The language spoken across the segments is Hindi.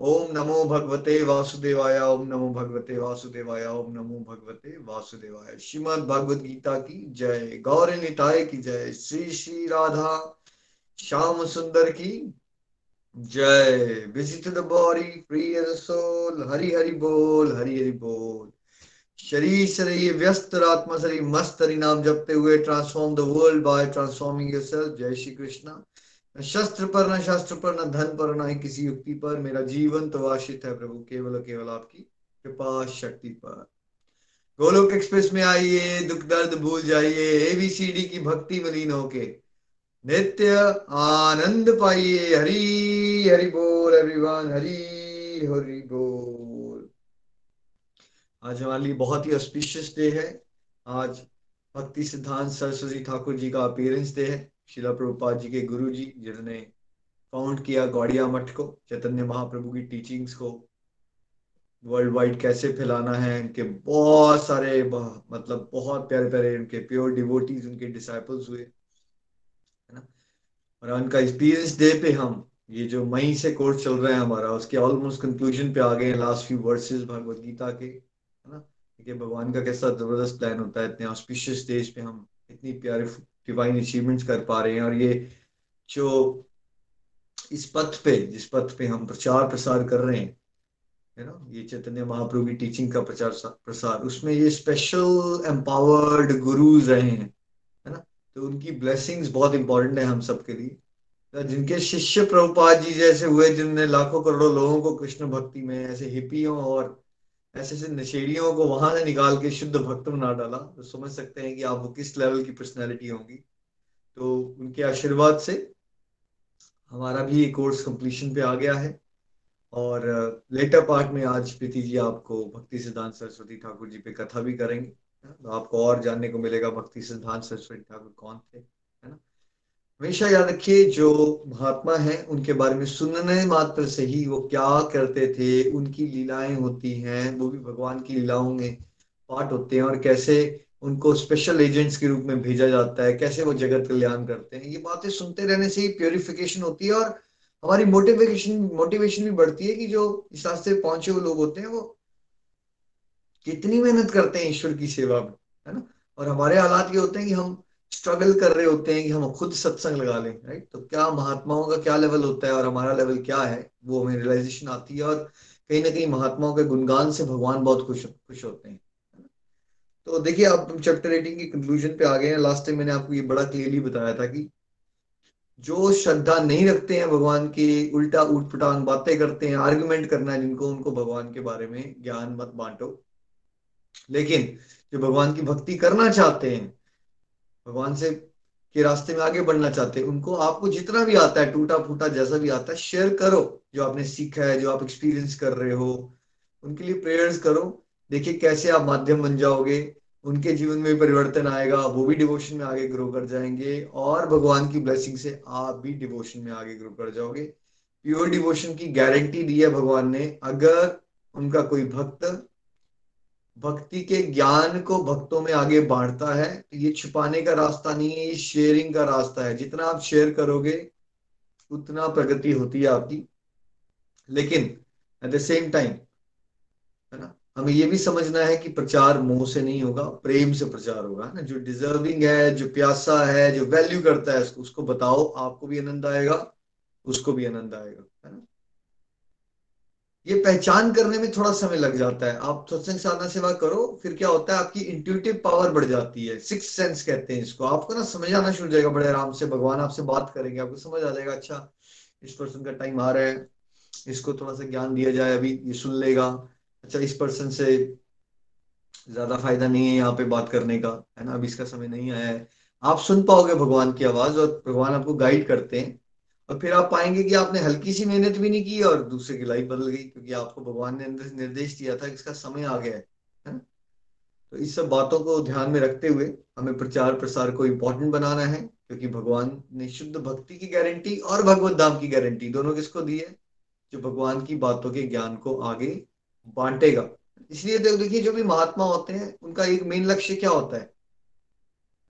ओम नमो भगवते वासुदेवाय, ओम नमो भगवते वासुदेवाय, ओम नमो भगवते वासुदेवाय। श्रीमद भगवद गीता की जय। गौर निताय की जय। श्री श्री राधा श्याम सुंदर की जय। Visit the body free as soul Hari Hari बोल, हरि हरि बोल। शरीर शरीर व्यस्त, आत्मा शरीर मस्त, हरि नाम जपते हुए transform the world by transforming yourself जय श्री कृष्णा। शस्त्र पर, न शास्त्र पर, न धन पर, न ही किसी युक्ति पर। मेरा जीवन तो आश्रित है प्रभु, केवल केवल आपकी कृपा शक्ति पर। गोलोक एक्सप्रेस में आइए, दुख दर्द भूल जाइए एबीसीडी की भक्ति मलिन होके। नित्य आनंद पाइए, हरी, हरि बोल एवरीवन हरी, हरि बोल। आज हमारे लिए बहुत ही ऑस्पिशियस डे है। आज भक्ति सिद्धांत सरस्वती ठाकुर जी का अपीयरेंस डे है। शिला प्रभुपाद जी के गुरु जी जिन्होंने फाउंड किया गौड़िया मठ को, चैतन्य महाप्रभु की टीचिंग्स को। वर्ल्ड वाइड कैसे फैलाना है उनके बहुत सारे मतलब बहुत प्यारे प्यारे उनके प्योर डिवोटीज उनके डिसाइपल्स हुए, है ना? और उनका एक्सपीरियंस डे पे हम, ये जो मई से कोर्स चल रहा है हमारा, उसके ऑलमोस्ट कंक्लूजन पे आ गए हैं last few verses Bhagavad Gita के, है ना? कि भगवान का कैसा ज़बरदस्त प्लान होता है, इतने ऑस्पिशियस स्टेज पे हम, इतनी प्यारे डिवाइन अचीवमेंट्स कर पा रहे हैं और ये जो इस पथ पे जिस पथ पे हम प्रचार प्रसार कर रहे हैं है ना ये चैतन्य महाप्रभु की टीचिंग का प्रचार प्रसार उसमें ये स्पेशल एम्पावर्ड गुरुज रहे हैं है ना तो उनकी ब्लेसिंग्स बहुत इंपॉर्टेंट है हम सबके लिए तो जिनके शिष्य प्रभुपाद जी जैसे हुए जिनने लाखों करोड़ों लोगों को कृष्ण भक्ति में ऐसे हिपियों और ऐसे ऐसे नशेड़ियों को वहाँ से निकाल के शुद्ध भक्त बना डाला तो समझ सकते हैं कि आप वो किस लेवल की पर्सनैलिटी होंगी। तो उनके आशीर्वाद से हमारा भी कोर्स कंप्लीशन पे आ गया है। और लेटर पार्ट में आज प्रीति जी आपको भक्ति सिद्धांत सरस्वती ठाकुर जी पे कथा भी करेंगे। तो आपको और जानने को मिलेगा भक्ति सिद्धांत सरस्वती ठाकुर कौन थे। हमेशा याद रखिए, जो महात्मा है, उनके बारे में सुनने मात्र से ही वो क्या करते थे, उनकी लीलाएँ होती हैं, वो भी भगवान की लीलाओं में पार्ट होते हैं, और कैसे उनको स्पेशल एजेंट्स के रूप में भेजा जाता है, कैसे वो जगत कल्याण करते हैं, ये बातें सुनते रहने से ही प्योरिफिकेशन होती है, और हमारी मोटिवेशन मोटिवेशन भी बढ़ती है कि जो इस रास्ते पहुँचे हुए लोग होते हैं, वो कितनी मेहनत करते हैं ईश्वर की सेवा में, है ना? और हमारे हालात ये होते हैं कि हम स्ट्रगल कर रहे होते हैं कि हम खुद सत्संग लगा लें राइट तो क्या महात्माओं का क्या लेवल होता है और हमारा लेवल क्या है, वो हमें रियलाइजेशन आती है और कहीं ना कहीं महात्माओं के गुणगान से भगवान बहुत खुश खुश होते हैं। तो देखिए आप चैप्टर एटीन की कंक्लूजन पे आ गए हैं। लास्ट टाइम मैंने आपको ये बड़ा क्लियरली बताया था कि जो श्रद्धा नहीं रखते हैं भगवान की, उल्टा उठ पटांग बातें करते हैं आर्ग्यूमेंट करना है जिनको, उनको भगवान के बारे में ज्ञान मत बांटो। लेकिन जो भगवान की भक्ति करना चाहते हैं भगवान से के रास्ते में आगे बढ़ना चाहते हैं। उनको आपको जितना भी आता है टूटा फूटा जैसा भी आता है शेयर करो जो आपने सीखा है, जो आप एक्सपीरियंस कर रहे हो। उनके लिए प्रेयर्स करो। देखिए कैसे आप माध्यम बन जाओगे। उनके जीवन में परिवर्तन आएगा, वो भी डिवोशन में आगे ग्रो कर जाएँगे और भगवान की ब्लेसिंग से आप भी डिवोशन में आगे ग्रो कर जाओगे। प्योर डिवोशन की गारंटी दी है भगवान ने। अगर उनका कोई भक्त भक्ति के ज्ञान को भक्तों में आगे बांटता है तो ये छुपाने का रास्ता नहीं है, ये शेयरिंग का रास्ता है। जितना आप शेयर करोगे, उतना प्रगति होती है आपकी। लेकिन एट द सेम टाइम है ना, हमें ये भी समझना है कि प्रचार मोह से नहीं होगा, प्रेम से प्रचार होगा ना। जो डिजर्विंग है, जो प्यासा है, जो वैल्यू करता है उसको उसको बताओ, आपको भी आनंद आएगा, उसको भी आनंद आएगा। ये पहचान करने में थोड़ा समय लग जाता है। आप सत्संग साधना सेवा करो, फिर क्या होता है, आपकी इंट्यूटिव पावर बढ़ जाती है। सिक्स सेंस कहते हैं इसको। आपको ना समझ आना शुरू जाएगा बड़े आराम से। भगवान आपसे बात करेंगे, आपको समझ आ जाएगा अच्छा इस पर्सन का टाइम आ रहा है। इसको थोड़ा सा ज्ञान दिया जाए अभी, ये सुन लेगा। अच्छा इस पर्सन से ज़्यादा फ़ायदा नहीं है यहाँ पे बात करने का। है ना, अभी इसका समय नहीं आया है। आप सुन पाओगे भगवान की आवाज़ और भगवान आपको गाइड करते हैं। और फिर आप पाएँगे कि आपने हल्की सी मेहनत भी नहीं की और दूसरे की लाइफ बदल गई, क्योंकि आपको भगवान ने निर्देश दिया था कि इसका समय आ गया है तो इस सब बातों को ध्यान में रखते हुए हमें प्रचार प्रसार को इम्पोर्टेंट बनाना है, क्योंकि भगवान ने शुद्ध भक्ति की गारंटी और भगवत धाम की गारंटी दोनों किसको दी है? जो भगवान की बातों के ज्ञान को आगे बांटेगा। इसलिए देखिए, जो भी महात्मा होते हैं, उनका एक मेन लक्ष्य क्या होता है?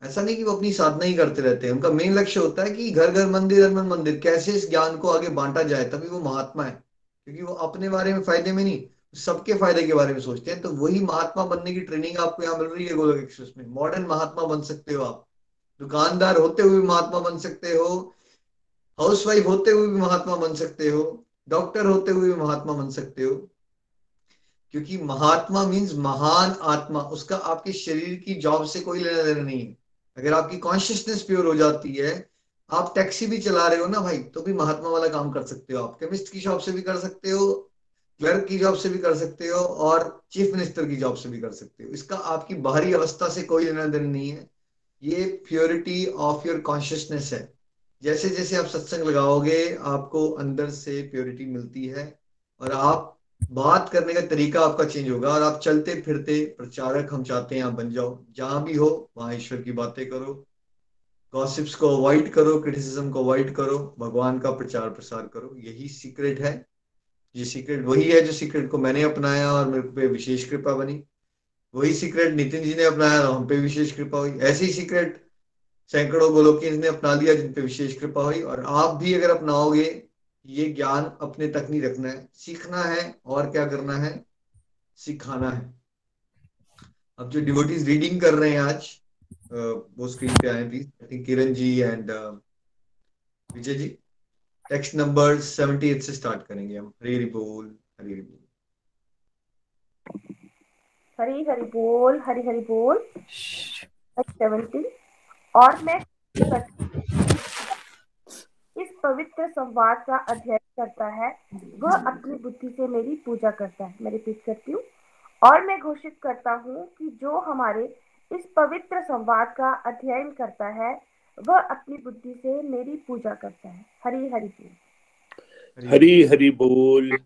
ऐसा नहीं कि वो अपनी साधना ही करते रहते हैं। उनका मेन लक्ष्य होता है कि घर घर, मंदिर अरमन मंदिर कैसे इस ज्ञान को आगे बांटा जाए, तभी वो महात्मा है। क्योंकि वो अपने बारे में फ़ायदे में नहीं, सबके फ़ायदे के बारे में सोचते हैं। तो वही महात्मा बनने की ट्रेनिंग आपको यहाँ मिल रही है गोलक एक्सप्रेस में। मॉडर्न महात्मा बन सकते हो आप। दुकानदार होते हुए भी महात्मा बन सकते हो। हाउस वाइफ होते हुए भी महात्मा बन सकते हो। डॉक्टर होते हुए भी महात्मा बन सकते हो। क्योंकि महात्मा मीन्स महान आत्मा। उसका आपके शरीर की जॉब से कोई लेना देना नहीं है। अगर आपकी कॉन्शियसनेस प्योर हो जाती है, आप टैक्सी भी चला रहे हो ना भाई तो भी महात्मा वाला काम कर सकते हो आप। केमिस्ट की जॉब से भी कर सकते हो क्लर्क की जॉब से भी कर सकते हो, और चीफ मिनिस्टर की जॉब से भी कर सकते हो। इसका आपकी बाहरी अवस्था से कोई लेना देना नहीं है। ये प्योरिटी ऑफ़ योर कॉन्शियसनेस है। जैसे जैसे आप सत्संग लगाओगे, आपको अंदर से प्योरिटी मिलती है, और आप बात करने का तरीका आपका चेंज होगा और आप चलते फिरते प्रचारक हम चाहते हैं आप बन जाओ। जहाँ भी हो, वहाँ ईश्वर की बातें करो। गॉसिप्स को अवॉइड करो क्रिटिसिज्म को अवॉइड करो, भगवान का प्रचार प्रसार करो। यही सीक्रेट है। ये सीक्रेट वही है जो सीक्रेट को मैंने अपनाया और मेरे पे विशेष कृपा बनी। वही सीक्रेट नितिन जी ने अपनाया और हम पे विशेष कृपा हुई। ऐसी सीक्रेट सैकड़ों गोलोकी ने अपना लिया जिन पे विशेष कृपा हुई। और आप भी अगर अपनाओगे ये ज्ञान अपने तक नहीं रखना है। सीखना है और क्या करना है? सिखाना है। अब जो डिवोटीज रीडिंग कर रहे हैं आज वो स्क्रीन पे आए please I think Kiran ji and Vijay ji. Text number seventy eight से स्टार्ट करेंगे हम। हरी हरी बोल, हरी हरी बोल। हरी हरी बोल, हरी हरी बोल। सेवेंटी और मैं पवित्र संवाद का अध्ययन करता है, वह अपनी बुद्धि से मेरी पूजा करता है। मैं रिपीट करती हूँ। और मैं घोषित करता हूँ कि जो हमारे इस पवित्र संवाद का अध्ययन करता है, वह अपनी बुद्धि से मेरी पूजा करता है। हरी हरि बोल। हरी हरि बोल।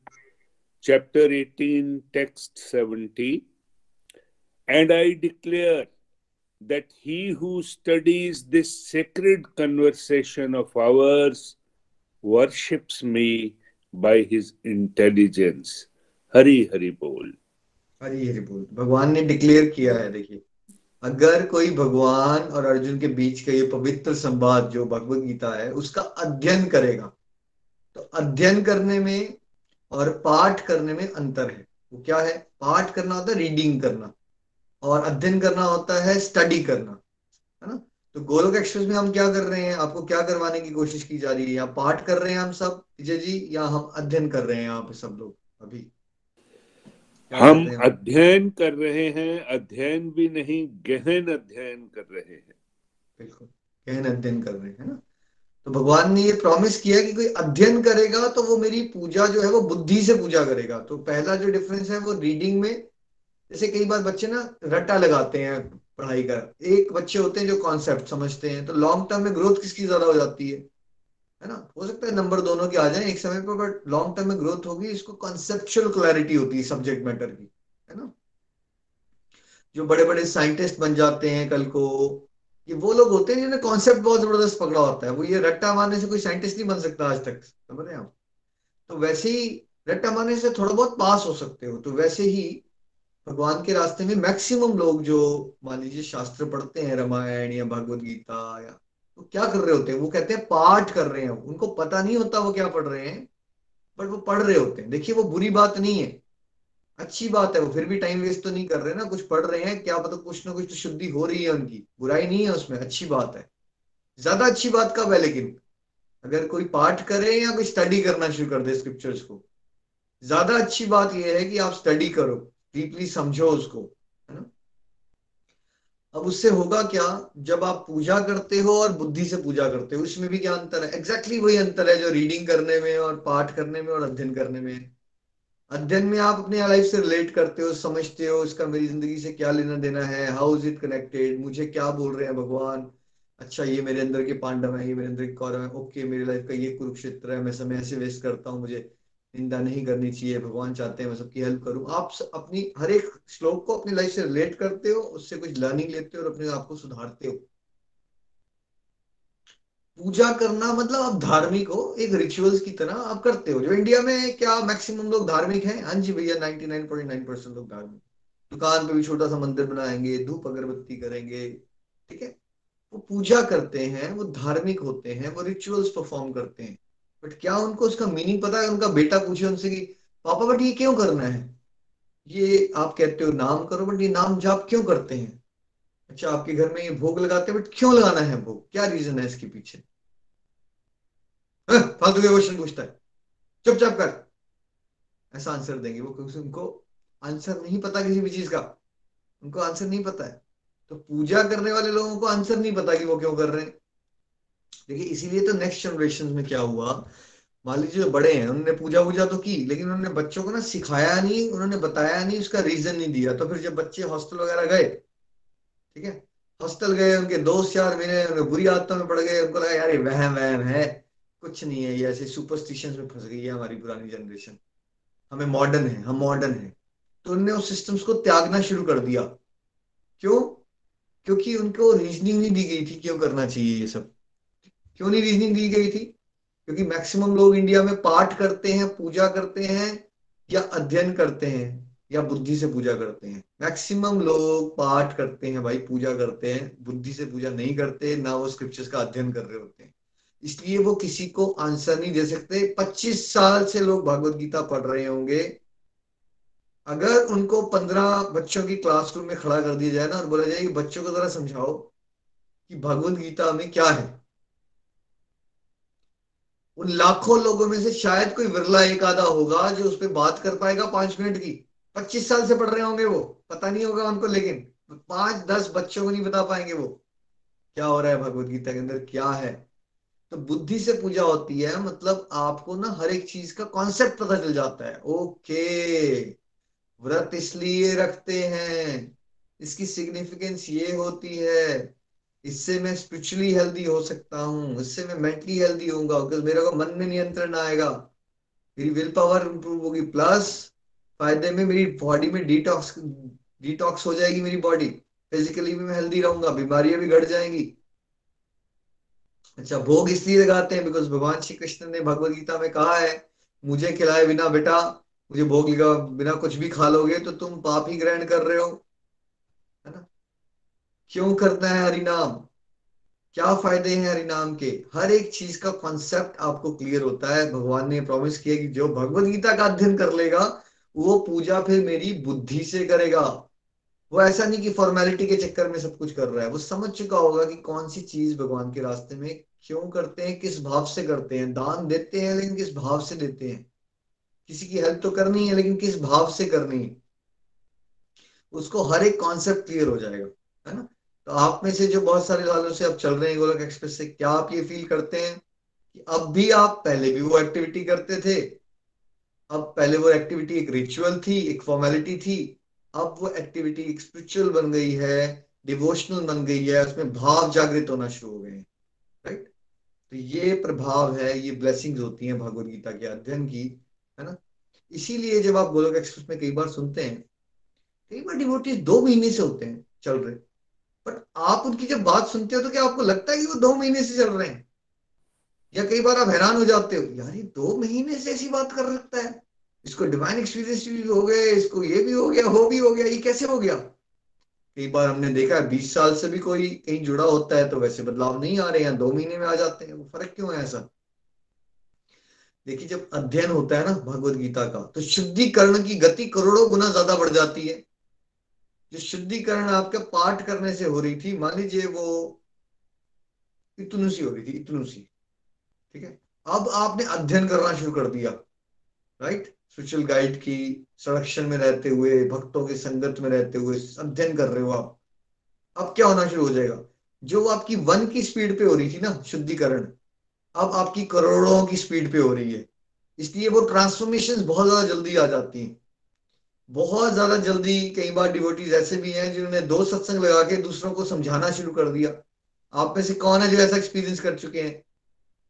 Chapter 18 text 70 and I declare that he who studies this sacred conversation of ours worships me by his intelligence. Hari Hari बोल हरी हरि बोल भगवान ने डिक्लेयर किया है, देखिए। अगर कोई भगवान और अर्जुन के बीच का ये पवित्र संवाद जो भगवत गीता है, उसका अध्ययन करेगा तो अध्ययन करने में और पाठ करने में अंतर है। वो क्या है? पाठ करना होता है रीडिंग करना। और अध्ययन करना होता है स्टडी करना, है ना? तो गोलोक एक्सप्रेस में हम क्या कर रहे हैं? आपको क्या करवाने की कोशिश की जा रही है? या पाठ कर रहे हैं हम सब विजय जी या हम अध्ययन कर रहे हैं यहाँ पे सब लोग अभी? हम अध्ययन कर रहे हैं अध्ययन भी नहीं गहन अध्ययन कर रहे हैं। बिल्कुल गहन अध्ययन कर रहे हैं ना? तो भगवान ने ये प्रॉमिस किया कि कोई अध्ययन करेगा तो वो मेरी पूजा जो है वो बुद्धि से पूजा करेगा। तो पहला जो डिफरेंस है वो रीडिंग में जैसे कई बार बच्चे ना रट्टा लगाते हैं पढ़ाई कर। एक बच्चे होते हैं जो कॉन्सेप्ट समझते हैं तो लॉन्ग टर्म में ग्रोथ किसकी ज़्यादा हो जाती है? है ना? हो सकता है नंबर दोनों के आ जाए एक समय पर बट लॉन्ग टर्म में ग्रोथ होगी, इसको कॉन्सेप्चुअल क्लैरिटी होती है सब्जेक्ट मैटर की, है ना? जो बड़े बड़े साइंटिस्ट बन जाते हैं कल को, ये वो लोग होते हैं जिन्हें कॉन्सेप्ट बहुत ज़बरदस्त पकड़ा होता है। वो ये रट्टा मारने से कोई साइंटिस्ट नहीं बन सकता आज तक, समझ रहे हैं आप? तो वैसे ही रट्टा मारने से थोड़ा बहुत पास हो सकते हो तो वैसे ही भगवान के रास्ते में मैक्सिमम लोग जो, मान लीजिए, शास्त्र पढ़ते हैं, रामायण या भगवत गीता या तो क्या कर रहे होते हैं? वो कहते हैं, पाठ कर रहे हैं उनको पता नहीं होता वो क्या पढ़ रहे हैं, बट वो पढ़ रहे होते हैं। देखिए, वो बुरी बात नहीं है। अच्छी बात है वो, फिर भी टाइम वेस्ट तो नहीं कर रहे ना, कुछ पढ़ रहे हैं, क्या पता कुछ ना कुछ तो शुद्धि हो रही है उनकी। बुराई नहीं है उसमें, अच्छी बात है। ज़्यादा अच्छी बात कब है लेकिन? अगर कोई पाठ करे या कोई स्टडी करना शुरू कर दे स्क्रिप्चर्स को। ज़्यादा अच्छी बात यह है कि आप स्टडी करो। डीपली समझो उसको, है ना? अब उससे होगा क्या? जब आप पूजा करते हो और बुद्धि से पूजा करते हो, उसमें भी क्या अंतर है? एग्जैक्टली exactly वही अंतर है जो रीडिंग करने में और पाठ करने में और अध्ययन करने में। अध्ययन में आप अपने लाइफ से रिलेट करते हो, समझते हो, इसका मेरी ज़िंदगी से क्या लेना देना है हाउ इज़ इट कनेक्टेड मुझे क्या बोल रहे हैं भगवान? अच्छा ये मेरे अंदर के पांडव है, ये मेरे अंदर के कौरव है ओके मेरी लाइफ का ये कुरुक्षेत्र है, मैं समय ऐसे वेस्ट करता हूँ, मुझे निंदा नहीं करनी चाहिए, भगवान चाहते हैं मैं सबकी हेल्प करूँ। आप अपनी हर एक श्लोक को अपनी लाइफ से रिलेट करते हो, उससे कुछ लर्निंग लेते हो और अपने आप को सुधारते हो। पूजा करना मतलब आप धार्मिक हो, एक रिचुअल्स की तरह आप करते हो। जो इंडिया में क्या मैक्सिमम लोग धार्मिक हैं? हाँ जी भैया 99.9 परसेंट लोग धार्मिक दुकान पे भी छोटा सा मंदिर बनाएँगे, धूप अगरबत्ती करेंगे, ठीक है? वो पूजा करते हैं, वो धार्मिक होते हैं, वो रिचुअल्स परफॉर्म करते हैं। बट क्या उनको उसका मीनिंग पता है? उनका बेटा पूछे उनसे कि पापा बट ये क्यों करना है? ये आप कहते हो नाम करो बट ये नाम जाप क्यों करते हैं? अच्छा आपके घर में ये भोग लगाते हैं बट क्यों लगाना है भोग? क्या रीजन है इसके पीछे? हाँ, फालतू के क्वेश्चन पूछता है। चुपचाप कर। ऐसा आंसर देंगे वो क्योंकि उनको आंसर नहीं पता किसी भी चीज़ का। उनको आंसर नहीं पता है। तो पूजा करने वाले लोगों को आंसर नहीं पता कि वो क्यों कर रहे हैं। देखिए, इसीलिए तो नेक्स्ट जनरेशन में क्या हुआ? मान लीजिए बड़े हैं उन्होंने पूजा वूजा तो की, लेकिन उन्होंने बच्चों को ना सिखाया नहीं, उन्होंने बताया नहीं, उसका रीजन नहीं दिया। तो फिर जब बच्चे हॉस्टल वगैरह गए, ठीक है? हॉस्टल गए, उनके दोस्त यार मेरे उन्हें बुरी आदतों में पड़ गए, उनको लगा, यार, ये वहम वहम है। कुछ नहीं है, ये ऐसे सुपरस्टिशन में फंस गई है हमारी पुरानी जनरेशन हमें मॉडर्न है, हम मॉडर्न है। तो उन्होंने उस सिस्टम्स को त्यागना शुरू कर दिया। क्यों? क्योंकि उनको रीजनिंग नहीं दी गई थी क्यों करना चाहिए ये सब। क्यों नहीं रीजनिंग दी गई थी? क्योंकि मैक्सिमम लोग इंडिया में पाठ करते हैं, पूजा करते हैं, या अध्ययन करते हैं, या बुद्धि से पूजा करते हैं। मैक्सिमम लोग पाठ करते हैं भाई, पूजा करते हैं, बुद्धि से पूजा नहीं करते, ना वो स्क्रिप्चर्स का अध्ययन कर रहे होते हैं। इसलिए वो किसी को आंसर नहीं दे सकते। 25 साल से लोग भगवत गीता पढ़ रहे होंगे। अगर उनको 15 बच्चों की क्लासरूम में खड़ा कर दिया जाए ना, और बोला जाए कि बच्चों को जरा समझाओ कि भगवत गीता में क्या है। उन लाखों लोगों में से शायद कोई विरला एक आधा होगा जो उस पर बात कर पाएगा पाँच मिनट की। पच्चीस साल से पढ़ रहे होंगे वो। पता नहीं होगा उनको, लेकिन पाँच, दस बच्चों को नहीं बता पाएँगे वो। क्या हो रहा है भगवत गीता के अंदर? क्या है? तो बुद्धि से पूजा होती है मतलब आपको ना हर एक चीज़ का कॉन्सेप्ट पता चल जाता है। ओके व्रत इसलिए रखते हैं। इसकी सिग्निफिकेंस ये होती है। इससे मैं स्पिरिचुअली हेल्दी हो सकता हूँ, इससे मैं मेंटली हेल्दी होऊँगा बिकॉज़ मेरे को मन में नियंत्रण आएगा। मेरी विल पावर इंप्रूव होगी प्लस फ़ायदे में मेरी बॉडी में डिटॉक्स डिटॉक्स हो जाएगी मेरी बॉडी फिजिकली भी मैं हेल्दी रहूँगा, बीमारियाँ भी घट जाएँगी। अच्छा भोग इसलिए लगाते हैं बिकॉज़ भगवान श्री कृष्ण ने भगवत गीता में कहा है, मुझे खिलाए बिना बेटा, मुझे भोग लगा बिना कुछ भी खा लोगे तो तुम पाप ही ग्रहण कर रहे हो। है ना? क्यों करना है हरिनाम क्या फ़ायदे हैं हरिनाम के? हर एक चीज़ का कॉन्सेप्ट आपको क्लियर होता है। भगवान ने प्रॉमिस किया कि जो भगवत गीता का अध्ययन कर लेगा, वो पूजा फिर मेरी बुद्धि से करेगा। वो ऐसा नहीं कि फॉर्मेलिटी के चक्कर में सब कुछ कर रहा है। वो समझ चुका होगा कि कौन सी चीज़ भगवान के रास्ते में क्यों करते हैं, किस भाव से करते हैं। दान देते हैं, लेकिन किस भाव से देते हैं? किसी की हेल्प तो करनी है, लेकिन किस भाव से करनी है? उसको हर एक कॉन्सेप्ट क्लियर हो जाएगा, है ना? तो आप में से जो बहुत सारे सालों से आप चल रहे हैं गोलक एक्सप्रेस से, क्या आप ये फील करते हैं कि अब भी आप, पहले भी वो एक्टिविटी करते थे, अब पहले वो एक्टिविटी एक रिचुअल थी, एक फॉर्मेलिटी थी, अब वो एक्टिविटी एक स्पिरिचुअल बन गई है डिवोशनल बन गई है, उसमें भाव जागृत होना शुरू हो गए हैं राइट तो ये प्रभाव है, ये ब्लेसिंग्स होती हैं भगवत गीता के अध्ययन की, है ना? इसीलिए जब आप गोलक एक्सप्रेस में कई बार सुनते हैं, कई बार डिवोटीज दो महीने से होते हैं, चल रहे। बट आप उनकी जब बात सुनते हो तो क्या आपको लगता है कि वो दो महीने से चल रहे हैं? या कई बार आप हैरान हो जाते हो, यार, ये दो महीने से ऐसी बात कर रखता है? इसको डिवाइन एक्सपीरियंस भी हो गए इसको ये भी हो गया, वो भी हो गया, ये कैसे हो गया? कई बार हमने देखा है, बीस साल से भी कोई कहीं जुड़ा होता है तो वैसे बदलाव नहीं आ रहे हैं, दो महीने में आ जाते हैं, वो फ़र्क क्यों है ऐसा? देखिए, जब अध्ययन होता है ना भगवत गीता का तो शुद्धिकरण की गति करोड़ों गुना ज़्यादा बढ़ जाती है। जो शुद्धिकरण आपके पाठ करने से हो रही थी, मान लीजिए वो इतनुसी हो रही थी, इतनुसी। ठीक है? अब आपने अध्ययन करना शुरू कर दिया। राइट स्पिरिचुअल गाइड की संरक्षण में रहते हुए, भक्तों की संगत में रहते हुए अध्ययन कर रहे हो आप। अब क्या होना शुरू हो जाएगा? जो आपकी वन की स्पीड पे हो रही थी ना, शुद्धिकरण, अब आपकी करोड़ों की स्पीड पे हो रही है। इसलिए वो ट्रांसफॉर्मेशन बहुत ज़्यादा जल्दी आ जाती हैं। बहुत ज़्यादा जल्दी कई बार डिवोटीज ऐसे भी हैं जिन्होंने दो सत्संग लगा के दूसरों को समझाना शुरू कर दिया। आप में से कौन है जो ऐसा एक्सपीरियंस कर चुके हैं?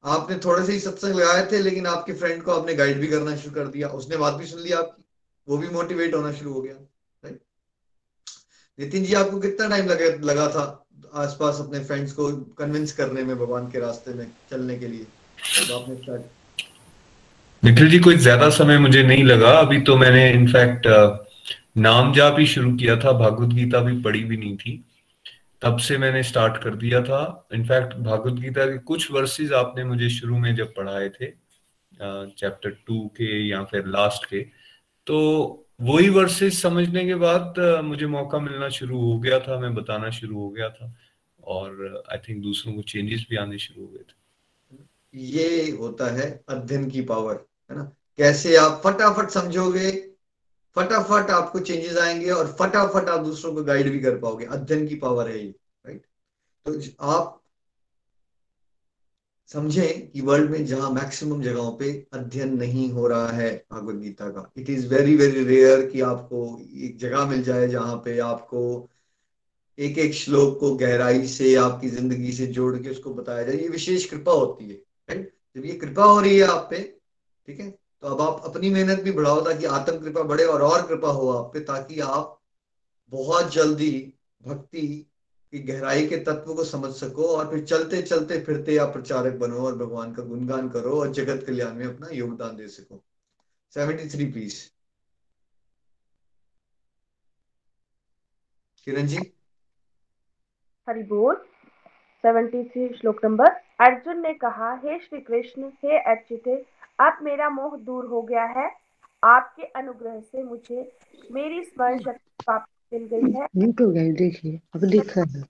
आपने थोड़े से ही सत्संग लगाए थे, लेकिन आपके फ्रेंड को आपने गाइड भी करना शुरू कर दिया। उसने बात भी सुन ली आपकी। वो भी मोटिवेट होना शुरू हो गया राइट नितिन जी, आपको कितना टाइम लगे, लगा था आसपास अपने फ्रेंड्स को कन्विंस करने में, भगवान के रास्ते में, चलने के लिए? तो आपने स्टार्ट जी कोई ज़्यादा समय मुझे नहीं लगा। अभी तो मैंने इनफैक्ट नाम जाप ही शुरू किया था। भागवत गीता भी पढ़ी भी नहीं थी। तब से मैंने स्टार्ट कर दिया था। इनफैक्ट भागवत गीता के कुछ वर्सेस आपने मुझे शुरू में जब पढ़ाए थे चैप्टर टू के या फिर लास्ट के तो वही वर्सेस समझने के बाद मुझे मौका मिलना शुरू हो गया था। मैं बताना शुरू हो गया था और आई थिंक दूसरों को चेंजेस भी आने शुरू हो गए थे। ये होता है अध्ययन की पावर है ना? कैसे आप फटाफट समझोगे? फटाफट आपको चेंजेस आएँगे और फटाफट आप दूसरों को गाइड भी कर पाओगे। अध्ययन की पावर है ये राइट तो आप समझें कि वर्ल्ड में जहाँ मैक्सिमम जगहों पे अध्ययन नहीं हो रहा है भगवत गीता का it is very very rare कि आपको एक जगह मिल जाए जहाँ पे आपको एक एक श्लोक को गहराई से, आपकी ज़िंदगी से जोड़ के उसको बताया जाए। ये विशेष कृपा होती है राइट जब ये कृपा हो रही है आप पे ठीक है? तो अब आप अपनी मेहनत भी बढ़ाओ ताकि आत्म कृपा बढ़े और और कृपा हो आप पे, ताकि आप बहुत जल्दी भक्ति की गहराई के तत्व को समझ सको और फिर चलते चलते फिरते आप प्रचारक बनो और भगवान का गुणगान करो और जगत कल्याण में अपना योगदान दे सको। Seventy three please Kiran ji? Hari बोल। सेवेंटी थ्री, श्लोक नंबर। अर्जुन ने कहा, हे श्री कृष्ण, हे अच्युत अब मेरा मोह दूर हो गया है। आपके अनुग्रह से मुझे मेरी स्मरण शक्ति वापस मिल गई है। गई देखिए अब लिखा है।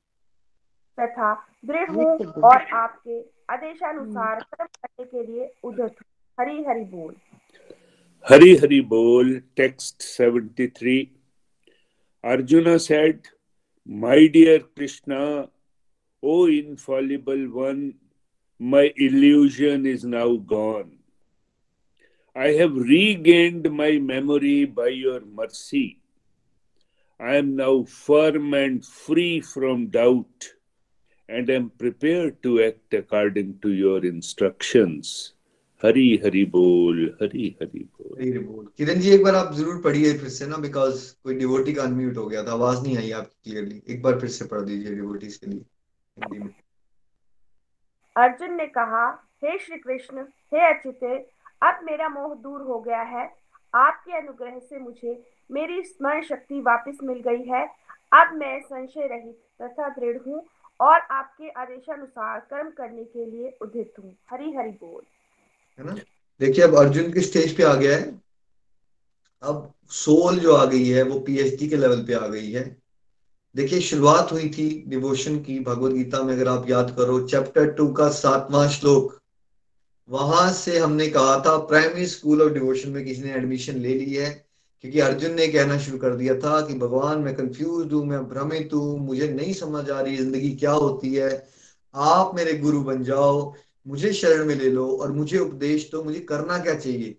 तथा दृढ़ हूँ और आपके आदेशानुसार कर्म करने के लिए उदत हूँ। हरी हरि बोल। हरी हरि बोल text 73 Arjuna said, My dear Krishna, O infallible one, my illusion is now gone. I have regained my memory by your mercy. I am now firm and free from doubt and am prepared to act according to your instructions. Hari Hari बोल हरी हरी बोल हरी बोल किरण जी एक बार आप ज़रूर पढ़िए फिर से ना बिकॉज़ कोई डिवोटी का अनम्यूट हो गया था आवाज़ नहीं आई आपकी क्लियरली एक बार फिर से पढ़ दीजिए डिवोटीज के लिए हिंदी में अर्जुन ने कहा हे श्री कृष्ण हे अच्युते अब मेरा मोह दूर हो गया है। आपके अनुग्रह से मुझे मेरी स्मरण शक्ति वापस मिल गई है। अब मैं संशय रहित तथा दृढ़ हूँ और आपके आदेशानुसार कर्म करने के लिए उदित हूँ। हरी हरि बोल। है ना? देखिए, अब अर्जुन के स्टेज पे आ गया है। अब सोल जो आ गई है, वो पीएचडी के लेवल पे आ गई है। देखिए, शुरुआत हुई थी डिवोशन की, भगवत गीता में अगर आप याद करो चैप्टर टू का सातवां श्लोक। वहाँ से हमने कहा था प्राइमरी स्कूल ऑफ़ डिवोशन में किसी ने एडमिशन ले ली है, क्योंकि अर्जुन ने कहना शुरू कर दिया था कि भगवान, मैं कंफ्यूज हूँ, मैं भ्रमित हूँ, मुझे नहीं समझ आ रही ज़िंदगी क्या होती है। आप मेरे गुरु बन जाओ, मुझे शरण में ले लो और मुझे उपदेश दो, मुझे करना क्या चाहिए?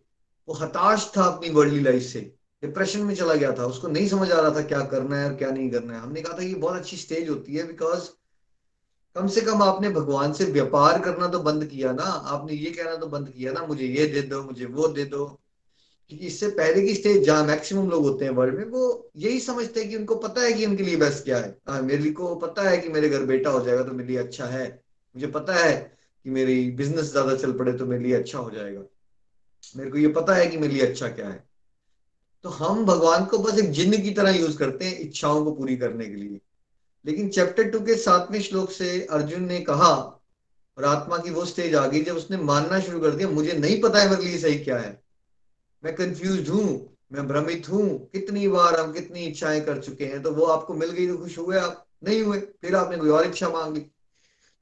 वो हताश था अपनी वर्ल्डली लाइफ से। डिप्रेशन में चला गया था, उसको नहीं समझ आ रहा था क्या करना है और क्या नहीं करना है। हमने कहा था ये बहुत अच्छी स्टेज होती है बिकॉज़ कम से कम आपने भगवान से व्यापार करना तो बंद किया ना। आपने ये कहना तो बंद किया ना मुझे ये दे दो मुझे वो दे दो। क्योंकि इससे पहले की स्टेज जहाँ मैक्सिमम लोग होते हैं वर्ल्ड में वो यही समझते हैं कि उनको पता है कि उनके लिए बेस्ट क्या है। आ, हाँ, मेरे को पता है कि मेरे घर बेटा हो जाएगा तो मेरे लिए अच्छा है। मुझे पता है कि मेरी बिज़नेस ज़्यादा चल पड़े तो मेरे लिए अच्छा हो जाएगा। मेरे को ये पता है कि मेरे लिए अच्छा क्या है। तो हम भगवान को बस एक जिन्न की तरह यूज़ करते हैं इच्छाओं को पूरी करने के लिए। लेकिन चैप्टर टू के सातवें श्लोक से अर्जुन ने कहा, और आत्मा की वो स्टेज आ गई जब उसने मानना शुरू कर दिया, मुझे नहीं पता है मेरे लिए सही क्या है। मैं कंफ्यूज हूँ, मैं भ्रमित हूँ, कितनी बार हम कितनी इच्छाएँ कर चुके हैं तो वो आपको मिल गई तो खुश हुए आप, नहीं हुए, फिर आपने कोई और इच्छा मांग। ली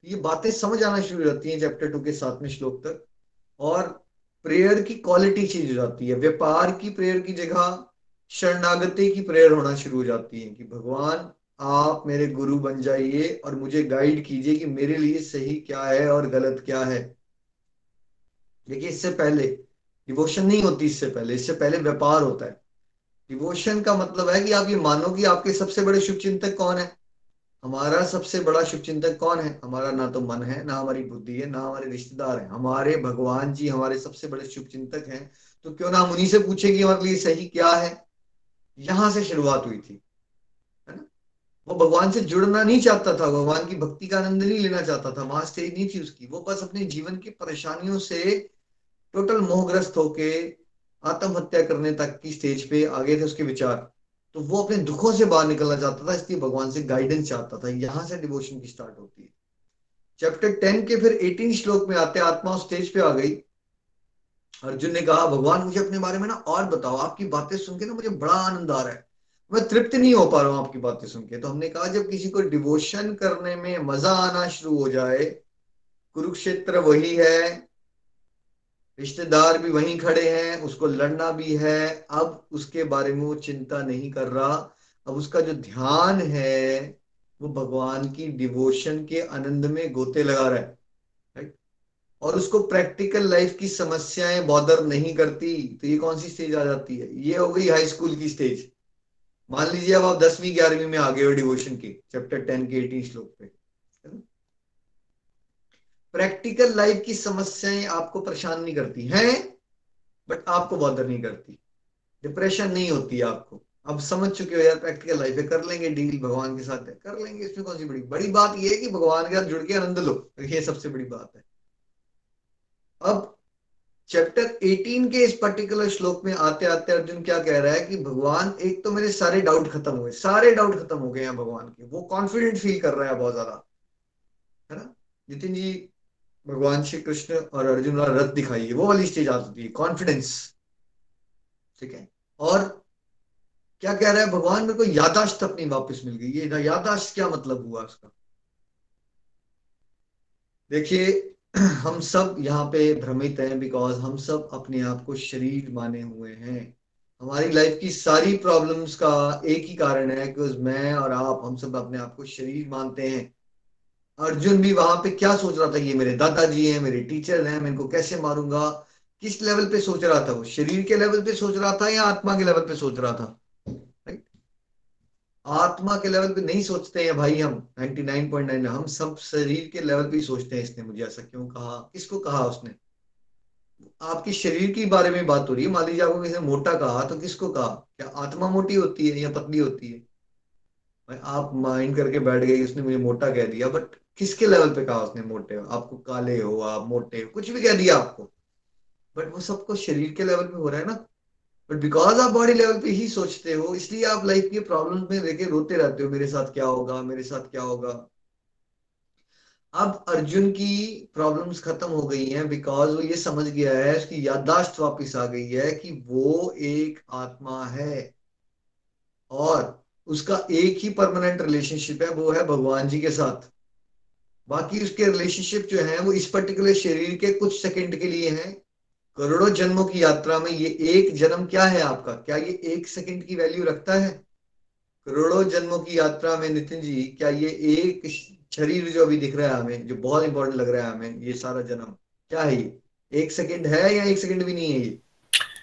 ये बातें समझ आना शुरू हो जाती हैं चैप्टर टू के सातवें श्लोक तक, और प्रेयर की क्वालिटी चेंज हो जाती है। व्यापार की प्रेयर की जगह, शरणागति की प्रेयर होना शुरू हो जाती है कि भगवान आप मेरे गुरु बन जाइए और मुझे गाइड कीजिए कि मेरे लिए सही क्या है और गलत क्या है। देखिए, इससे पहले डिवोशन नहीं होती इससे पहले इससे पहले व्यापार होता है। डिवोशन का मतलब है कि आप ये मानो कि आपके सबसे बड़े शुभ चिंतक कौन है? हमारा सबसे बड़ा शुभ चिंतक कौन है? हमारा ना तो मन है, ना हमारी बुद्धि है, ना हमारे रिश्तेदार है। हमारे भगवान जी हमारे सबसे बड़े शुभ चिंतक हैं। तो क्यों ना हम उन्हीं से पूछे कि हमारे लिए सही क्या है? यहाँ से शुरुआत हुई थी। वो भगवान से जुड़ना नहीं चाहता था, भगवान की भक्ति का आनंद नहीं लेना चाहता था, वहाँ स्टेज नहीं थी उसकी। वो बस अपने जीवन की परेशानियों से टोटल मोहग्रस्त होके आत्महत्या करने तक की स्टेज पे आ गए थे उसके विचार। तो वो अपने दुखों से बाहर निकलना चाहता था, इसलिए भगवान से गाइडेंस चाहता था। यहाँ से डिवोशन की स्टार्ट होती है। चैप्टर टेन के फिर एटीन श्लोक में आते आत्मा उस स्टेज पे आ गई। अर्जुन ने कहा, भगवान, मुझे अपने बारे में ना और बताओ। आपकी बातें सुन के ना मुझे बड़ा आनंद आ रहा है। मैं तृप्त नहीं हो पा रहा हूँ आपकी बातें सुन के। तो हमने कहा, जब किसी को डिवोशन करने में मज़ा आना शुरू हो जाए, कुरुक्षेत्र वही है, रिश्तेदार भी वहीं खड़े हैं, उसको लड़ना भी है, अब उसके बारे में वो चिंता नहीं कर रहा। अब उसका जो ध्यान है, वो भगवान की डिवोशन के आनंद में गोते लगा रहा है और उसको प्रैक्टिकल लाइफ की समस्याएँ बॉदर नहीं करती। तो ये कौन सी स्टेज आ जाती है? ये हो गई हाई स्कूल की स्टेज मान लीजिए अब आप दसवीं, ग्यारहवीं में आ गए हो डिवोशन की चैप्टर टेन के एटीन श्लोक पे प्रैक्टिकल लाइफ की समस्याएँ आपको परेशान नहीं करती, हैं? बट आपको बॉदर नहीं करती। डिप्रेशन नहीं होती आपको। अब समझ चुके हो यार प्रैक्टिकल लाइफ है कर लेंगे डील भगवान के साथ है, कर लेंगे, इसमें कौन सी बड़ी बड़ी बात यह है कि भगवान के साथ जुड़ के आनंद लो, ये सबसे बड़ी बात है। अब चैप्टर 18 के इस पर्टिकुलर श्लोक में आते आते अर्जुन क्या कह रहा है कि भगवान, एक तो मेरे सारे डाउट खत्म हुए, सारे डाउट खत्म हो गए हैं भगवान के। वो कॉन्फिडेंट फील कर रहा है बहुत ज़्यादा, है ना? नितिन जी, भगवान श्री कृष्ण और अर्जुन वाला रथ दिखाई है वो वाली स्टेज आ सकती है कॉन्फिडेंस ठीक है? और क्या कह रहा है, भगवान मेरे को यादाश्त अपनी वापस मिल गई, ये यादाश्त क्या मतलब हुआ उसका? देखिए हम सब यहाँ पे भ्रमित हैं बिकॉज़ हम सब अपने आप को शरीर माने हुए हैं। हमारी लाइफ की सारी प्रॉब्लम्स का एक ही कारण है कि मैं और आप, हम सब अपने आप को शरीर मानते हैं। अर्जुन भी वहाँ पे क्या सोच रहा था? ये मेरे दादाजी हैं, मेरे टीचर हैं, मैं इनको कैसे मारूँगा? किस लेवल पे सोच रहा था वो? शरीर के लेवल पे सोच रहा था या आत्मा के लेवल पे सोच रहा था? आत्मा के लेवल पे नहीं सोचते हैं भाई हम 99.9 हम सब शरीर के लेवल पे सोचते हैं इसने मुझे ऐसा क्यों कहा, किसको कहा उसने? आपके शरीर के बारे में बात हो रही है, मान लीजिए आपको किसी ने मोटा कहा तो किसको कहा? क्या आत्मा मोटी होती है या पतली होती है? भाई आप माइंड करके बैठ गए उसने मुझे मोटा कह दिया बट किसके लेवल पे कहा उसने मोटे? हो आपको काले हो, आप मोटे हो, कुछ भी कह दिया आपको। बट वो सबको शरीर के लेवल पे हो रहा है ना बट बिकॉज़ आप बॉडी लेवल पे ही सोचते हो, इसलिए आप लाइफ के प्रॉब्लम्स में लेके रोते रहते हो, मेरे साथ क्या होगा, मेरे साथ क्या होगा। अब अर्जुन की प्रॉब्लम्स खत्म हो गई हैं बिकॉज़ वो ये समझ गया है, उसकी याददाश्त वापस आ गई है कि वो एक आत्मा है। और उसका एक ही परमानेंट रिलेशनशिप है, वो है भगवान जी के साथ। बाकी उसके रिलेशनशिप जो है, वो इस पर्टिकुलर शरीर के कुछ सेकंड के लिए हैं। करोड़ों जन्मों की यात्रा में ये एक जन्म क्या है आपका? क्या ये एक सेकंड की वैल्यू रखता है? करोड़ों जन्मों की यात्रा में नितिन जी क्या ये एक शरीर जो अभी दिख रहा है हमें जो बहुत इंपॉर्टेंट लग रहा है हमें ये सारा जन्म क्या है ये? एक सेकंड है या एक सेकंड भी नहीं है ये?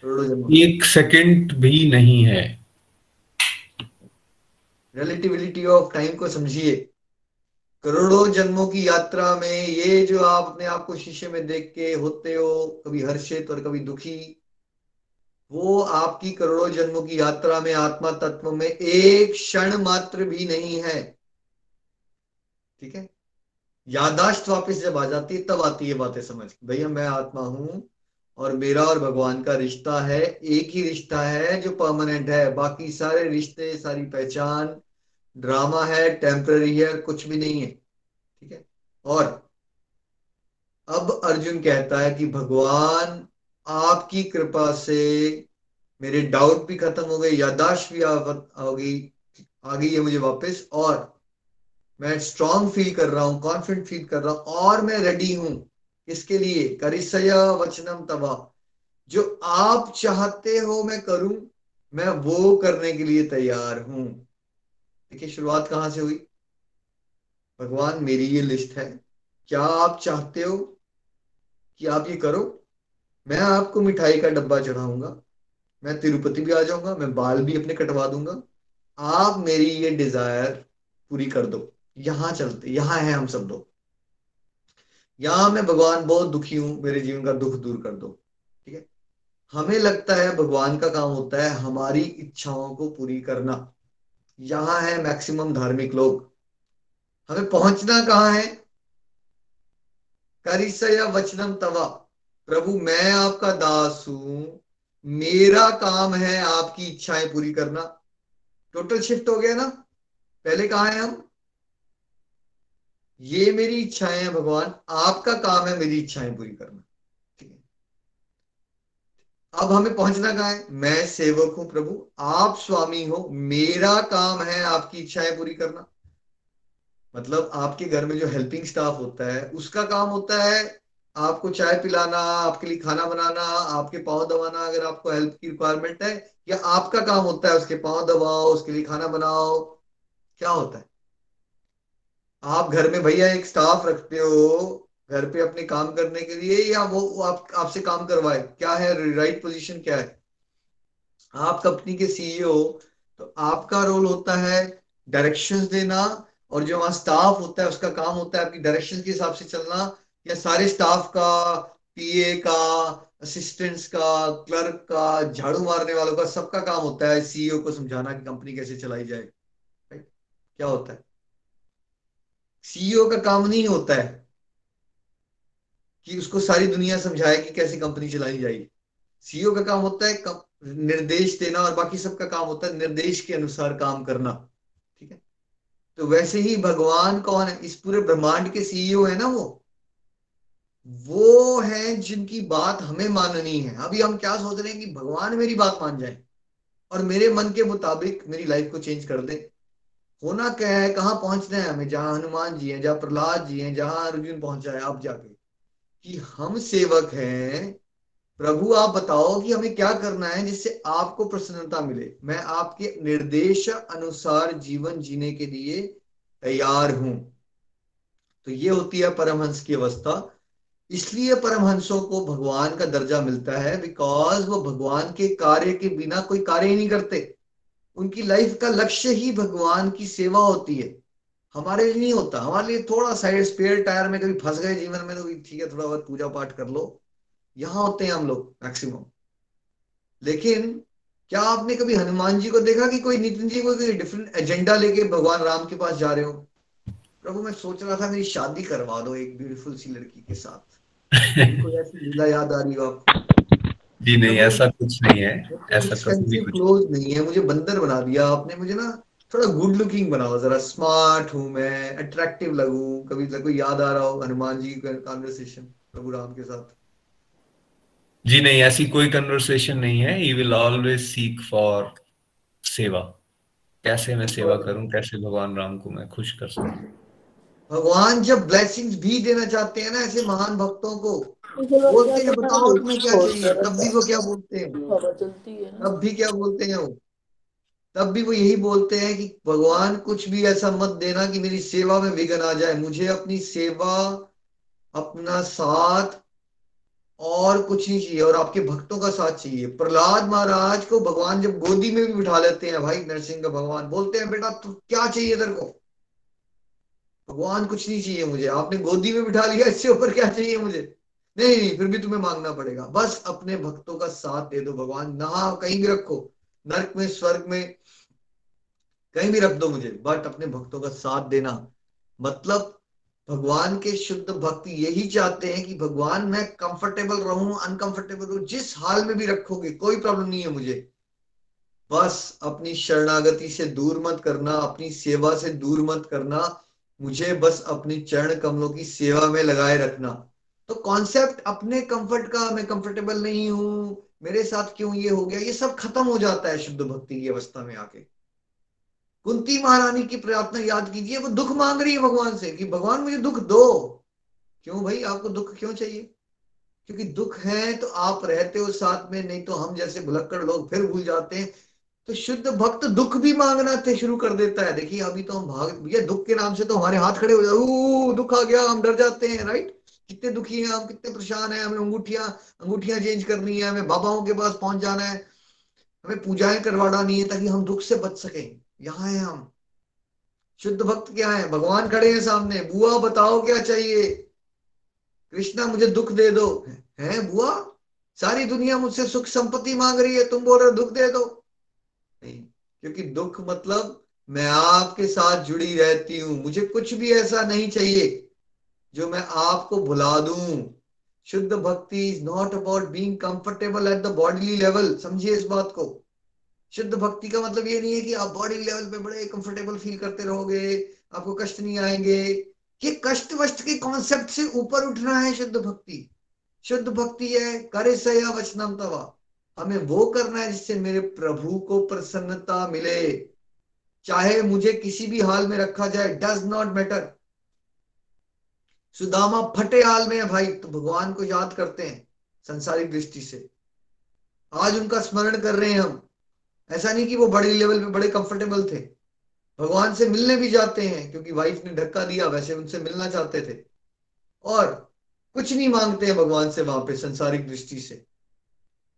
करोड़ों जन्म एक सेकंड भी नहीं है। रिलेटिविलिटी ऑफ़ टाइम को समझिए। करोड़ों जन्मों की यात्रा में ये जो आप अपने आप को शीशे में देख के होते हो, कभी हर्षित और कभी दुखी, वो आपकी करोड़ों जन्मों की यात्रा में, आत्मा तत्व में एक क्षण मात्र भी नहीं है। ठीक है? यादाश्त वापस जब आ जाती है, तब आती है बातें समझ भैया, मैं आत्मा हूँ और मेरा और भगवान का रिश्ता है, एक ही रिश्ता है जो परमानेंट है। बाकी सारे रिश्ते, सारी पहचान ड्रामा है, टेम्पररी है, कुछ भी नहीं है, ठीक है? और अब अर्जुन कहता है कि भगवान, आपकी कृपा से मेरे डाउट भी खत्म हो गए यादाश्त भी आ गई आ गई है मुझे वापस, और मैं स्ट्रांग फील कर रहा हूँ कॉन्फिडेंट फील कर रहा हूँ, और मैं रेडी हूँ इसके लिए? करिसया वचनम तबा जो आप चाहते हो मैं करूँ, मैं वो करने के लिए तैयार हूँ। देखिए, शुरुआत कहाँ से हुई? भगवान, मेरी ये लिस्ट है। क्या आप चाहते हो कि आप ये करो? मैं आपको मिठाई का डब्बा चढ़ाऊँगा। मैं तिरुपति भी आ जाऊँगा, मैं बाल भी अपने कटवा दूँगा। आप मेरी ये डिज़ायर पूरी कर दो। यहाँ चलते, यहाँ है हम सब लोग। यहाँ मैं भगवान बहुत दुखी हूँ, मेरे जीवन का दुख दूर कर दो। ठीक है? हमें लगता है भगवान का काम होता है हमारी इच्छाओं को पूरी करना। यहाँ है मैक्सिमम धार्मिक लोग। हमें पहुँचना कहाँ है? करिसया वचनम तवा। प्रभु, मैं आपका दास हूँ। मेरा काम है आपकी इच्छाएँ पूरी करना। टोटल शिफ्ट हो गया ना? पहले कहा है हम? ये मेरी इच्छाएँ हैं भगवान। आपका काम है मेरी इच्छाएँ पूरी करना। अब हमें पहुँचना कहा है? मैं सेवक हूँ प्रभु, आप स्वामी हो, मेरा काम है आपकी इच्छाएँ पूरी करना। मतलब आपके घर में जो हेल्पिंग स्टाफ होता है, उसका काम होता है आपको चाय पिलाना, आपके लिए खाना बनाना, आपके पाँव दबाना अगर आपको हेल्प की रिक्वायरमेंट है, या आपका काम होता है उसके पाँव दबाओ, उसके लिए खाना बनाओ, क्या होता है? आप घर में भैया एक स्टाफ रखते हो घर पे अपने काम करने के लिए या वो, आप आपसे काम करवाए? क्या है? राइट पोजीशन क्या है? आप कंपनी के सीईओ तो आपका रोल होता है डायरेक्शंस देना और जो वहाँ स्टाफ होता है उसका काम होता है आपकी डायरेक्शन के हिसाब से चलना या सारे स्टाफ का पीए का असिस्टेंट्स का क्लर्क का झाड़ू मारने वालों का सबका काम होता है सीईओ को समझाना कि कंपनी कैसे चलाई जाए। क्या होता है? सीईओ का काम नहीं होता है। कि उसको सारी दुनिया समझाए कि कैसे कंपनी चलाई जाएगी। सीईओ का काम होता है निर्देश देना और बाकी सबका काम होता है निर्देश के अनुसार काम करना, ठीक है? तो वैसे ही भगवान कौन है? इस पूरे ब्रह्मांड के सीईओ है ना वो? वो है जिनकी बात हमें माननी है। अभी हम क्या सोच रहे हैं कि भगवान मेरी बात मान जाए और मेरे मन के मुताबिक मेरी लाइफ को चेंज कर दे। होना क्या है? कहाँ पहुँचना है हमें? जहाँ हनुमान जी हैं, जहाँ प्रहलाद जी हैं, जहाँ अर्जुन पहुँचा है, आप जाके। कि हम सेवक हैं। प्रभु, आप बताओ कि हमें क्या करना है जिससे आपको प्रसन्नता मिले? मैं आपके निर्देश अनुसार जीवन जीने के लिए तैयार हूँ। तो ये होती है परमहंस की अवस्था। इसलिए परमहंसों को भगवान का दर्जा मिलता है बिकॉज़ वो भगवान के कार्य के बिना कोई कार्य ही नहीं करते। उनकी लाइफ का लक्ष्य ही भगवान की सेवा होती है। हमारे लिए नहीं होता। हमारे लिए थोड़ा साइड स्पेयर टायर में कभी फंस गए जीवन में तो ठीक है थोड़ा बहुत पूजा पाठ कर लो। यहाँ होते हैं हम लोग मैक्सिमम लेकिन क्या आपने कभी हनुमान जी को देखा कि कोई नितिन जी को कोई डिफरेंट एजेंडा लेके भगवान राम के पास जा रहे हो? प्रभु मैं सोच रहा था मेरी शादी करवा दो एक ब्यूटीफुल सी लड़की के साथ। कोई ऐसी लीला याद आ रही हो आप जी नहीं ऐसा कुछ नहीं है। ऐसा कुछ नहीं है। मुझे बंदर बना दिया आपने। मुझे ना थोड़ा गुड लुकिंग बनाओ जरा स्मार्ट हूँ मैं अट्रैक्टिव लगूं कभी कोई याद आ रहा हो हनुमान जी का कॉन्वर्सेशन प्रभु राम के साथ। जी नहीं ऐसी कोई कन्वर्सेशन नहीं है। He will always seek for seva. कैसे मैं सेवा करूँ कैसे भगवान राम को मैं खुश कर सकूँ? भगवान जब ब्लेसिंग्स भी देना चाहते हैं ना ऐसे महान भक्तों को बोलते हैं बताओ तुम्हें क्या चाहिए? तब भी वो क्या बोलते हैं? तब भी क्या बोलते हैं वो? तब भी वो यही बोलते हैं कि भगवान, कुछ भी ऐसा मत देना कि मेरी सेवा में विघन आ जाए। मुझे अपनी सेवा, अपना साथ और कुछ नहीं चाहिए और आपके भक्तों का साथ चाहिए। प्रहलाद महाराज को भगवान जब गोदी में भी बिठा लेते हैं, भाई नरसिंह का भगवान, बोलते हैं, बेटा, तू क्या चाहिए तेरे को? भगवान, कुछ नहीं चाहिए मुझे। आपने गोदी में बिठा लिया, इससे ऊपर क्या चाहिए मुझे? नहीं नहीं, फिर भी तुम्हें मांगना पड़ेगा। बस अपने भक्तों का साथ दे दो भगवान। नहा, कहीं भी रखो। नर्क में, स्वर्ग में कहीं भी रख दो मुझे बट अपने भक्तों का साथ देना। मतलब भगवान के शुद्ध भक्त यही चाहते हैं कि भगवान, मैं कंफर्टेबल रहूँ अनकंफर्टेबल रहूँ, जिस हाल में भी रखोगे, कोई प्रॉब्लम नहीं है मुझे। बस अपनी शरणागति से दूर मत करना, अपनी सेवा से दूर मत करना, मुझे बस अपनी चरण कमलों की सेवा में लगाए रखना। तो कॉन्सेप्ट अपने कंफर्ट का, मैं कंफर्टेबल नहीं हूँ, मेरे साथ क्यों ये हो गया, ये सब खत्म हो जाता है शुद्ध भक्ति की अवस्था में आके। कुंती महारानी की प्रार्थना याद कीजिए, वो दुख मांग रही है भगवान से कि भगवान मुझे दुख दो। क्यों भाई, आपको दुख क्यों चाहिए? क्योंकि दुख है तो आप रहते हो साथ में, नहीं तो हम जैसे भुलक्कड़ लोग फिर भूल जाते हैं। तो शुद्ध भक्त दुख भी मांगना थे शुरू कर देता है। देखिए, अभी तो हम भाग, भैया, दुख के नाम से तो हमारे हाथ खड़े हो जाए दुख आ गया, हम डर जाते हैं राइट कितने दुखी हैं हम, कितने परेशान हैं हमें अंगूठियाँ अंगूठियाँ चेंज करनी है, हमें बाबाओं के पास पहुँच जाना है, हमें पूजाएँ करवानी है ताकि हम दुख से बच सके। यहाँ है हम। शुद्ध भक्त क्या है? भगवान खड़े हैं सामने। बुआ, बताओ क्या चाहिए? कृष्णा, मुझे दुख दे दो। है बुआ? सारी दुनिया मुझसे सुख संपत्ति मांग रही है। तुम बोल रहे दुख दे दो। नहीं, क्योंकि दुख मतलब मैं आपके साथ जुड़ी रहती हूँ। मुझे कुछ भी ऐसा नहीं चाहिए जो मैं आपको भुला दू। Shuddh bhakti is not about being comfortable at the bodily level समझिए इस बात को। शुद्ध भक्ति का मतलब ये नहीं है कि आप बॉडी लेवल पे बड़े कंफर्टेबल फील करते रहोगे, आपको कष्ट नहीं आएँगे। कि कष्ट वष्ट के कॉन्सेप्ट से ऊपर उठना है शुद्ध भक्ति। शुद्ध भक्ति है, करे सया वचनम तवा। हमें वो करना है जिससे मेरे प्रभु को प्रसन्नता मिले। चाहे मुझे किसी भी हाल में रखा जाए डज नॉट मैटर सुदामा फटे हाल में है भाई तो भगवान को याद करते हैं संसारिक दृष्टि से। आज उनका स्मरण कर रहे हैं हम। ऐसा नहीं कि वो बड़े लेवल पे, बड़े कंफर्टेबल थे। भगवान से मिलने भी जाते हैं, क्योंकि वाइफ ने धक्का दिया, वैसे उनसे मिलना चाहते थे। और कुछ नहीं मांगते हैं भगवान से वहाँ पे संसारिक दृष्टि से।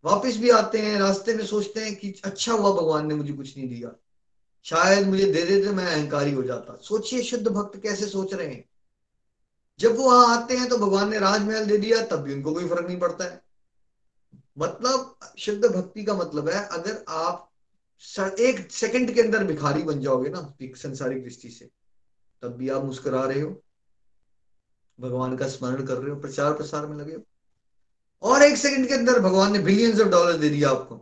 वापस भी आते हैं, रास्ते में सोचते हैं कि अच्छा हुआ, भगवान ने मुझे कुछ नहीं दिया। शायद मुझे दे देते, मैं अहंकारी हो जाता। सोचिए, शुद्ध भक्त कैसे सोच रहे हैं? जब वो वहाँ आते हैं तो भगवान ने राजमहल दे दिया, तब भी उनको कोई फ़र्क नहीं पड़ता है। मतलब शुद्ध भक्ति का मतलब है, अगर आप एक सेकंड के अंदर भिखारी बन जाओगे ना संसारिक दृष्टि से। तब भी आप मुस्कुरा रहे हो, भगवान का स्मरण कर रहे हो, प्रचार प्रसार में लगे हो। और एक सेकंड के अंदर भगवान ने बिलियंस ऑफ़ डॉलर दे दिया आपको।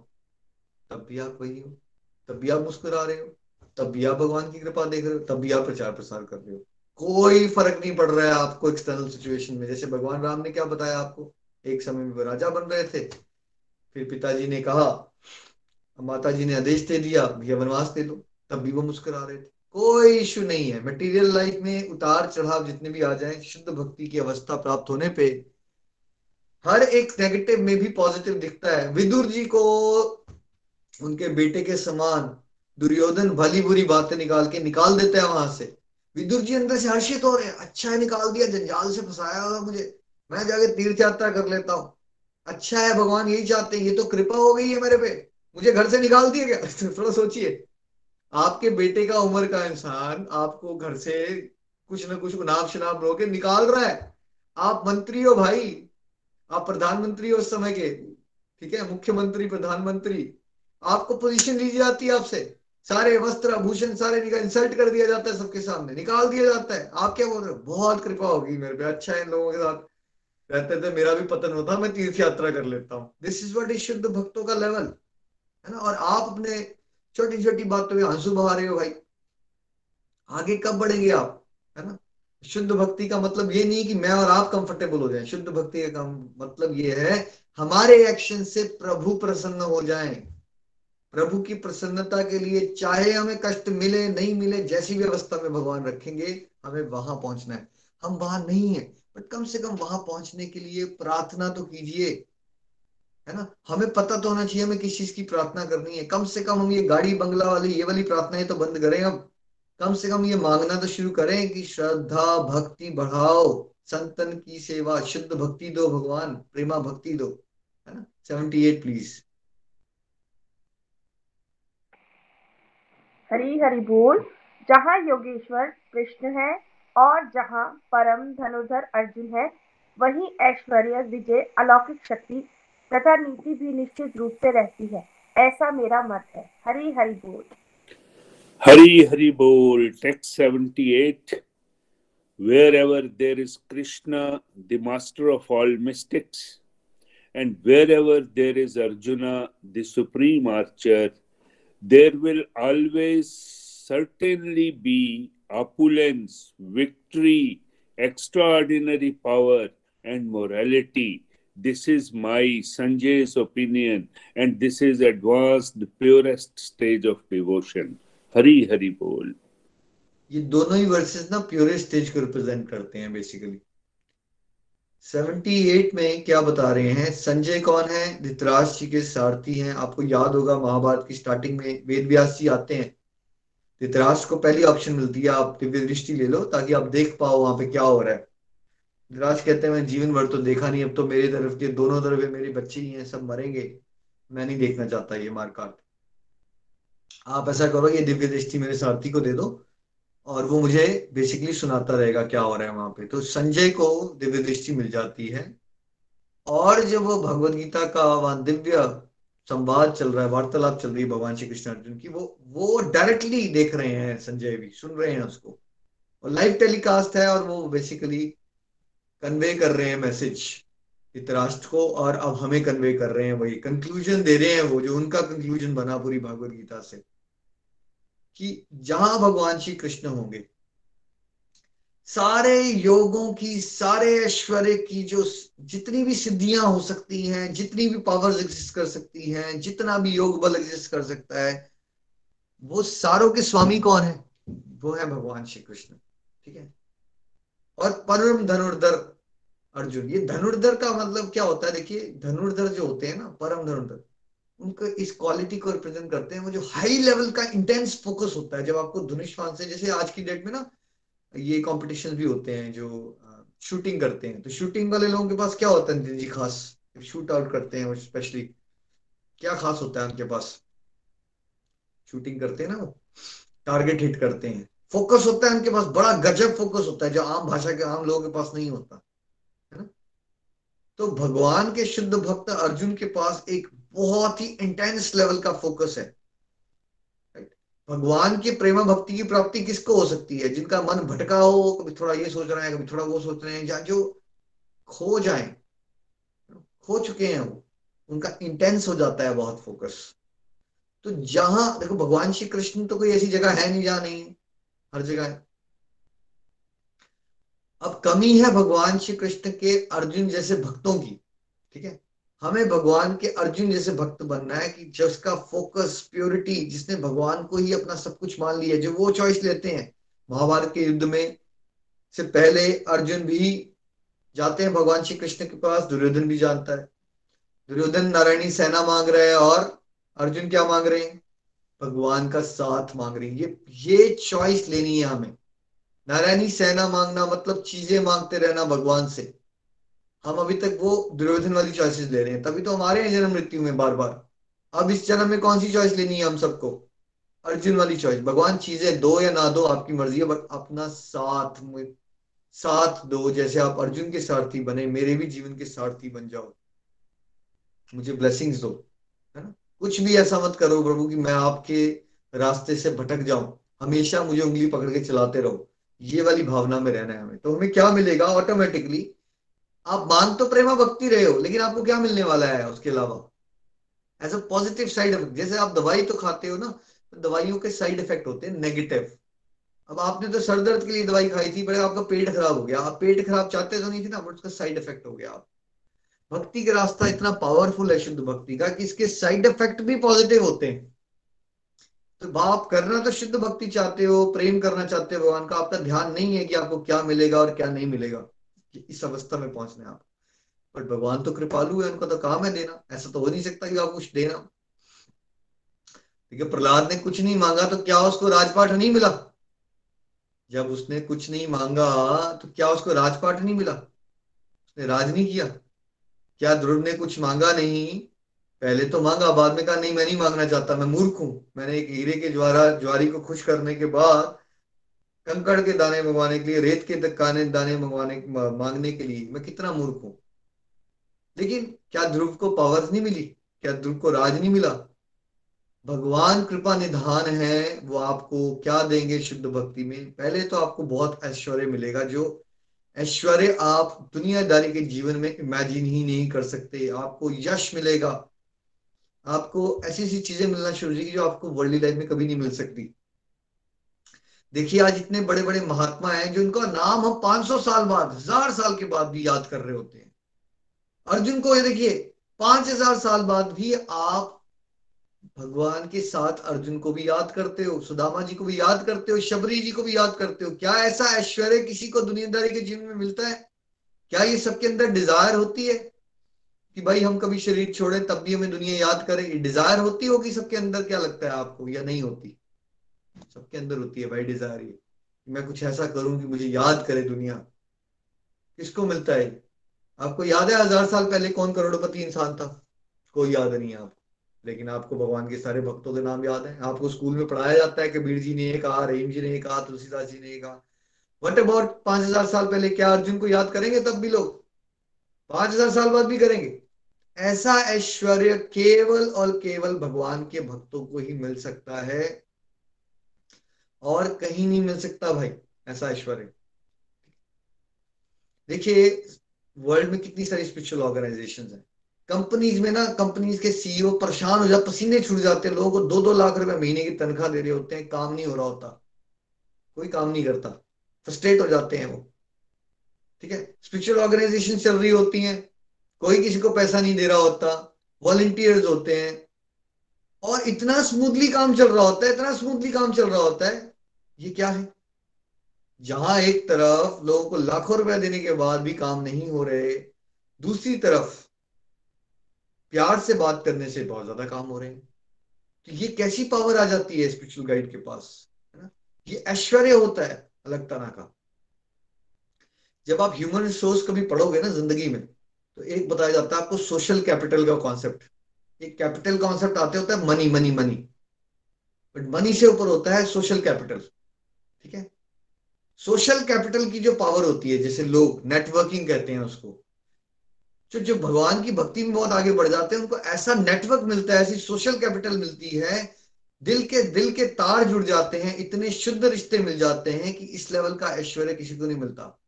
तब भी आप वही हो, तब भी आप मुस्कुरा रहे हो, तब भी आप भगवान की कृपा देख रहे हो, तब भी आप प्रचार प्रसार कर रहे हो। कोई फ़र्क नहीं पड़ रहा है आपको एक्सटर्नल सिचुएशन में। जैसे भगवान राम ने क्या बताया आपको? एक समय में वो राजा बन रहे थे। फिर पिताजी ने कहा माता जी ने आदेश दे दिया, भैया वनवास दे दो। तब भी वो मुस्कुरा रहे थे। कोई इश्यू नहीं है। मटेरियल लाइफ में उतार चढ़ाव जितने भी आ जाए, शुद्ध भक्ति की अवस्था प्राप्त होने पे हर एक नेगेटिव में भी पॉजिटिव दिखता है। विदुर जी को उनके बेटे के समान दुर्योधन भली बुरी बातें निकाल के निकाल देते हैं वहाँ से। विदुर जी अंदर से हर्षित हो रहे अच्छा है, निकाल दिया, जंजाल से फंसाया होगा मुझे। मैं जाके तीर्थ यात्रा कर लेता हूँ। अच्छा है, भगवान यही चाहते हैं। ये तो कृपा हो गई है मेरे पे। मुझे घर से निकाल दिया गया थोड़ा सोचिए। आपके बेटे का उम्र का इंसान आपको घर से कुछ ना कुछ उनाब शनाब रोके निकाल रहा है। आप मंत्री हो भाई। आप प्रधानमंत्री हो उस समय के। ठीक है? मुख्यमंत्री, प्रधानमंत्री। आपको पोजीशन दी जाती है आपसे। सारे वस्त्र, आभूषण, सारे निकाल इंसल्ट कर दिया जाता है सबके सामने। निकाल दिया जाता है। आप क्या बोल रहे हो? बहुत कृपा होगी मेरे पे। अच्छा है इन लोगों के साथ। रहते थे मेरा भी पतन होता, मैं तीर्थ यात्रा कर लेता हूँ। दिस इज़ वट इज़ शुद्ध भक्तों का लेवल है ना? और आप अपने छोटी छोटी बातों में आँसू बहा रहे हो भाई। आगे कब बढ़ेंगे आप? है ना? शुद्ध भक्ति का मतलब ये नहीं कि मैं और आप कंफर्टेबल हो जाए। शुद्ध भक्ति का मतलब ये है, हमारे एक्शन से प्रभु प्रसन्न हो जाए। प्रभु की प्रसन्नता के लिए चाहे हमें कष्ट मिले, नहीं मिले, जैसी व्यवस्था में भगवान रखेंगे, हमें वहाँ पहुँचना है। हम वहाँ नहीं है बट कम से कम वहाँ पहुँचने के लिए प्रार्थना तो कीजिए। है ना? हमें पता तो होना चाहिए हमें किस चीज़ की प्रार्थना करनी है। कम से कम हम ये गाड़ी, बंगला वाली, ये वाली प्रार्थनाएँ तो बंद करें हम। कम से कम ये मांगना तो शुरू करें कि श्रद्धा, भक्ति बढ़ाओ। संतन की सेवा, शुद्ध भक्ति दो भगवान, प्रेमा भक्ति दो, है ना? Seventy eight, please. Hari, Hari बोल। जहाँ योगेश्वर कृष्ण है और जहाँ परम धनुधर अर्जुन है, वही ऐश्वर्य, विजय, अलौकिक शक्ति तथा नीति भी निश्चित रूप से रहती है। ऐसा मेरा मत है। हरी हरी बोल। हरी हरी बोल। Text seventy eight wherever there is Krishna the master of all mystics and wherever there is Arjuna the supreme archer there will always certainly be opulence victory extraordinary power and morality this is my Sanjay's opinion, and this is advanced, the purest stage of devotion. Hari Hari Bol. ये दोनों ही वर्सेस ना प्योरेस्ट स्टेज को रिप्रेजेंट करते हैं बेसिकली 78 में क्या बता रहे हैं? संजय कौन है? धृतराज जी के सारथी हैं। आपको याद होगा महाभारत की स्टार्टिंग में वेद व्यास जी आते हैं। धृतराज को पहली ऑप्शन मिलती है आप दिव्य दृष्टि ले लो ताकि आप देख पाओ वहाँ पे क्या हो रहा है। धृतराज कहते हैं मैं जीवन भर तो देखा नहीं, अब तो मेरी तरफ़ के दोनों तरफ़ मेरे बच्चे ही हैं, सब मरेंगे। मैं नहीं देखना चाहता ये मारकाट। आप ऐसा करो, ये दिव्य दृष्टि मेरे सारथी को दे दो और वो मुझे बेसिकली सुनाता रहेगा क्या हो रहा है वहाँ पे। तो संजय को दिव्य दृष्टि मिल जाती है और जब वो भगवत गीता का वहाँ दिव्य संवाद चल रहा है, वार्तालाप चल रही है भगवान श्री कृष्ण अर्जुन की, वो वो डायरेक्टली देख रहे हैं, संजय भी, सुन रहे हैं उसको। और लाइव टेलीकास्ट है और वो बेसिकली कन्वे कर रहे हैं मैसेज धृतराष्ट्र को और अब हमें कन्वे कर रहे हैं वही कंक्लूजन दे रहे हैं वो, जो उनका कंक्लूजन बना पूरी भगवत गीता से, कि जहाँ भगवान श्री कृष्ण होंगे, सारे योगों की, सारे ऐश्वर्य की जो जितनी भी सिद्धियाँ हो सकती हैं, जितनी भी पावर्स एग्जिस्ट कर सकती हैं, जितना भी योग बल एग्जिस्ट कर सकता है, वो सारों के स्वामी कौन है? वो है भगवान श्री कृष्ण, ठीक है? और परम धनुर्धर अर्जुन। ये धनुर्धर का मतलब क्या होता है? देखिए, धनुर्धर जो होते हैं ना, परम धनुर्धर, उनको इस क्वालिटी को रिप्रेजेंट करते हैं। वो जो हाई लेवल का इंटेंस फोकस होता है, जब आपको धनुष्वान से, जैसे आज की डेट में ना, ये कॉम्पिटिशन भी होते हैं जो शूटिंग करते हैं। तो शूटिंग वाले लोगों के पास क्या होता है जी, खास? शूट आउट करते हैं स्पेशली क्या खास होता है उनके पास? शूटिंग करते हैं ना वो टारगेट हिट करते हैं। फोकस होता है उनके पास, बड़ा गजब फोकस होता है, जो आम भाषा के आम लोगों के पास नहीं होता, है ना? तो भगवान के शुद्ध भक्त अर्जुन के पास एक बहुत ही इंटेंस लेवल का फोकस है भगवान की प्रेम भक्ति की प्राप्ति किसको हो सकती है? जिनका मन भटका हो, कभी थोड़ा ये सोच रहे हैं, कभी थोड़ा वो सोच रहे हैं, या जो खो जाए, खो चुके हैं वो, उनका इंटेंस हो जाता है बहुत फोकस तो जहाँ, देखो, भगवान श्री कृष्ण तो कोई ऐसी जगह है नहीं, जहाँ नहीं हर जगह है। अब कमी है भगवान श्री कृष्ण के अर्जुन जैसे भक्तों की, ठीक है? हमें भगवान के अर्जुन जैसे भक्त बनना है कि जिसका फोकस प्योरिटी जिसने भगवान को ही अपना सब कुछ मान लिया, जो वो चॉइस लेते हैं। महाभारत के युद्ध में से पहले अर्जुन भी जाते हैं भगवान श्री कृष्ण के पास, दुर्योधन भी जानता है। दुर्योधन नारायणी सेना मांग रहे हैं और अर्जुन क्या मांग रहे हैं? भगवान का साथ मांग रहे हैं। ये ये चॉइस लेनी है हमें। नारायणी सेना मांगना मतलब चीज़ें मांगते रहना भगवान से। हम अभी तक वो दुर्योधन वाली चॉइसेस ले रहे हैं। तभी तो हमारे जन्म मृत्यु में बार बार अब इस जन्म में कौन सी चॉइस लेनी है हम सबको? अर्जुन वाली चॉइस भगवान, चीज़ें दो या ना दो, आपकी मर्ज़ी है बट अपना साथ साथ दो। जैसे आप अर्जुन के सारथी बने, मेरे भी जीवन के सारथी बन जाओ। मुझे ब्लेसिंग्स दो। कुछ भी ऐसा मत करो प्रभु कि मैं आपके रास्ते से भटक जाऊँ। हमेशा मुझे उंगली पकड़ के चलाते रहो। ये वाली भावना में रहना है हमें। तो हमें क्या मिलेगा ऑटोमेटिकली आप मान तो प्रेमा भक्ति रहे हो, लेकिन आपको क्या मिलने वाला है उसके अलावा? As a positive side effect जैसे आप दवाई तो खाते हो ना तो दवाइयों के साइड इफ़ेक्ट होते हैं नेगेटिव अब आपने तो सर दर्द के लिए दवाई खाई थी पर आपका पेट खराब हो गया। आप पेट खराब चाहते तो नहीं थे ना बट उसका साइड इफ़ेक्ट हो गया। आप भक्ति का रास्ता इतना पावरफुल है शुद्ध भक्ति का कि इसके साइड इफ़ेक्ट भी पॉजिटिव होते हैं। तो आप करना तो शुद्ध भक्ति चाहते हो, प्रेम करना चाहते हो, भगवान का आपका ध्यान नहीं है कि आपको क्या मिलेगा और क्या नहीं मिलेगा, कि इस अवस्था में पहुँचने आप। पर भगवान तो कृपालु है, उनका तो काम है देना। ऐसा तो हो नहीं सकता कि आप कुछ देना। देखिए, प्रहलाद ने कुछ नहीं मांगा तो क्या उसको राजपाठ नहीं मिला? जब उसने कुछ नहीं मांगा तो क्या उसको राजपाठ नहीं मिला? उसने राज नहीं किया। क्या ध्रुव ने कुछ मांगा नहीं? पहले तो मांगा, बाद में कहा, नहीं, मैं नहीं मांगना चाहता, मैं मूर्ख हूँ। मैंने एक हीरे के ज्वारा, ज्वारी को खुश करने के बाद कंकड़ के दाने मंगवाने के लिए, रेत के काने दाने मंगवाने, मांगने के लिए मैं कितना मूर्ख हूँ? लेकिन क्या ध्रुव को पावर नहीं मिली? क्या ध्रुव को राज नहीं मिला? भगवान कृपा निधान है, वो आपको क्या देंगे शुद्ध भक्ति में? पहले तो आपको बहुत ऐश्वर्य मिलेगा, जो ऐश्वर्य, आप दुनियादारी के जीवन में इमेजिन ही नहीं कर सकते। आपको यश मिलेगा। आपको ऐसी ऐसी चीज़ें मिलना शुरू होगी जो आपको वर्ल्ड लाइफ में कभी नहीं मिल सकती। देखिए, आज इतने बड़े बड़े महात्मा हैं जो उनका नाम हम 500 साल बाद, हज़ार साल के बाद भी याद कर रहे होते हैं। अर्जुन को ये देखिए, पाँच हज़ार साल बाद भी आप भगवान के साथ अर्जुन को भी याद करते हो, सुदामा जी को भी याद करते हो, शबरी जी को भी याद करते हो। क्या ऐसा ऐश्वर्य किसी को दुनियादारी के जीवन में मिलता है? क्या ये सबके अंदर डिज़ायर होती है? कि भाई हम कभी शरीर छोड़े, तब भी हमें दुनिया याद करे। डिज़ायर होती होगी सबके अंदर? क्या लगता है आपको? या नहीं होती? सबके अंदर होती है भाई डिज़ायर ये। मैं कुछ ऐसा करूँ कि मुझे याद करे दुनिया। किसको मिलता है आपको याद है, हज़ार साल पहले कौन करोड़पति इंसान था? कोई याद नहीं आपको। लेकिन आपको भगवान के सारे भक्तों के नाम याद है। आपको स्कूल में पढ़ाया जाता है कबीर जी ने ये कहा, रहीम जी ने ये कहा, तुलसीदास जी ने ये कहा। वट अबाउट पाँच हज़ार साल पहले? क्या अर्जुन को याद करेंगे तब भी लोग? पाँच हज़ार साल बाद भी करेंगे। ऐसा ऐश्वर्य केवल और केवल भगवान के भक्तों को ही मिल सकता है और कहीं नहीं मिल सकता भाई, ऐसा ऐश्वर्य। देखिए वर्ल्ड में कितनी सारी स्पिरिचुअल ऑर्गेनाइजेशन है। कंपनीज़ में ना कंपनीज़ के सीईओ परेशान हो जाते पसीने छूट जाते हैं। लोगों को दो दो लाख रुपए महीने की तनख्वाह दे रहे होते हैं, काम नहीं हो रहा होता। कोई काम नहीं करता। फ्रस्ट्रेट हो जाते हैं वो। ठीक है? स्पिरिचुअल ऑर्गेनाइजेशन चल रही होती हैं। कोई किसी को पैसा नहीं दे रहा होता। वॉलंटियर्स होते हैं। और इतना स्मूथली काम चल रहा होता है, इतना स्मूथली काम चल रहा होता है, ये क्या है? जहाँ एक तरफ़ लोगों को लाखों रुपए देने के बाद भी काम नहीं हो रहे, दूसरी तरफ़ प्यार से बात करने से बहुत ज़्यादा काम हो रहे हैं। तो ये कैसी पावर आ जाती है स्पिरिचुअल गाइड के पास, है ना? ये ऐश्वर्य होता है, अलग तरह का। जब आप ह्यूमन रिसोर्स कभी पढ़ोगे ना ज़िंदगी में तो एक बताया जाता है आपको सोशल कैपिटल का कॉन्सेप्ट एक कैपिटल कॉन्सेप्ट आते होता है money money money but money से ऊपर होता है सोशल कैपिटल ठीक है? सोशल कैपिटल की जो पावर होती है, जैसे लोग नेटवर्किंग कहते हैं उसको जो जो भगवान की भक्ति में बहुत आगे बढ़ जाते हैं, उनको ऐसा नेटवर्क मिलता है, ऐसी सोशल कैपिटल मिलती है, दिल के दिल के तार जुड़ जाते हैं, इतने शुद्ध रिश्ते मिल जाते हैं कि इस लेवल का ऐश्वर्य किसी को नहीं मिलता।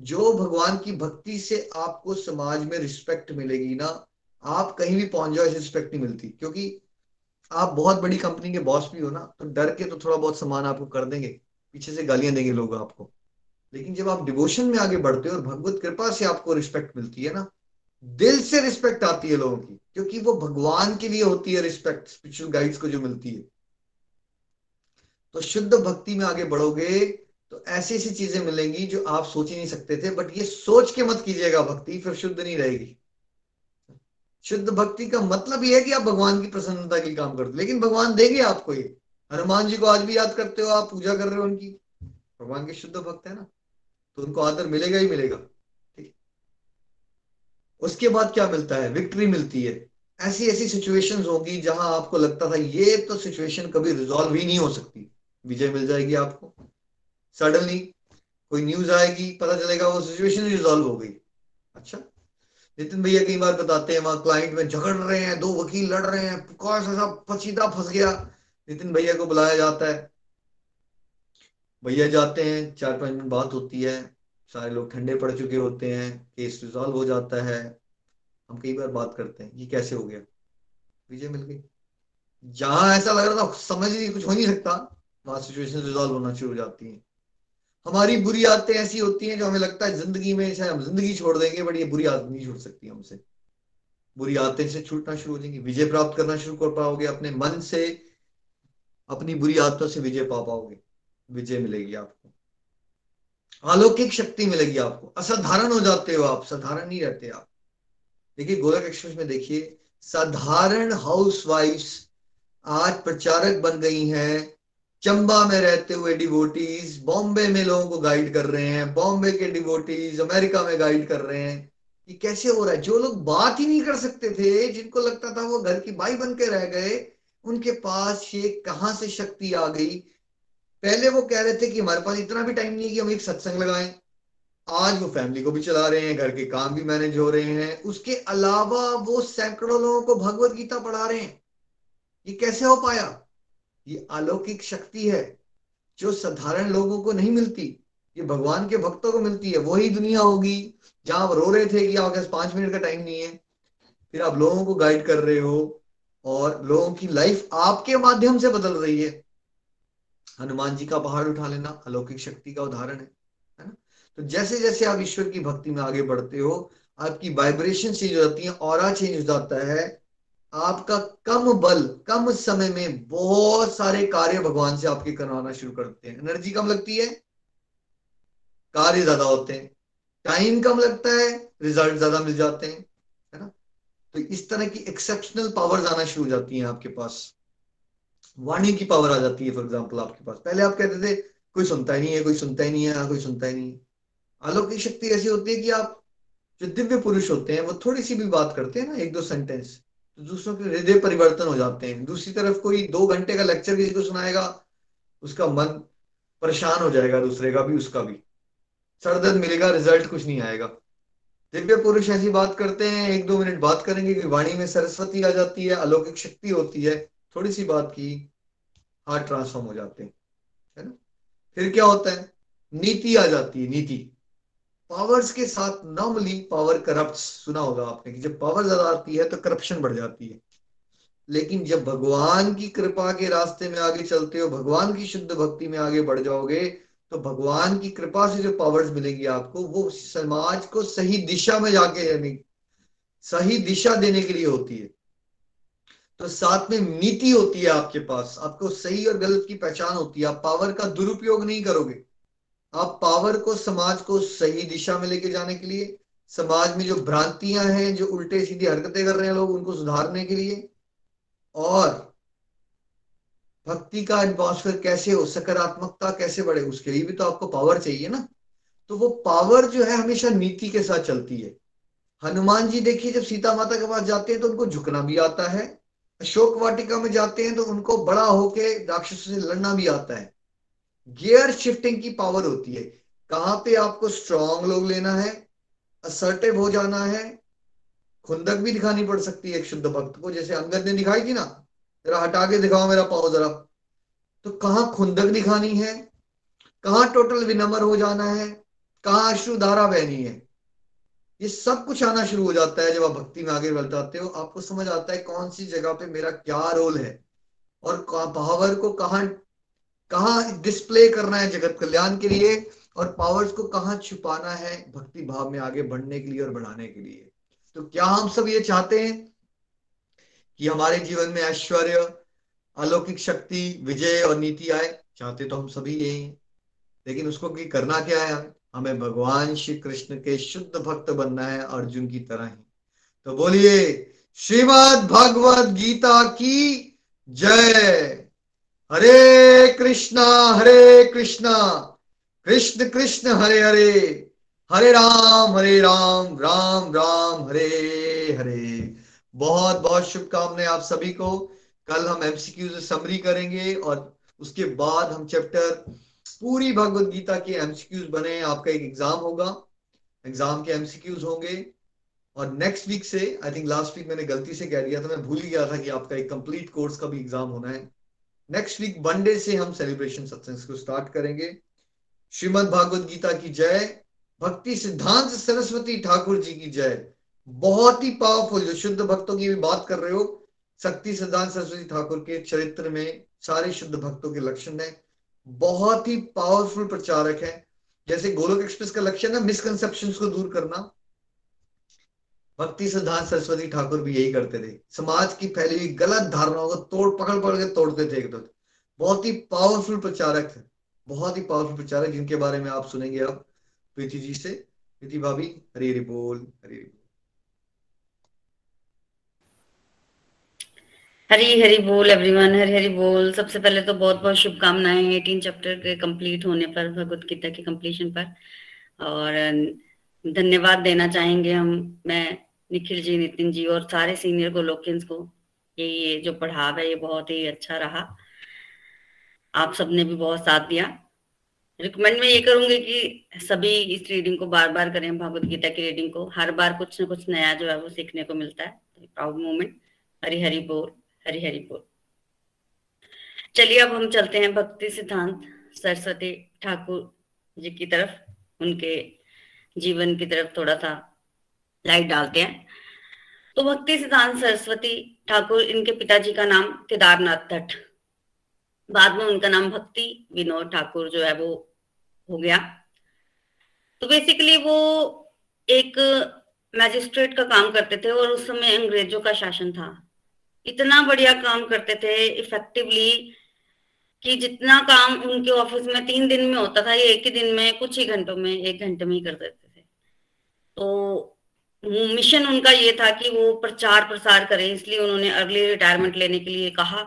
जो भगवान की भक्ति से आपको समाज में रिस्पेक्ट मिलेगी ना, आप कहीं भी पहुँच जाओ ऐसी रिस्पेक्ट नहीं मिलती। क्योंकि आप बहुत बड़ी कंपनी के बॉस भी हो ना तो डर के तो थोड़ा बहुत सामान आपको कर देंगे, पीछे से गालियाँ देंगे लोग आपको। लेकिन जब आप डिवोशन में आगे बढ़ते हो और भगवत कृपा से आपको रिस्पेक्ट मिलती है ना दिल से रिस्पेक्ट आती है लोगों की, क्योंकि वो भगवान के लिए होती है रिस्पेक्ट स्पिरिचुअल गाइड्स को जो मिलती है। तो शुद्ध भक्ति में आगे बढ़ोगे तो ऐसी ऐसी चीज़ें मिलेंगी जो आप सोच ही नहीं सकते थे बट ये सोच के मत कीजिएगा भक्ति, फिर शुद्ध नहीं रहेगी। शुद्ध भक्ति का मतलब ये है कि आप भगवान की प्रसन्नता के काम करते लेकिन भगवान देंगे आपको ये। हनुमान जी को आज भी याद करते हो आप, पूजा कर रहे हो उनकी। भगवान के शुद्ध भक्त है ना तो उनको आदर मिलेगा ही मिलेगा। उसके बाद क्या मिलता है? विक्ट्री मिलती है। ऐसी ऐसी सिचुएशंस होगी जहाँ आपको लगता था ये तो सिचुएशन कभी रिजॉल्व ही नहीं हो सकती। विजय मिल जाएगी आपको। सडनली कोई न्यूज़ आएगी, पता चलेगा वो सिचुएशन रिजॉल्व हो गई। अच्छा? नितिन भैया कई बार बताते हैं, वहाँ क्लाइंट में झगड़ रहे हैं, दो वकील लड़ रहे हैं, कौन सा पसीदा फंस गया। नितिन भैया को बुलाया जाता है। भैया जाते हैं, चार, पाँच मिनट बात होती है। सारे लोग ठंडे पड़ चुके होते हैं केस रिजॉल्व हो जाता है। हम कई बार बात करते हैं, ये कैसे हो गया? विजय मिल गई। जहाँ ऐसा लग रहा था, समझ नहीं कुछ हो नहीं सकता। वहाँ सिचुएशन रिजॉल्व होना शुरू हो जाती है। हमारी बुरी आदतें ऐसी होती हैं जो हमें लगता है ज़िंदगी में चाहे हम ज़िंदगी छोड़ देंगे बट ये बुरी आदत नहीं छूट सकती हमसे। बुरी आदतें से छूटना शुरू हो जाएँगी। विजय प्राप्त करना शुरू कर पाओगे अपने मन से। अपनी बुरी आदतों से विजय पा पाओगे। विजय मिलेगी आपको। अलौकिक शक्ति मिलेगी आपको। असाधारण हो जाते हो आप, साधारण नहीं रहते आप। देखिए, गोलक एक्सप्रेस में देखिए, साधारण हाउस आज प्रचारक बन गई हैं। चंबा में रहते हुए डिवोटीज बॉम्बे में लोगों को गाइड कर रहे हैं। बॉम्बे के डिवोटीज अमेरिका में गाइड कर रहे हैं। ये कैसे हो रहा है? जो लोग बात ही नहीं कर सकते थे, जिनको लगता था वो घर की बाई बन के रह गए, उनके पास ये कहाँ से शक्ति आ गई? पहले वो कह रहे थे कि हमारे पास इतना भी टाइम नहीं है कि हम एक सत्संग लगाएँ। आज वो फैमिली को भी चला रहे हैं, घर के काम भी मैनेज हो रहे हैं। उसके अलावा वो सैकड़ों लोगों को भगवत गीता पढ़ा रहे हैं। ये कैसे हो पाया? ये अलौकिक शक्ति है जो साधारण लोगों को नहीं मिलती। ये भगवान के भक्तों को मिलती है। वही दुनिया होगी जहाँ आप रो रहे थे कि आपके पास पाँच मिनट का टाइम नहीं है। फिर आप लोगों को गाइड कर रहे हो और लोगों की लाइफ आपके माध्यम से बदल रही है। हनुमान जी का पहाड़ उठा लेना, अलौकिक शक्ति का उदाहरण है है ना? तो जैसे जैसे आप ईश्वर की भक्ति में आगे बढ़ते हो, आपकी वाइब्रेशन चेंज हो जाती है और चेंज हो जाता है, आपका कम बल, कम समय में बहुत सारे कार्य भगवान से आपके करवाना शुरू करते हैं। एनर्जी कम लगती है, कार्य ज़्यादा होते हैं। टाइम कम लगता है रिज़ल्ट ज़्यादा मिल जाते हैं, है ना? तो इस तरह की एक्सेप्शनल पावर्स आना शुरू हो जाती हैं आपके पास। वाणी की पावर आ जाती है फॉर एग्ज़ाम्पल आपके पास। पहले आप कहते थे, कोई सुनता ही नहीं है, कोई सुनता ही नहीं है कोई सुनता ही नहीं है। अलौकिक शक्ति ऐसी होती है कि आप जो दिव्य पुरुष होते हैं, वो थोड़ी सी भी बात करते हैं ना, एक दो सेंटेंस तो दूसरों के हृदय परिवर्तन हो जाते हैं। दूसरी तरफ़ कोई दो घंटे का लेक्चर किसी को सुनाएगा, उसका मन परेशान हो जाएगा, दूसरे का भी, उसका भी। सरदर्द मिलेगा रिज़ल्ट कुछ नहीं आएगा। दिव्य पुरुष ऐसी बात करते हैं, एक दो मिनट बात करेंगे कि वाणी में सरस्वती आ जाती है, अलौकिक शक्ति होती है। थोड़ी सी बात की हार्ट ट्रांसफॉर्म हो जाते हैं, है ना? फिर क्या होता है? नीति आ जाती है, नीति। पावर्स के साथ नॉर्मली पावर करप्ट सुना होगा आपने कि जब पावर ज़्यादा आती है तो करप्शन बढ़ जाती है। लेकिन जब भगवान की कृपा के रास्ते में आगे चलते हो, भगवान की शुद्ध भक्ति में आगे बढ़ जाओगे तो भगवान की कृपा से जो पावर्स मिलेंगी आपको, वो समाज को सही दिशा में जाके सही दिशा देने के लिए होती है। तो साथ में नीति होती है आपके पास। आपको सही और गलत की पहचान होती है। आप पावर का दुरुपयोग नहीं करोगे। आप पावर को, समाज को सही दिशा में लेके जाने के लिए, समाज में जो भ्रांतियाँ हैं, जो उल्टे सीधी हरकतें कर रहे हैं लोग, उनको सुधारने के लिए, और भक्ति का एटमॉस्फेयर कैसे हो, सकारात्मकता कैसे बढ़े, उसके लिए भी तो आपको पावर चाहिए ना। तो वो पावर जो है हमेशा नीति के साथ चलती है। हनुमान जी देखिए, जब सीता माता के पास जाते हैं तो उनको झुकना भी आता है। अशोक वाटिका में जाते हैं तो उनको बड़ा होके राक्षसों से लड़ना भी आता है। गियर शिफ्टिंग की पावर होती है। कहाँ पे आपको स्ट्रॉन्ग लोग लेना है असर्टिव हो जाना है, खुंदक भी दिखानी पड़ सकती है एक शुद्ध भक्त को, जैसे अंगद ने दिखाई थी ना, जरा हटा के दिखाओ मेरा पाओ जरा। तो कहाँ खुंदक दिखानी है, कहाँ टोटल विनम्र हो जाना है, कहाँ अश्रुधारा बहनी है? ये सब कुछ आना शुरू हो जाता है जब आप भक्ति में आगे बढ़ जाते हो, आपको समझ आता है कौन सी जगह पे मेरा क्या रोल है और पावर को कहा, कहाँ डिस्प्ले करना है जगत कल्याण के लिए और पावर्स को कहाँ छुपाना है भक्ति भाव में आगे बढ़ने के लिए और बढ़ाने के लिए। तो क्या हम सब ये चाहते हैं कि हमारे जीवन में ऐश्वर्य, अलौकिक शक्ति, विजय और नीति आए? चाहते तो हम सभी यही हैं, लेकिन उसको की करना क्या है हमें? भगवान श्री कृष्ण के शुद्ध भक्त बनना है अर्जुन की तरह ही। तो बोलिए, श्रीमद भगवत गीता की जय। हरे कृष्णा हरे कृष्णा, कृष्ण कृष्ण, हरे हरे हरे राम हरे राम राम राम, हरे हरे। बहुत बहुत शुभकामनाएँ आप सभी को। कल हम एमसीक्यू समरी करेंगे और उसके बाद हम चैप्टर पूरी भगवत गीता के एमसीक्यूज बने, आपका एक एग्ज़ाम होगा। एग्ज़ाम के एमसीक्यूज होंगे। और नेक्स्ट वीक से आई थिंक लास्ट वीक मैंने गलती से कह दिया था, मैं भूल गया था कि आपका एक कंप्लीट कोर्स का भी एग्ज़ाम होना है। नेक्स्ट वीक मंडे से हम सेलिब्रेशन सत्संग को स्टार्ट करेंगे। श्रीमद भागवत गीता की जय। भक्ति सिद्धांत सरस्वती ठाकुर जी की जय। बहुत ही पावरफुल जो शुद्ध भक्तों की भी बात कर रहे हो, शक्ति सिद्धांत सरस्वती ठाकुर के चरित्र में सारे शुद्ध भक्तों के लक्षण है। बहुत ही पावरफुल प्रचारक है। जैसे गोलोक एक्सप्रेस का लक्ष्य है मिसकंसेप्शन को दूर करना। भक्ति सिद्धांत सरस्वती ठाकुर भी यही करते थे। समाज की फैली हुई गलत धारणाओं को तोड़, पकड़ पकड़ के तोड़ते थे एक दो। बहुत ही पावरफुल प्रचारक थे। बहुत ही पावरफुल प्रचारक, जिनके बारे में आप सुनेंगे अब। प्रीति जी से। प्रीति भाभी, हरी हरी बोल, हरी हरी हरी हरी बोल एवरीवन हरी हरी बोल। सबसे पहले तो बहुत बहुत शुभकामनाएँ एटीन चैप्टर के कंप्लीट होने पर, भगवत गीता के कंप्लीशन पर। और, धन्यवाद देना चाहेंगे हम, मैं निखिल जी, नितिन जी और सारे सीनियर गोलोकियंस को। ये ये जो पढ़ाव है, ये बहुत ही अच्छा रहा। आप सबने भी बहुत साथ दिया। रिकमेंड मैं ये करूँगी कि सभी इस रीडिंग को बार बार करें भगवत गीता की रीडिंग को। हर बार कुछ ना कुछ नया जो है, वो सीखने को मिलता है। प्राउड मोमेंट हरी हरी बोल। हरी हरी बोल चलिए, अब हम चलते हैं भक्ति सिद्धांत, सरस्वती ठाकुर जी की तरफ़। उनके जीवन की तरफ़ थोड़ा सा लाइट डालते हैं। तो भक्ति सिद्धांत, सरस्वती ठाकुर, इनके पिताजी का नाम केदारनाथ भट्ट बाद में उनका नाम भक्ति विनोद ठाकुर जो है वो हो गया। तो बेसिकली वो एक मैजिस्ट्रेट का काम करते थे और उस समय अंग्रेज़ों का शासन था। इतना बढ़िया काम करते थे इफेक्टिवली कि जितना काम उनके ऑफ़िस में तीन दिन में होता था, ये एक ही दिन में कुछ ही घंटों में, एक घंटे में ही कर देते थे। तो मिशन उनका ये था कि वो प्रचार प्रसार करें, इसलिए उन्होंने अर्ली रिटायरमेंट लेने के लिए कहा।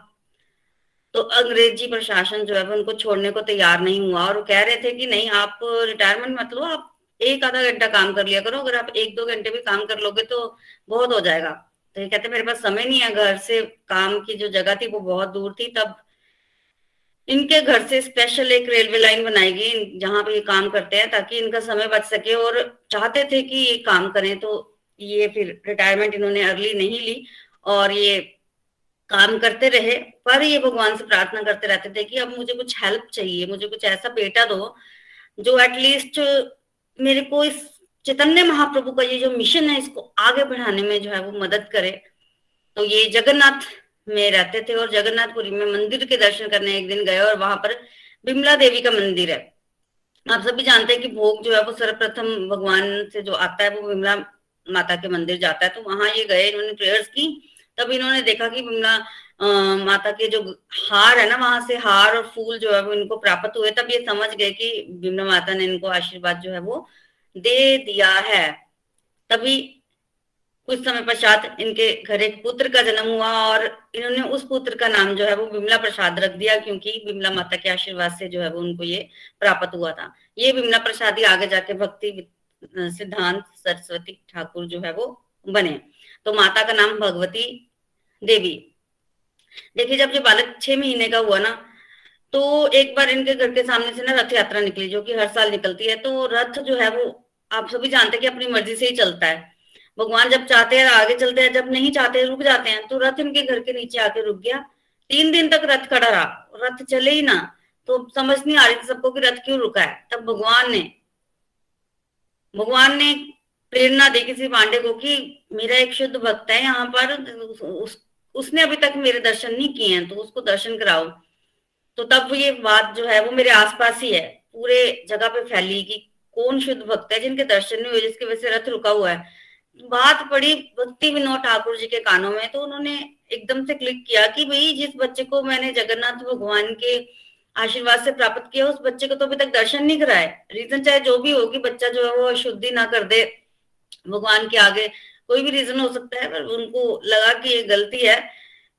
तो अंग्रेज़ी प्रशासन जो है, उनको छोड़ने को तैयार नहीं हुआ और वो कह रहे थे कि नहीं, आप रिटायरमेंट मत लो, आप एक आधा घंटा काम कर लिया करो, अगर आप एक दो घंटे भी काम कर लोगे तो बहुत हो जाएगा। तो ये कहते मेरे पास समय नहीं है, घर से काम की जो जगह थी वो बहुत दूर थी, तब इनके घर से स्पेशल एक रेलवे लाइन बनाई गई जहाँ पे ये काम करते हैं, ताकि इनका समय बच सके और चाहते थे कि ये काम करें तो ये फिर रिटायरमेंट इन्होंने अर्ली नहीं ली और ये काम करते रहे। पर ये भगवान से प्रार्थना करते रहते थे कि अब मुझे कुछ हेल्प चाहिए, मुझे कुछ ऐसा बेटा दो, जो एटलीस्ट मेरे को इस चैतन्य महाप्रभु का ये जो मिशन है, इसको आगे बढ़ाने में जो है वो मदद करे। तो ये जगन्नाथ में रहते थे और जगन्नाथपुरी में मंदिर के दर्शन करने एक दिन गए और वहाँ पर बिमला देवी का मंदिर है। आप सभी जानते हैं कि भोग जो है वो सर्वप्रथम भगवान से जो आता है, वो बिमला माता के मंदिर जाता है। तो वहाँ ये गए, इन्होंने प्रेयर्स की। तब इन्होंने देखा कि बिमला माता के जो हार है ना, वहाँ से हार और फूल जो है वो इनको प्राप्त हुए। तब ये समझ गए कि बिमला माता ने इनको आशीर्वाद जो है वो दे दिया है। तभी कुछ समय पश्चात इनके घर एक पुत्र का जन्म हुआ और इन्होंने उस पुत्र का नाम जो है वो बिमला प्रसाद रख दिया क्योंकि बिमला माता के आशीर्वाद से जो है वो उनको ये प्राप्त हुआ था। ये बिमला प्रसाद ही आगे जाके भक्ति सिद्धांत, सरस्वती ठाकुर जो है वो बने। तो माता का नाम भगवती देवी। देखिए, जब ये बालक छह महीने का हुआ ना तो एक बार इनके घर के सामने से ना रथ यात्रा निकली जो कि हर साल निकलती है तो रथ जो है वो आप सभी जानते हैं कि अपनी मर्ज़ी से ही चलता है। भगवान जब चाहते हैं आगे चलते हैं जब नहीं चाहते रुक जाते हैं तो रथ इनके घर के नीचे आके रुक गया। तीन दिन तक रथ खड़ा रहा। रथ चले ही ना तो समझ नहीं आ रही थी सबको कि रथ क्यों रुका है। तब भगवान ने भगवान ने प्रेरणा दी किसी पांडे को कि मेरा एक शुद्ध भक्त है यहाँ पर उस, उसने अभी तक मेरे दर्शन नहीं किए हैं तो उसको दर्शन कराओ। तो तब ये बात जो है वो मेरे आसपास ही है पूरे जगह पे फैली कि कौन शुद्ध भक्त है, जिनके दर्शन नहीं हुए, जिसकी वजह से रथ रुका हुआ है। बात पड़ी भक्ति विनोद ठाकुर जी के कानों में तो उन्होंने एकदम से क्लिक किया कि भाई, जिस बच्चे को मैंने जगन्नाथ भगवान के आशीर्वाद से प्राप्त किया, उस बच्चे को तो अभी तक दर्शन नहीं कराए। रीजन चाहे जो भी होगी बच्चा जो है, वो अशुद्धि ना कर दे भगवान के आगे। कोई भी रीजन हो सकता है, पर उनको लगा कि ये गलती है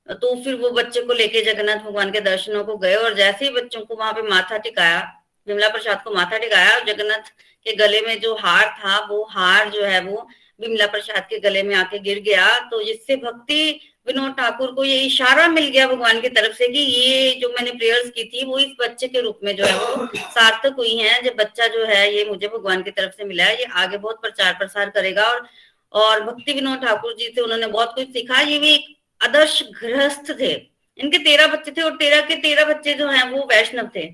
तो फिर वो बच्चे को लेके जगन्नाथ भगवान के दर्शनों को गए, और जैसे ही बच्चों को वहाँ पे माथा टिकाया विमला प्रसाद को माथा टिकाया और जगन्नाथ के गले में जो हार था, वो हार जो है वो विमला प्रसाद के गले में आके गिर गया। तो जिससे भक्ति विनोद ठाकुर को ये इशारा मिल गया भगवान की तरफ़ से कि ये जो मैंने प्रेयर्स की थी, वो इस बच्चे के रूप में जो है वो सार्थक हुई है। जब बच्चा जो है, ये मुझे भगवान की तरफ़ से मिला है ये आगे बहुत प्रचार प्रसार करेगा और और भक्ति विनोद ठाकुर जी से उन्होंने बहुत कुछ सीखा। ये भी एक आदर्श गृहस्थ थे। इनके तेरह बच्चे थे और तेरह के तेरह बच्चे जो हैं वो वैष्णव थे।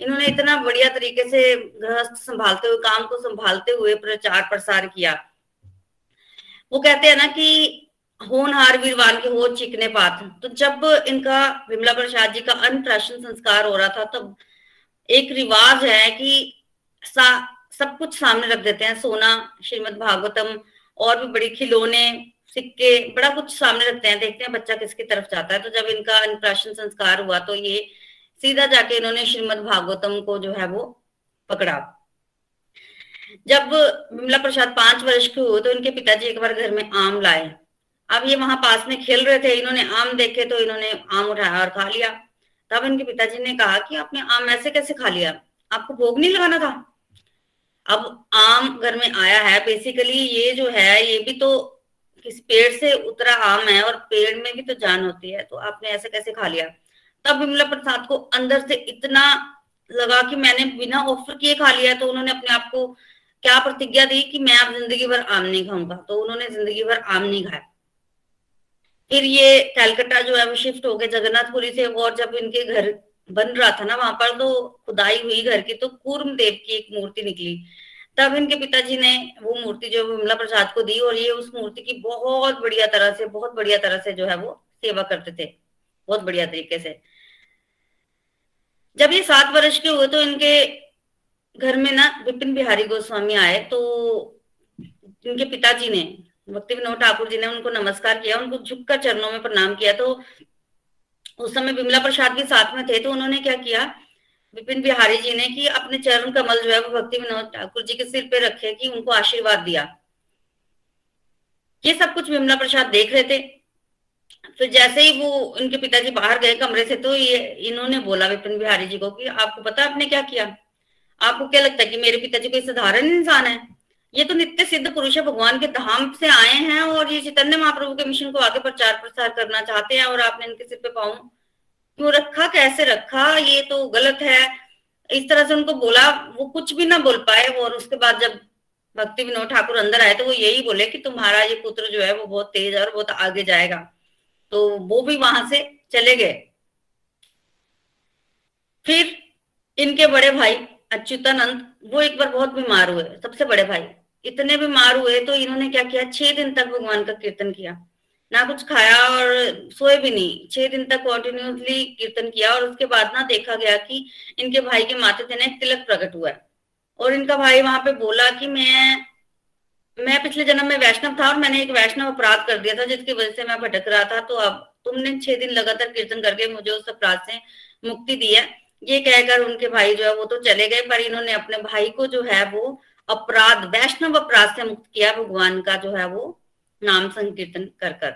इन्होंने इतना बढ़िया तरीके से गृहस्थ संभालते हुए काम को संभालते हुए प्रचार प्रसार किया। वो कहते हैं ना कि होनहार वीरवान के हो चिकने पात। तो जब इनका विमला प्रसाद जी का अन्नप्राशन संस्कार हो रहा था तब एक रिवाज है कि सा, सब कुछ सामने रख देते हैं। सोना श्रीमद भागवतम और भी बड़ी खिलौने सिक्के बड़ा कुछ सामने रखते हैं। देखते हैं बच्चा किसकी तरफ़ जाता है। तो जब इनका अनुप्राशन संस्कार हुआ तो ये सीधा जाके इन्होंने श्रीमद भागवतम को जो है वो पकड़ा। जब विमला प्रसाद पाँच वर्ष के हुए तो इनके पिताजी एक बार घर में आम लाए। अब ये वहाँ पास में खेल रहे थे, इन्होंने आम देखे तो इन्होंने आम उठाया और खा लिया। तब इनके पिताजी ने कहा कि आपने आम ऐसे कैसे खा लिया? आपको भोग नहीं लगाना था? अब आम घर में आया है। बेसिकली ये जो है, ये भी तो किसी पेड़ से उतरा आम है और पेड़ में भी तो जान होती है तो आपने ऐसे कैसे खा लिया? तब विमला प्रसाद को अंदर से इतना लगा कि मैंने बिना ऑफ़र किए खा लिया तो उन्होंने अपने आप को क्या प्रतिज्ञा दी कि मैं अब ज़िंदगी भर आम नहीं खाऊँगा? तो उन्होंने ज़िंदगी भर आम नहीं खाया। फिर ये कैलकटा जो है, वो शिफ्ट हो गए। जगन्नाथपुरी से और जब इनके घर बन रहा था ना, वहाँ पर तो खुदाई हुई घर की तो कूर्म देव की एक मूर्ति निकली। तब इनके पिताजी ने वो मूर्ति जो विमला प्रसाद को दी, और ये उस मूर्ति की बहुत बढ़िया तरह से, बहुत बढ़िया तरह से जो है वो सेवा करते थे। बहुत बढ़िया तरीके से। जब ये सात वर्ष के हुए तो इनके घर में ना विपिन बिहारी गोस्वामी आए तो इनके पिताजी ने भक्ति विनोद ठाकुर जी ने उनको नमस्कार किया, उनको झुककर चरणों में प्रणाम किया। तो उस समय विमला प्रसाद भी साथ में थे तो उन्होंने क्या किया, विपिन बिहारी जी ने कि अपने चरण कमल जो है वो भक्ति विनोद ठाकुर जी के सिर पे रखे कि उनको आशीर्वाद दिया। ये सब कुछ विमला प्रसाद देख रहे थे। फिर जैसे ही वो उनके पिताजी बाहर गए कमरे से तो ये इन्होंने बोला विपिन बिहारी जी को कि आपको पता आपने क्या किया? आपको क्या लगता है कि मेरे पिताजी कोई साधारण इंसान है? ये तो नित्य सिद्ध पुरुष है, भगवान के धाम से आए हैं और ये चैतन्य महाप्रभु के मिशन को आगे प्रचार प्रसार करना चाहते हैं और आपने इनके सिर पे पाऊ क्यों रखा, कैसे रखा? ये तो गलत है। इस तरह से उनको बोला, वो कुछ भी ना बोल पाए और उसके बाद जब भक्ति विनोद ठाकुर अंदर आए तो वो यही बोले कि तुम्हारा ये पुत्र जो है, वो बहुत तेज है और बहुत आगे जाएगा। तो वो भी वहाँ से चले गए। फिर इनके बड़े भाई अच्युतानंद, वो एक बार बहुत बीमार हुए, सबसे बड़े भाई। इतने बीमार हुए तो इन्होंने क्या किया? छह दिन तक भगवान का कीर्तन किया। ना कुछ खाया और सोए भी नहीं। छह दिन तक कॉन्टिन्यूसली कीर्तन किया और उसके बाद ना देखा गया कि इनके भाई के माथे से ना तिलक प्रकट हुआ और इनका भाई वहाँ पे बोला कि मैं मैं पिछले जन्म में वैष्णव था और मैंने एक वैष्णव अपराध कर दिया था, जिसकी वजह से मैं भटक रहा था। तो अब तुमने छह दिन लगातार कीर्तन करके मुझे उस अपराध से मुक्ति दी है। ये कहकर उनके भाई जो है वो तो चले गए, पर इन्होंने अपने भाई को जो है वो अपराध, वैष्णव अपराध से मुक्त किया, भगवान का जो है वो नाम संकीर्तन कर कर।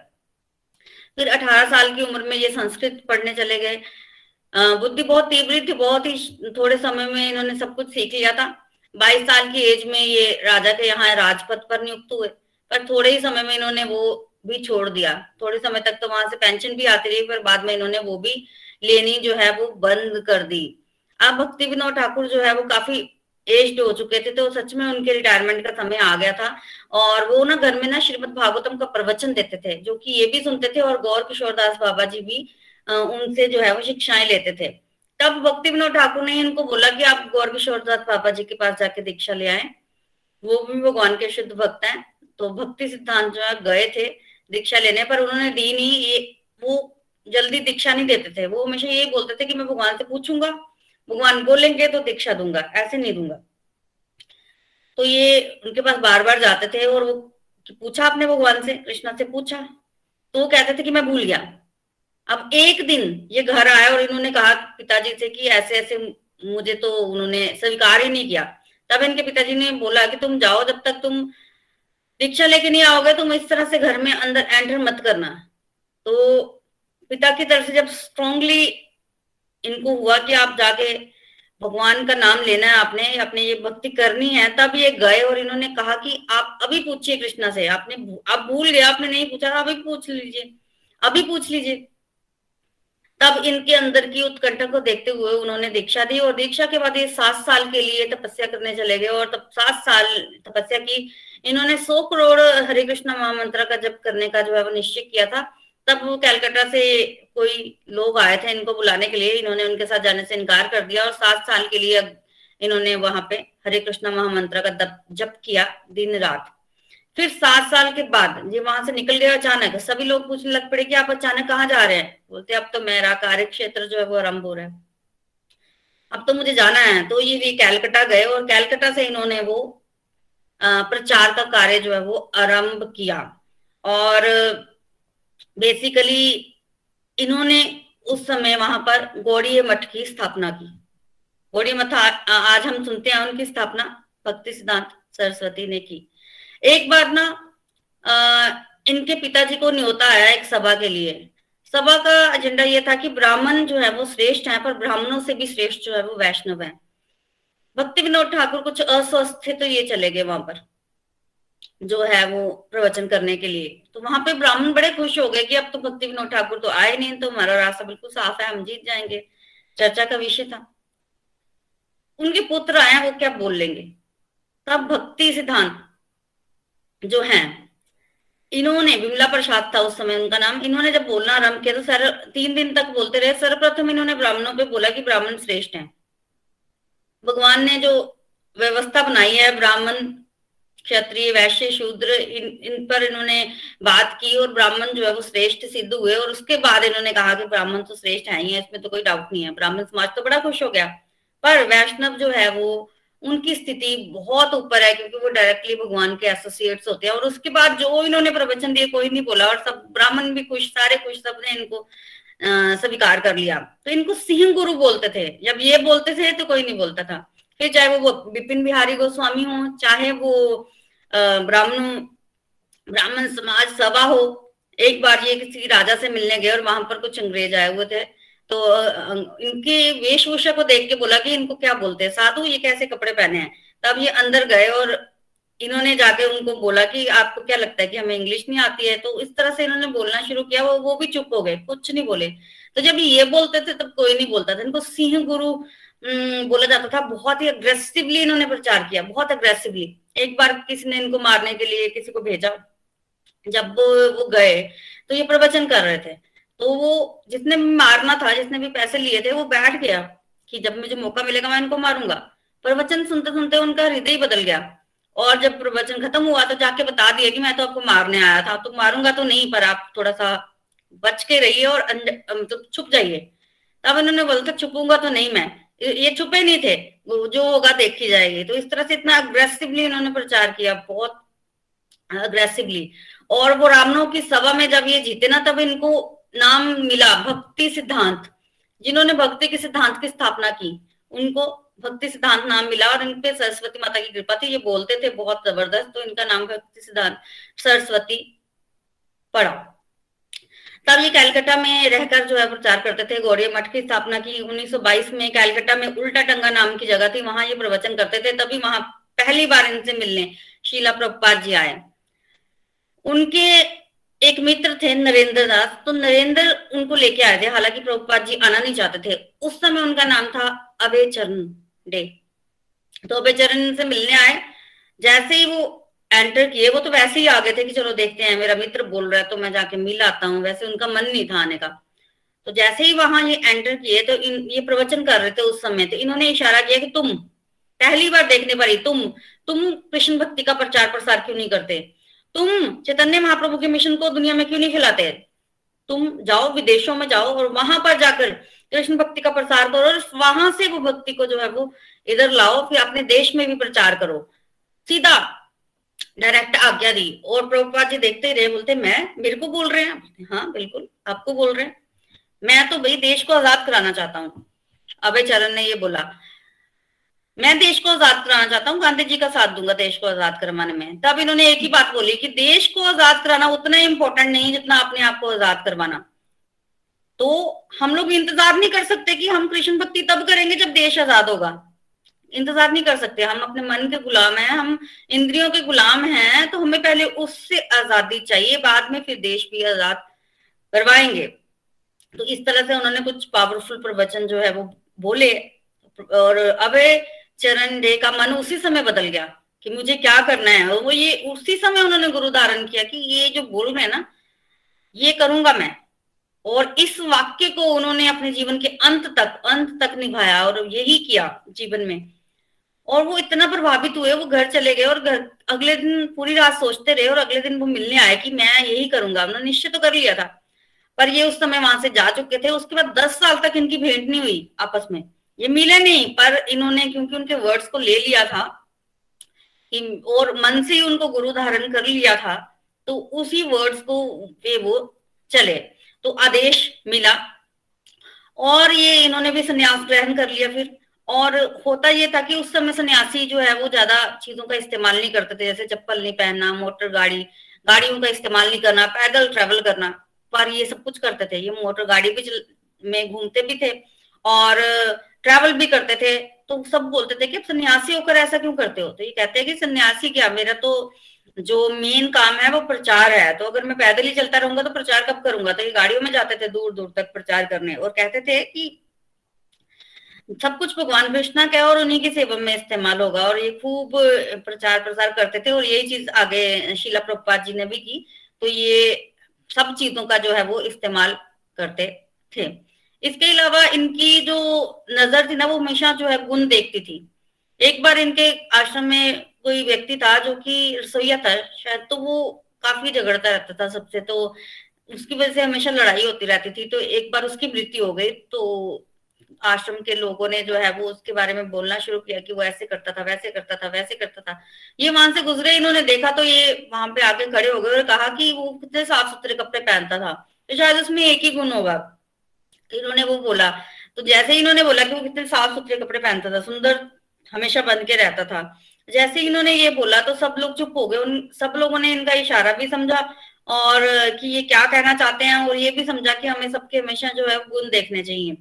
फिर 18 साल की उम्र में ये संस्कृत पढ़ने चले गए। बुद्धि बहुत तीव्र थी, बहुत ही थोड़े समय में इन्होंने सब कुछ सीख लिया था। 22 साल की एज में ये राजा के यहाँ राजपथ पर नियुक्त हुए। पर थोड़े ही समय में इन्होंने वो भी छोड़ दिया। थोड़े समय तक तो वहाँ से पेंशन भी आती रही, पर बाद में इन्होंने वो भी लेनी जो है वो बंद कर दी। अब भक्ति विनोद ठाकुर जो है वो काफ़ी एज्ड हो चुके थे तो सच में उनके रिटायरमेंट का समय आ गया था। और वो ना घर में ना श्रीमद भागवतम का प्रवचन देते थे, जो कि ये भी सुनते थे और गौर किशोर दास बाबा जी भी उनसे जो है वो शिक्षाएँ लेते थे। तब भक्ति विनोद ठाकुर ने इनको बोला कि आप गौर किशोर बाबा जी के पास जाके दीक्षा ले आए। वो भी भगवान के शुद्ध भक्त हैं तो भक्ति सिद्धांत जो है, गए थे दीक्षा लेने, पर उन्होंने दी नहीं ये, वो जल्दी दीक्षा नहीं देते थे। वो हमेशा यही बोलते थे कि मैं भगवान से पूछूँगा, भगवान बोलेंगे तो दीक्षा दूँगा, ऐसे नहीं दूँगा। तो ये उनके पास बार बार जाते थे और वो पूछा आपने भगवान से, कृष्णा से पूछा तो वो कहते थे कि मैं भूल गया। अब एक दिन ये घर आया और इन्होंने कहा पिताजी से कि ऐसे ऐसे मुझे तो उन्होंने स्वीकार ही नहीं किया। तब इनके पिताजी ने बोला कि तुम जाओ, जब तक तुम दीक्षा लेके नहीं आओगे, तुम इस तरह से घर में अंदर एंटर मत करना। तो पिता की तरफ़ से जब स्ट्रोंगली इनको हुआ कि आप जाके भगवान का नाम लेना है, आपने अपने ये भक्ति करनी है, तब ये गए और इन्होंने कहा कि आप अभी पूछिए कृष्णा से, आपने आप भूल गए, आपने नहीं पूछा, अभी पूछ लीजिए, अभी पूछ लीजिए। तब इनके अंदर की उत्कंठा को देखते हुए उन्होंने दीक्षा दी और दीक्षा के बाद ये सात साल के लिए तपस्या करने चले गए और तब सात साल तपस्या की। इन्होंने सौ करोड़ हरे कृष्ण महामंत्र का जप करने का जो है वो निश्चय किया था। तब वो कैलकाटा से कोई लोग आए थे इनको बुलाने के लिए। इन्होंने उनके साथ जाने से इनकार कर दिया और सात साल के लिए इन्होंने वहाँ पे हरे कृष्ण महामंत्र का जप किया दिन रात फिर सात साल के बाद ये वहाँ से निकल गया अचानक। सभी लोग पूछने लग पड़े कि आप अचानक कहाँ जा रहे हैं? बोलते अब तो मेरा कार्य क्षेत्र जो है वो आरंभ हो। रहा है अब तो मुझे जाना है। तो ये भी कैलकटा गए और कैलकटा से इन्होंने वो प्रचार का कार्य जो है वो आरंभ किया। और बेसिकली इन्होंने उस समय वहाँ पर गौड़ी मठ की स्थापना की। गौड़ी मठ आज हम सुनते हैं उनकी स्थापना भक्ति सिद्धांत सरस्वती ने की। एक बार ना आ, इनके पिताजी को न्योता आया एक सभा के लिए। सभा का एजेंडा ये था कि ब्राह्मण जो है वो श्रेष्ठ है पर ब्राह्मणों से भी श्रेष्ठ जो है वो वैष्णव है। भक्ति विनोद ठाकुर कुछ अस्वस्थ थे तो ये चले गए वहाँ पर जो है वो प्रवचन करने के लिए। तो वहाँ पे ब्राह्मण बड़े खुश हो गए कि अब तो भक्ति विनोद ठाकुर तो आए नहीं तो हमारा रास्ता बिल्कुल साफ़ है हम जीत जाएँगे। चर्चा का विषय था। उनके पुत्र आए वो क्या बोल लेंगे? तब भक्ति सिद्धांत जो है, इन्होंने विमला प्रसाद था उस समय उनका नाम, इन्होंने जब बोलना आरंभ किया तो सर, तीन दिन तक बोलते रहे, सर्वप्रथम इन्होंने ब्राह्मणों पे बोला कि ब्राह्मण श्रेष्ठ हैं। भगवान ने जो व्यवस्था बनाई है, ब्राह्मण, क्षत्रिय, वैश्य, शूद्र, इन इन पर इन्होंने बात की और ब्राह्मण जो है वो श्रेष्ठ सिद्ध हुए और उसके बाद इन्होंने कहा कि ब्राह्मण तो श्रेष्ठ है ही है, इसमें तो कोई डाउट नहीं है। ब्राह्मण समाज तो बड़ा खुश हो गया। पर वैष्णव जो है वो उनकी स्थिति बहुत ऊपर है, क्योंकि वो डायरेक्टली भगवान के एसोसिएट्स होते हैं और उसके बाद जो इन्होंने प्रवचन दिए, कोई नहीं बोला और सब ब्राह्मण भी खुश, सारे खुश सबने इनको स्वीकार कर लिया। तो इनको सिंह गुरु बोलते थे। जब ये बोलते थे तो कोई नहीं बोलता था। फिर चाहे वो विपिन बिहारी गोस्वामी हो, चाहे वो ब्राह्मण ब्राह्मण समाज सभा हो, एक बार ये किसी राजा से मिलने गए और वहाँ पर कुछ अंग्रेज़ आए हुए थे। तो इनकी वेशभूषा को देख के बोला कि इनको क्या बोलते हैं? साधु, ये कैसे कपड़े पहने हैं? तब ये अंदर गए और इन्होंने जाके उनको बोला कि आपको क्या लगता है कि हमें इंग्लिश नहीं आती है? तो इस तरह से इन्होंने बोलना शुरू किया, वो वो भी चुप हो गए, कुछ नहीं बोले। तो जब ये बोलते थे, तब कोई नहीं बोलता था। इनको सिंह गुरु बोला जाता था। बहुत ही अग्रेसिवली इन्होंने प्रचार किया, बहुत अग्रेसिवली एक बार किसी ने इनको मारने के लिए किसी को भेजा। जब वो गए तो ये प्रवचन कर रहे थे। तो वो जिसने मारना था, जिसने भी पैसे लिए थे, वो बैठ गया कि जब मुझे मौका मिलेगा मैं इनको मारूँगा। प्रवचन सुनते सुनते उनका हृदय बदल गया। और जब प्रवचन खत्म हुआ तो जाके बता दिया कि मैं तो आपको मारने आया था। तो मारूँगा तो नहीं, पर आप थोड़ा सा बच के रहिए और तो छुप जाइए। तब इन्होंने बोला था, छुपूँगा तो नहीं मैं। ये छुपे नहीं थे। जो होगा देखी जाएगी। तो इस तरह से इतना अग्रेसिवली उन्होंने प्रचार किया, बहुत अग्रेसिवली और वो रामनव की सभा में जब ये जीते ना, तब इनको नाम मिला भक्ति सिद्धांत, जिन्होंने भक्ति के सिद्धांत की स्थापना की। उनको भक्ति सिद्धांत नाम मिला और इन पे सरस्वती माता की कृपा थी। ये बोलते थे, बहुत ज़बरदस्त तो इनका नाम भक्ति सिद्धांत, सरस्वती पड़ा। तब ये कैलकाटा में रहकर जो है प्रचार करते थे गौरी मठ की स्थापना की। 1922 में कैलकाटा में उल्टा टंगा नाम की जगह थी। वहाँ ये प्रवचन करते थे, तभी वहाँ पहली बार इनसे मिलने शीला प्रभुपाद जी आए। उनके एक मित्र थे नरेंद्र दास तो नरेंद्र उनको लेके आए थे। हालाँकि प्रभुपाद जी आना नहीं चाहते थे। उस समय उनका नाम था अभय चरण डे। तो अभय चरण से मिलने आए। जैसे ही वो एंटर किए, वो तो वैसे ही आ गए थे कि चलो देखते हैं, मेरा मित्र बोल रहा है तो मैं जाके मिल आता हूँ। वैसे उनका मन नहीं था आने का। तो जैसे ही वहाँ ये एंटर किए तो इन, ये प्रवचन कर रहे थे उस समय तो इन्होंने इशारा किया कि तुम, पहली बार देखने पर ही तुम तुम कृष्ण भक्ति का प्रचार प्रसार क्यों नहीं करते? तुम चैतन्य महाप्रभु के मिशन को दुनिया में क्यों नहीं खिलाते? तुम जाओ विदेशों में जाओ और वहाँ पर जाकर कृष्ण भक्ति का प्रसार करो और वहाँ से वो भक्ति को जो है वो इधर लाओ, फिर अपने देश में भी प्रचार करो। सीधा डायरेक्ट आज्ञा दी और प्रभुपाद जी देखते ही रहे, बोलते, मैं, मेरे को बोल रहे हैं? हाँ बिल्कुल, आपको बोल रहे हैं। मैं तो भाई देश को आज़ाद कराना चाहता हूँ। अभय चरण ने ये बोला मैं देश को आज़ाद कराना चाहता हूँ, गांधी जी का साथ दूँगा देश को आज़ाद करवाने में। तब इन्होंने एक ही बात बोली कि देश को आज़ाद कराना उतना इंपॉर्टेंट नहीं जितना अपने आप को आज़ाद करवाना। तो हम लोग इंतज़ार नहीं कर सकते कि हम कृष्ण भक्ति तब करेंगे जब देश आज़ाद होगा। इंतज़ार नहीं कर सकते। हम अपने मन के गुलाम हैं, हम इंद्रियों के गुलाम हैं तो हमें पहले उससे आज़ादी चाहिए, बाद में फिर देश भी आज़ाद करवाएँगे। तो इस तरह से उन्होंने कुछ पावरफुल प्रवचन जो है वो बोले और अभय चरण डे का मन उसी समय बदल गया कि मुझे क्या करना है। और वो ये उसी समय उन्होंने गुरु धारण किया कि ये जो रहे हैं ना, ये करूँगा मैं। और इस वाक्य को उन्होंने अपने जीवन के अंत तक अंत तक निभाया और यही किया जीवन में। और वो इतना प्रभावित हुए, वो घर चले गए और घर, अगले दिन पूरी रात सोचते रहे और अगले दिन वो मिलने आए कि मैं यही करूँगा। उन्होंने निश्चय तो कर लिया था, पर ये उस समय वहाँ से जा चुके थे। उसके बाद दस साल तक इनकी भेंट नहीं हुई आपस में। ये मिले नहीं, पर इन्होंने, क्योंकि उनके वर्ड्स को ले लिया था और मन से ही उनको गुरु धारण कर लिया था तो उसी वर्ड्स को पे वो चले। तो आदेश मिला, और ये इन्होंने भी संन्यास ग्रहण कर लिया फिर। और होता ये था कि उस समय सन्यासी जो है, वो ज़्यादा चीज़ों का इस्तेमाल नहीं करते थे, जैसे चप्पल नहीं पहनना, मोटर गाड़ी, गाड़ियों का इस्तेमाल नहीं करना, पैदल ट्रेवल करना, पर ये सब कुछ करते थे। ये मोटर गाड़ी भी में घूमते भी थे, और ट्रैवल भी करते थे तो सब बोलते थे कि सन्यासी होकर ऐसा क्यों करते हो? तो ये कहते हैं कि सन्यासी क्या? मेरा तो जो मेन काम है वो प्रचार है। तो अगर मैं पैदल ही चलता रहूँगा तो प्रचार कब करूँगा? तो ये गाड़ियों में जाते थे दूर दूर तक प्रचार करने। और कहते थे कि सब कुछ भगवान कृष्णा का और उन्हीं की सेवा में इस्तेमाल होगा। और ये खूब प्रचार प्रसार करते थे और यही चीज़ आगे शीला प्रभुपाद जी ने भी की। तो ये सब चीज़ों का जो है वो इस्तेमाल करते थे। इसके अलावा इनकी जो नज़र थी ना, वो हमेशा जो है गुण देखती थी। एक बार इनके आश्रम में कोई व्यक्ति था जो कि रसोईया था, शायद तो वो काफ़ी झगड़ता रहता था सबसे तो उसकी वजह से हमेशा लड़ाई होती रहती थी तो एक बार उसकी मृत्यु हो गई तो आश्रम के लोगों ने जो है वो उसके बारे में बोलना शुरू किया कि वो ऐसे करता था, वैसे करता था, वैसे करता था। ये वहाँ से गुजरे, इन्होंने देखा तो ये वहाँ पे आके खड़े हो गए और कहा कि वो कितने साफ़ सुथरे कपड़े पहनता था तो शायद उसमें एक ही गुण होगा। इन्होंने वो बोला तो जैसे ही इन्होंने बोला कि वो कितने साफ़ सुथरे कपड़े पहनता था, सुंदर हमेशा बन के रहता था, जैसे ही इन्होंने ये बोला तो सब लोग चुप हो गए, उन सब लोगों ने इनका इशारा भी समझा और कि ये क्या कहना चाहते हैं और ये भी समझा कि हमें सबके हमेशा जो है गुण देखने चाहिए।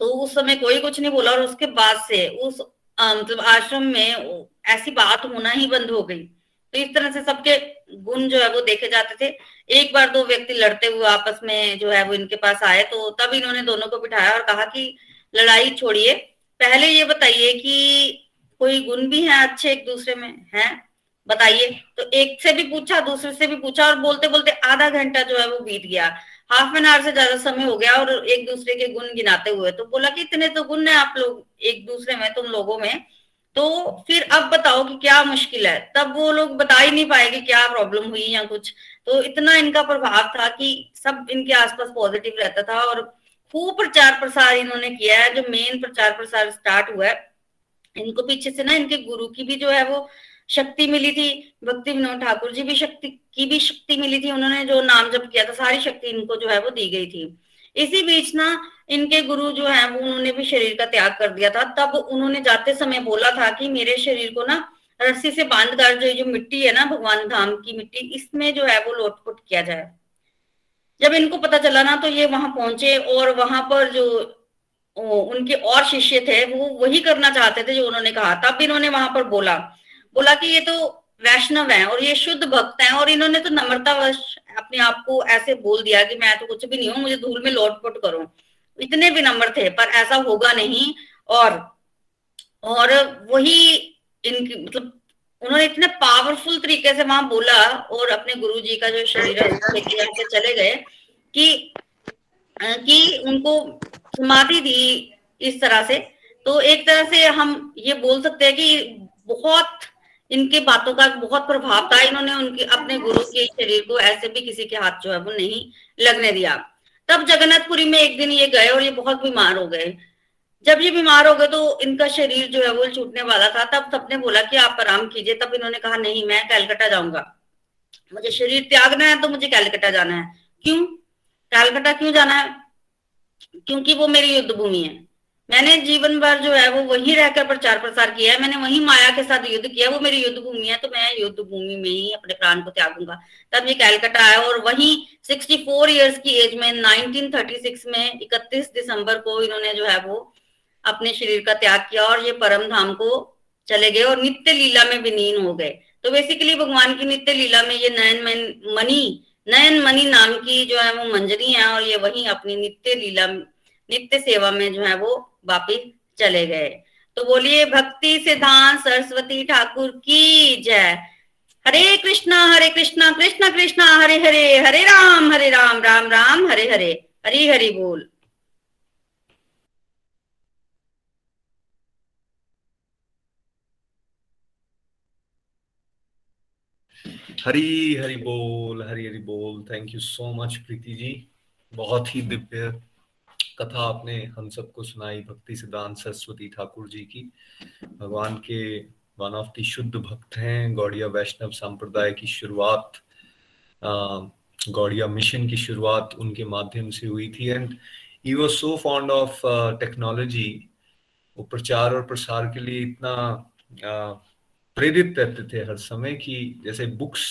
तो उस समय कोई कुछ नहीं बोला और उसके बाद से उस मतलब आश्रम में ऐसी बात होना ही बंद हो गई। तो इस तरह से सबके गुण जो है वो देखे जाते थे। एक बार दो व्यक्ति लड़ते हुए आपस में जो है वो इनके पास आए तो तब इन्होंने दोनों को बिठाया और कहा कि, लड़ाई छोड़िए। पहले ये बताइए कि कोई गुण भी है अच्छे एक दूसरे में? है? बताइए। तो एक से भी पूछा, दूसरे से भी पूछा और बोलते बोलते आधा घंटा जो है वो बीत गया। हाफ़ एन आवर से ज़्यादा समय हो गया और एक दूसरे के गुण गिनाते हुए। तो बोला कि, इतने तो गुण है आप लोग एक दूसरे में, तुम लोगों में। तो फिर अब बताओ कि क्या मुश्किल है। तब वो लोग बता ही नहीं पाए कि क्या प्रॉब्लम हुई या कुछ। तो इतना इनका प्रभाव था कि सब इनके आसपास पॉजिटिव रहता था और खूब प्रचार प्रसार इन्होंने किया है। जो मेन प्रचार प्रसार स्टार्ट हुआ है, इनको पीछे से ना इनके गुरु की भी जो है वो शक्ति मिली थी। भक्ति विनोद ठाकुर जी भी शक्ति, की भी शक्ति मिली थी। उन्होंने जो नाम जब किया था, सारी शक्ति इनको जो है वो दी गई थी। इसी बीच ना इनके गुरु जो है, वो उन्होंने भी शरीर का त्याग कर दिया था। तब उन्होंने जाते समय बोला था कि मेरे शरीर को ना रस्सी से बाँध कर, जो जो मिट्टी है ना, भगवान धाम की मिट्टी, इसमें जो है वो लोटपुट किया जाए। जब इनको पता चला ना तो ये वहाँ पहुँचे और वहाँ पर जो उनके और शिष्य थे, वो वही करना चाहते थे जो उन्होंने कहा। तब इन्होंने वहाँ पर बोला। बोला कि ये तो वैष्णव है और ये शुद्ध भक्त हैं और इन्होंने तो नम्रतावश अपने आप को ऐसे बोल दिया कि मैं तो कुछ भी नहीं हूँ, मुझे धूल में लोटपुट करो। इतने भी नंबर थे, पर ऐसा होगा नहीं। और और वही इनकी मतलब उन्होंने इतने पावरफुल तरीके से वहाँ बोला और अपने गुरु जी का जो शरीर है से चले गए कि कि उनको समाधि दी इस तरह से। तो एक तरह से हम ये बोल सकते हैं कि बहुत इनके बातों का बहुत प्रभाव था। इन्होंने उनके, अपने गुरु के शरीर को ऐसे भी किसी के हाथ जो है वो नहीं लगने दिया। तब जगन्नाथपुरी में एक दिन ये गए और ये बहुत बीमार हो गए। जब ये बीमार हो गए तो इनका शरीर जो है वो छूटने वाला था। तब सबने बोला कि आप आराम कीजिए। तब इन्होंने कहा, नहीं, मैं कैलकटा जाऊँगा। मुझे शरीर त्यागना है तो मुझे कैलकटा जाना है। क्यों? कैलकटा क्यों जाना है? क्योंकि वो मेरी युद्ध भूमि है। मैंने जीवन भर जो है वो वहीं रहकर प्रचार प्रसार किया है। मैंने वहीं माया के साथ युद्ध किया वो मेरी युद्ध भूमि है तो मैं युद्ध भूमि में ही अपने प्राण को त्यागूँगा। तब ये कैलकटा आया और वहीं 64 इयर्स की एज में 1936 में 31 दिसंबर को इन्होंने जो है वो अपने शरीर का त्याग किया और ये परम धाम को चले गए और नित्य लीला में विलीन हो गए। तो बेसिकली भगवान की नित्य लीला में ये नयन मनी, नयन मणि नाम की जो है वो मंजरी है और ये वही अपनी नित्य लीला, नित्य सेवा में जो है वो वापिस चले गए। तो बोलिए, भक्ति सिद्धांत सरस्वती ठाकुर की जय। हरे कृष्णा हरे कृष्णा कृष्णा कृष्णा, हरे हरे हरे राम हरे राम राम राम, हरे हरे, हरी हरि बोल। हरी हरि बोल, हरी हरि बोल। Thank you so much Preeti ji. बहुत ही दिव्य कथा आपने हम सबको सुनाई भक्ति सिद्धांत सरस्वती ठाकुर जी की। भगवान के वन ऑफ़ दी शुद्ध भक्त हैं, गौड़िया वैष्णव संप्रदाय की शुरुआत गौड़िया मिशन की शुरुआत उनके माध्यम से हुई थी। And he was so fond of technology वो प्रचार और प्रसार के लिए इतना प्रेरित रहते थे हर समय कि जैसे बुक्स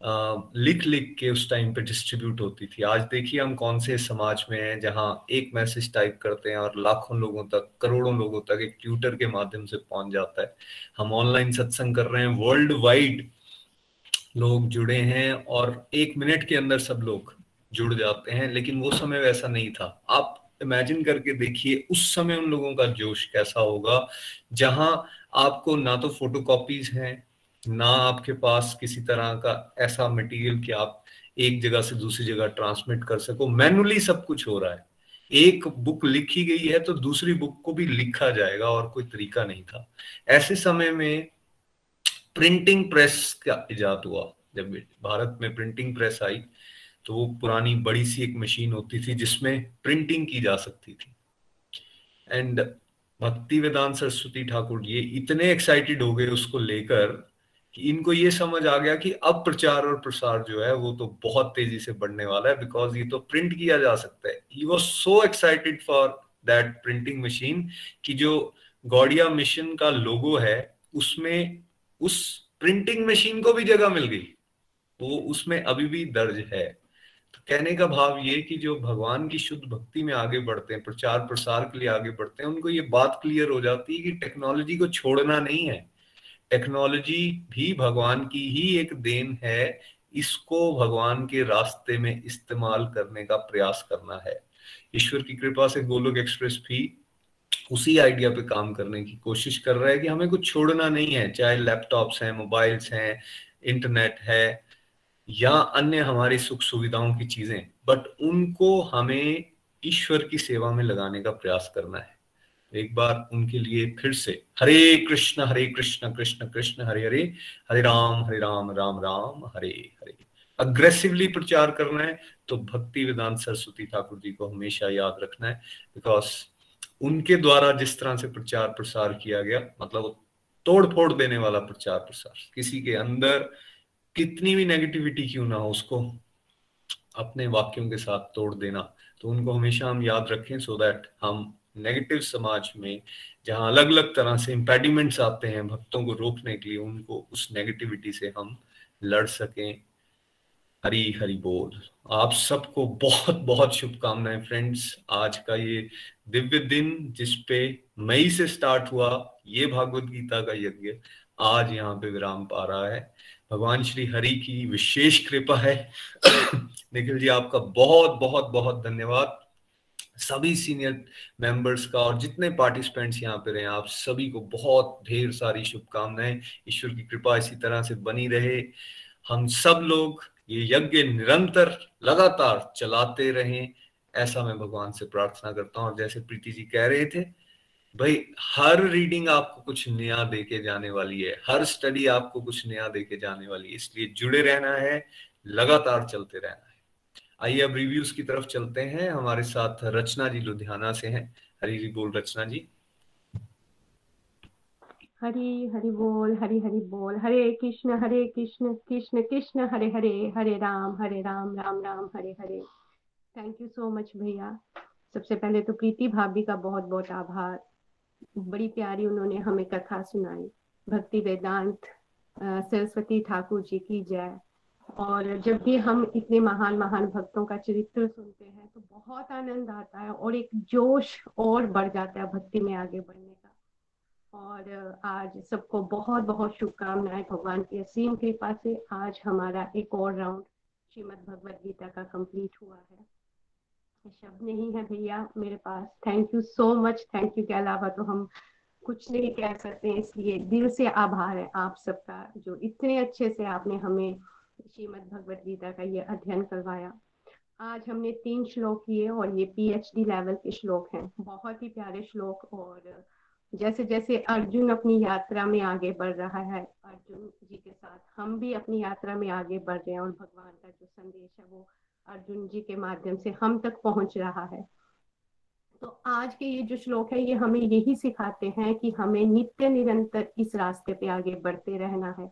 लिख लिख के उस टाइम पे डिस्ट्रीब्यूट होती थी। आज देखिए हम कौन से समाज में हैं जहाँ एक मैसेज टाइप करते हैं और लाखों लोगों तक, करोड़ों लोगों तक एक ट्यूटर के माध्यम से पहुँच जाता है। हम ऑनलाइन सत्संग कर रहे हैं वर्ल्ड वाइड लोग जुड़े हैं और एक मिनट के अंदर सब लोग जुड़ जाते हैं, लेकिन वो समय वैसा नहीं था। आप इमेजिन करके देखिए, उस समय उन लोगों का जोश कैसा होगा जहाँ आपको ना तो फ़ोटो कॉपीज हैं ना आपके पास किसी तरह का ऐसा मटेरियल कि आप एक जगह से दूसरी जगह ट्रांसमिट कर सको। मैनुअली सब कुछ हो रहा है। एक बुक लिखी गई है तो दूसरी बुक को भी लिखा जाएगा और कोई तरीका नहीं था। ऐसे समय में प्रिंटिंग प्रेस का इजाद हुआ। जब भारत में प्रिंटिंग प्रेस आई तो वो पुरानी बड़ी सी एक मशीन होती थी जिसमें प्रिंटिंग की जा सकती थी। एंड भक्ति वेदांत सरस्वती ठाकुर ये इतने एक्साइटेड हो गए उसको लेकर कि इनको ये समझ आ गया कि अब प्रचार और प्रसार जो है वो तो बहुत तेज़ी से बढ़ने वाला है बिकॉज़ ये तो प्रिंट किया जा सकता है। He was so excited for that printing machine कि जो गौड़िया मिशन का लोगो है, उसमें उस प्रिंटिंग मशीन को भी जगह मिल गई। वो उसमें अभी भी दर्ज है। तो कहने का भाव ये कि जो भगवान की शुद्ध भक्ति में आगे बढ़ते हैं प्रचार प्रसार के लिए आगे बढ़ते हैं, उनको ये बात क्लियर हो जाती है कि टेक्नोलॉजी को छोड़ना नहीं है। टेक्नोलॉजी भी भगवान की ही एक देन है, इसको भगवान के रास्ते में इस्तेमाल करने का प्रयास करना है। ईश्वर की कृपा से गोलोक एक्सप्रेस भी उसी आइडिया पे काम करने की कोशिश कर रहा है कि हमें कुछ छोड़ना नहीं है, चाहे लैपटॉप्स हैं, मोबाइल्स हैं, इंटरनेट है, या अन्य हमारी सुख सुविधाओं की चीज़ें, बट उनको हमें ईश्वर की सेवा में लगाने का प्रयास करना है। एक बार उनके लिए फिर से हरे कृष्ण हरे कृष्ण कृष्ण कृष्ण, हरे हरे हरे राम हरे राम राम राम, हरे हरे। अग्रेसिवली प्रचार करना है तो भक्ति वेदांत सरस्वती ठाकुर जी को हमेशा याद रखना है बिकॉज़ उनके द्वारा जिस तरह से प्रचार प्रसार किया गया मतलब तोड़ फोड़ देने वाला प्रचार प्रसार, किसी के अंदर कितनी भी नेगेटिविटी क्यों ना हो, उसको अपने वाक्यों के साथ तोड़ देना तो उनको हमेशा हम याद रखें सो so दैट हम नेगेटिव समाज में, जहाँ अलग अलग तरह से इम्पेडिमेंट्स आते हैं भक्तों को रोकने के लिए, उनको उस नेगेटिविटी से हम लड़ सकें। हरी हरी बोल। आप सबको बहुत बहुत शुभकामनाएँ फ्रेंड्स आज का ये दिव्य दिन जिसपे मई से स्टार्ट हुआ, ये भागवत गीता का यज्ञ, आज यहाँ पे विराम पा रहा है। भगवान श्री हरि की विशेष कृपा है। निखिल जी, आपका बहुत बहुत बहुत धन्यवाद। सभी सीनियर मेंबर्स का और जितने पार्टिसिपेंट्स यहाँ पे रहे, आप सभी को बहुत ढेर सारी शुभकामनाएँ। ईश्वर की कृपा इसी तरह से बनी रहे। हम सब लोग ये यज्ञ निरंतर लगातार चलाते रहें, ऐसा मैं भगवान से प्रार्थना करता हूँ। जैसे प्रीति जी कह रहे थे, भाई, हर रीडिंग आपको कुछ नया देके जाने वाली है। हर स्टडी आपको कुछ नया देके जाने वाली है। इसलिए जुड़े रहना है, लगातार चलते रहना है। आइए अब रिव्यूज़ की तरफ़ चलते हैं। हमारे साथ रचना जी लुधियाना से हैं। हरी हरी बोल रचना जी। हरी हरि बोल, हरी हरि बोल। Hare Krishna Hare Krishna Krishna Krishna, Hare Hare Hare Ram Hare Ram Ram Ram, Hare Hare. Thank you so much भैया। सबसे पहले तो प्रीति भाभी का बहुत बहुत आभार। बड़ी प्यारी उन्होंने हमें कथा सुनाई। भक्ति वेदांत सरस्वती ठाकुर जी की जय। और जब भी हम इतने महान महान भक्तों का चरित्र सुनते हैं तो बहुत आनंद आता है और एक जोश और बढ़ जाता है भक्ति में आगे बढ़ने का। और आज सबको बहुत बहुत शुभकामनाएँ भगवान की असीम कृपा से। आज हमारा एक और राउंड श्रीमद भगवद गीता का कंप्लीट हुआ है। शब्द नहीं है भैया, मेरे पास। Thank you so much thank you के अलावा तो हम कुछ नहीं कह सकते इसलिए दिल से आभार है आप सबका, जो इतने अच्छे से आपने हमें श्रीमद भगवत गीता का ये अध्ययन करवाया। आज हमने तीन श्लोक किए और ये पीएचडी लेवल के श्लोक हैं। बहुत ही प्यारे श्लोक और जैसे जैसे अर्जुन अपनी यात्रा में आगे बढ़ रहा है, अर्जुन जी के साथ हम भी अपनी यात्रा में आगे बढ़ रहे हैं और भगवान का जो संदेश है वो अर्जुन जी के माध्यम से हम तक पहुँच रहा है। तो आज के ये जो श्लोक है, ये हमें यही सिखाते हैं कि हमें नित्य निरंतर इस रास्ते पे आगे बढ़ते रहना है।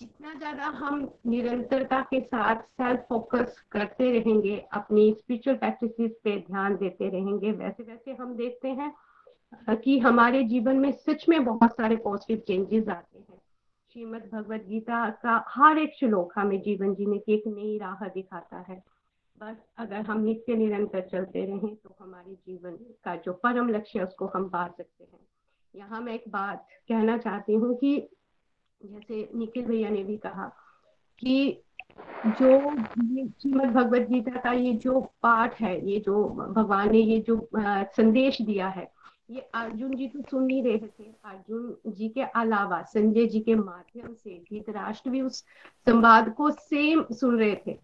जितना ज़्यादा हम निरंतरता के साथ सेल्फ फोकस करते रहेंगे, अपनी स्पिरिचुअल प्रैक्टिस पे ध्यान देते रहेंगे वैसे वैसे हम देखते हैं कि हमारे जीवन में सच में बहुत सारे पॉजिटिव चेंजेस आते हैं। श्रीमद भगवत गीता का हर एक श्लोक हमें जीवन जीने की एक नई राह दिखाता है। बस अगर हम नित्य निरंतर चलते रहें तो हमारे जीवन का जो परम लक्ष्य है, उसको हम पा सकते हैं। यहाँ मैं एक बात कहना चाहती हूँ कि जैसे निखिल भैया ने भी कहा कि जो श्रीमद भगवत गीता का ये जो पाठ है, ये जो भगवान ने ये जो संदेश दिया है, ये अर्जुन जी तो सुन नहीं रहे थे। अर्जुन जी के अलावा संजय जी के माध्यम से धृतराष्ट्र भी उस संवाद को सेम सुन रहे थे।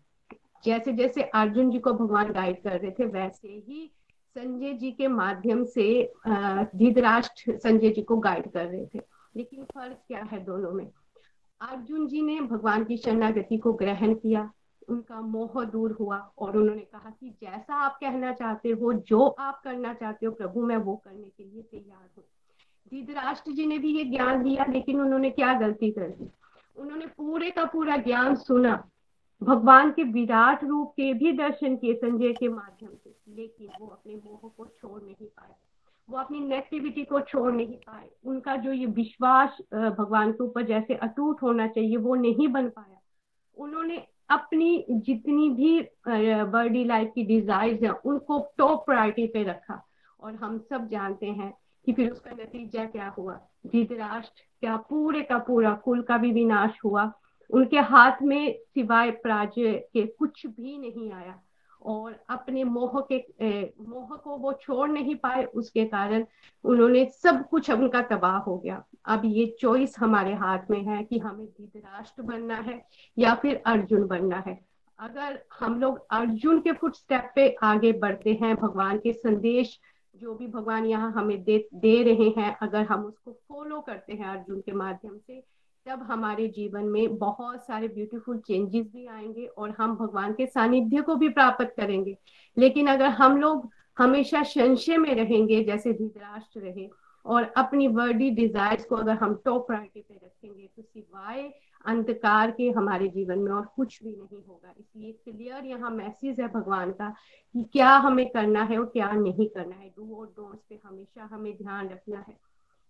जैसे जैसे अर्जुन जी को भगवान गाइड कर रहे थे, वैसे ही संजय जी के माध्यम से धृतराष्ट्र संजय जी को गाइड कर रहे थे। लेकिन फ़र्क क्या है दोनों में? अर्जुन जी ने भगवान की शरणागति को ग्रहण किया, उनका मोह दूर हुआ और उन्होंने कहा कि जैसा आप कहना चाहते हो, जो आप करना चाहते हो प्रभु, मैं वो करने के लिए तैयार हूँ। धृतराष्ट्र जी ने भी ये ज्ञान दिया लेकिन उन्होंने क्या गलती कर दी? उन्होंने पूरे का पूरा ज्ञान सुना, भगवान के विराट रूप के भी दर्शन किए संजय के माध्यम से, लेकिन वो अपने मोह को छोड़ नहीं पाए। वो अपनी नेगेटिविटी को छोड़ नहीं पाए। उनका जो ये विश्वास भगवान के ऊपर जैसे अटूट होना चाहिए, वो नहीं बन पाया। उन्होंने अपनी जितनी भी बर्डी लाइफ की डिजायर्स हैं, उनको टॉप प्रायोरिटी पे रखा। और हम सब जानते हैं कि फिर उसका नतीजा क्या हुआ? धृतराष्ट्र क्या पूरे का पूरा कुल का भी विनाश हुआ। उनके हाथ में सिवाय पराजय के कुछ भी नहीं आया। और अपने मोह के मोह को वो छोड़ नहीं पाए, उसके कारण उन्होंने सब कुछ उनका तबाह हो गया। अब ये चॉइस हमारे हाथ में है कि हमें धृतराष्ट्र बनना है या फिर अर्जुन बनना है। अगर हम लोग अर्जुन के फुट स्टेप पे आगे बढ़ते हैं, भगवान के संदेश जो भी भगवान यहाँ हमें दे दे रहे हैं, अगर हम उसको फॉलो करते हैं अर्जुन के माध्यम से तब हमारे जीवन में बहुत सारे ब्यूटीफुल चेंजेस भी आएँगे और हम भगवान के सानिध्य को भी प्राप्त करेंगे। लेकिन अगर हम लोग हमेशा संशय में रहेंगे, जैसे धृतराष्ट्र रहे, और अपनी वर्डी डिजायर्स को अगर हम टॉप प्रायोरिटी पे रखेंगे तो सिवाय अंधकार के हमारे जीवन में और कुछ भी नहीं होगा। इसलिए क्लियर यहाँ मैसेज है भगवान का कि क्या हमें करना है और क्या नहीं करना है। डू और डोंट्स पे हमेशा हमें ध्यान रखना है।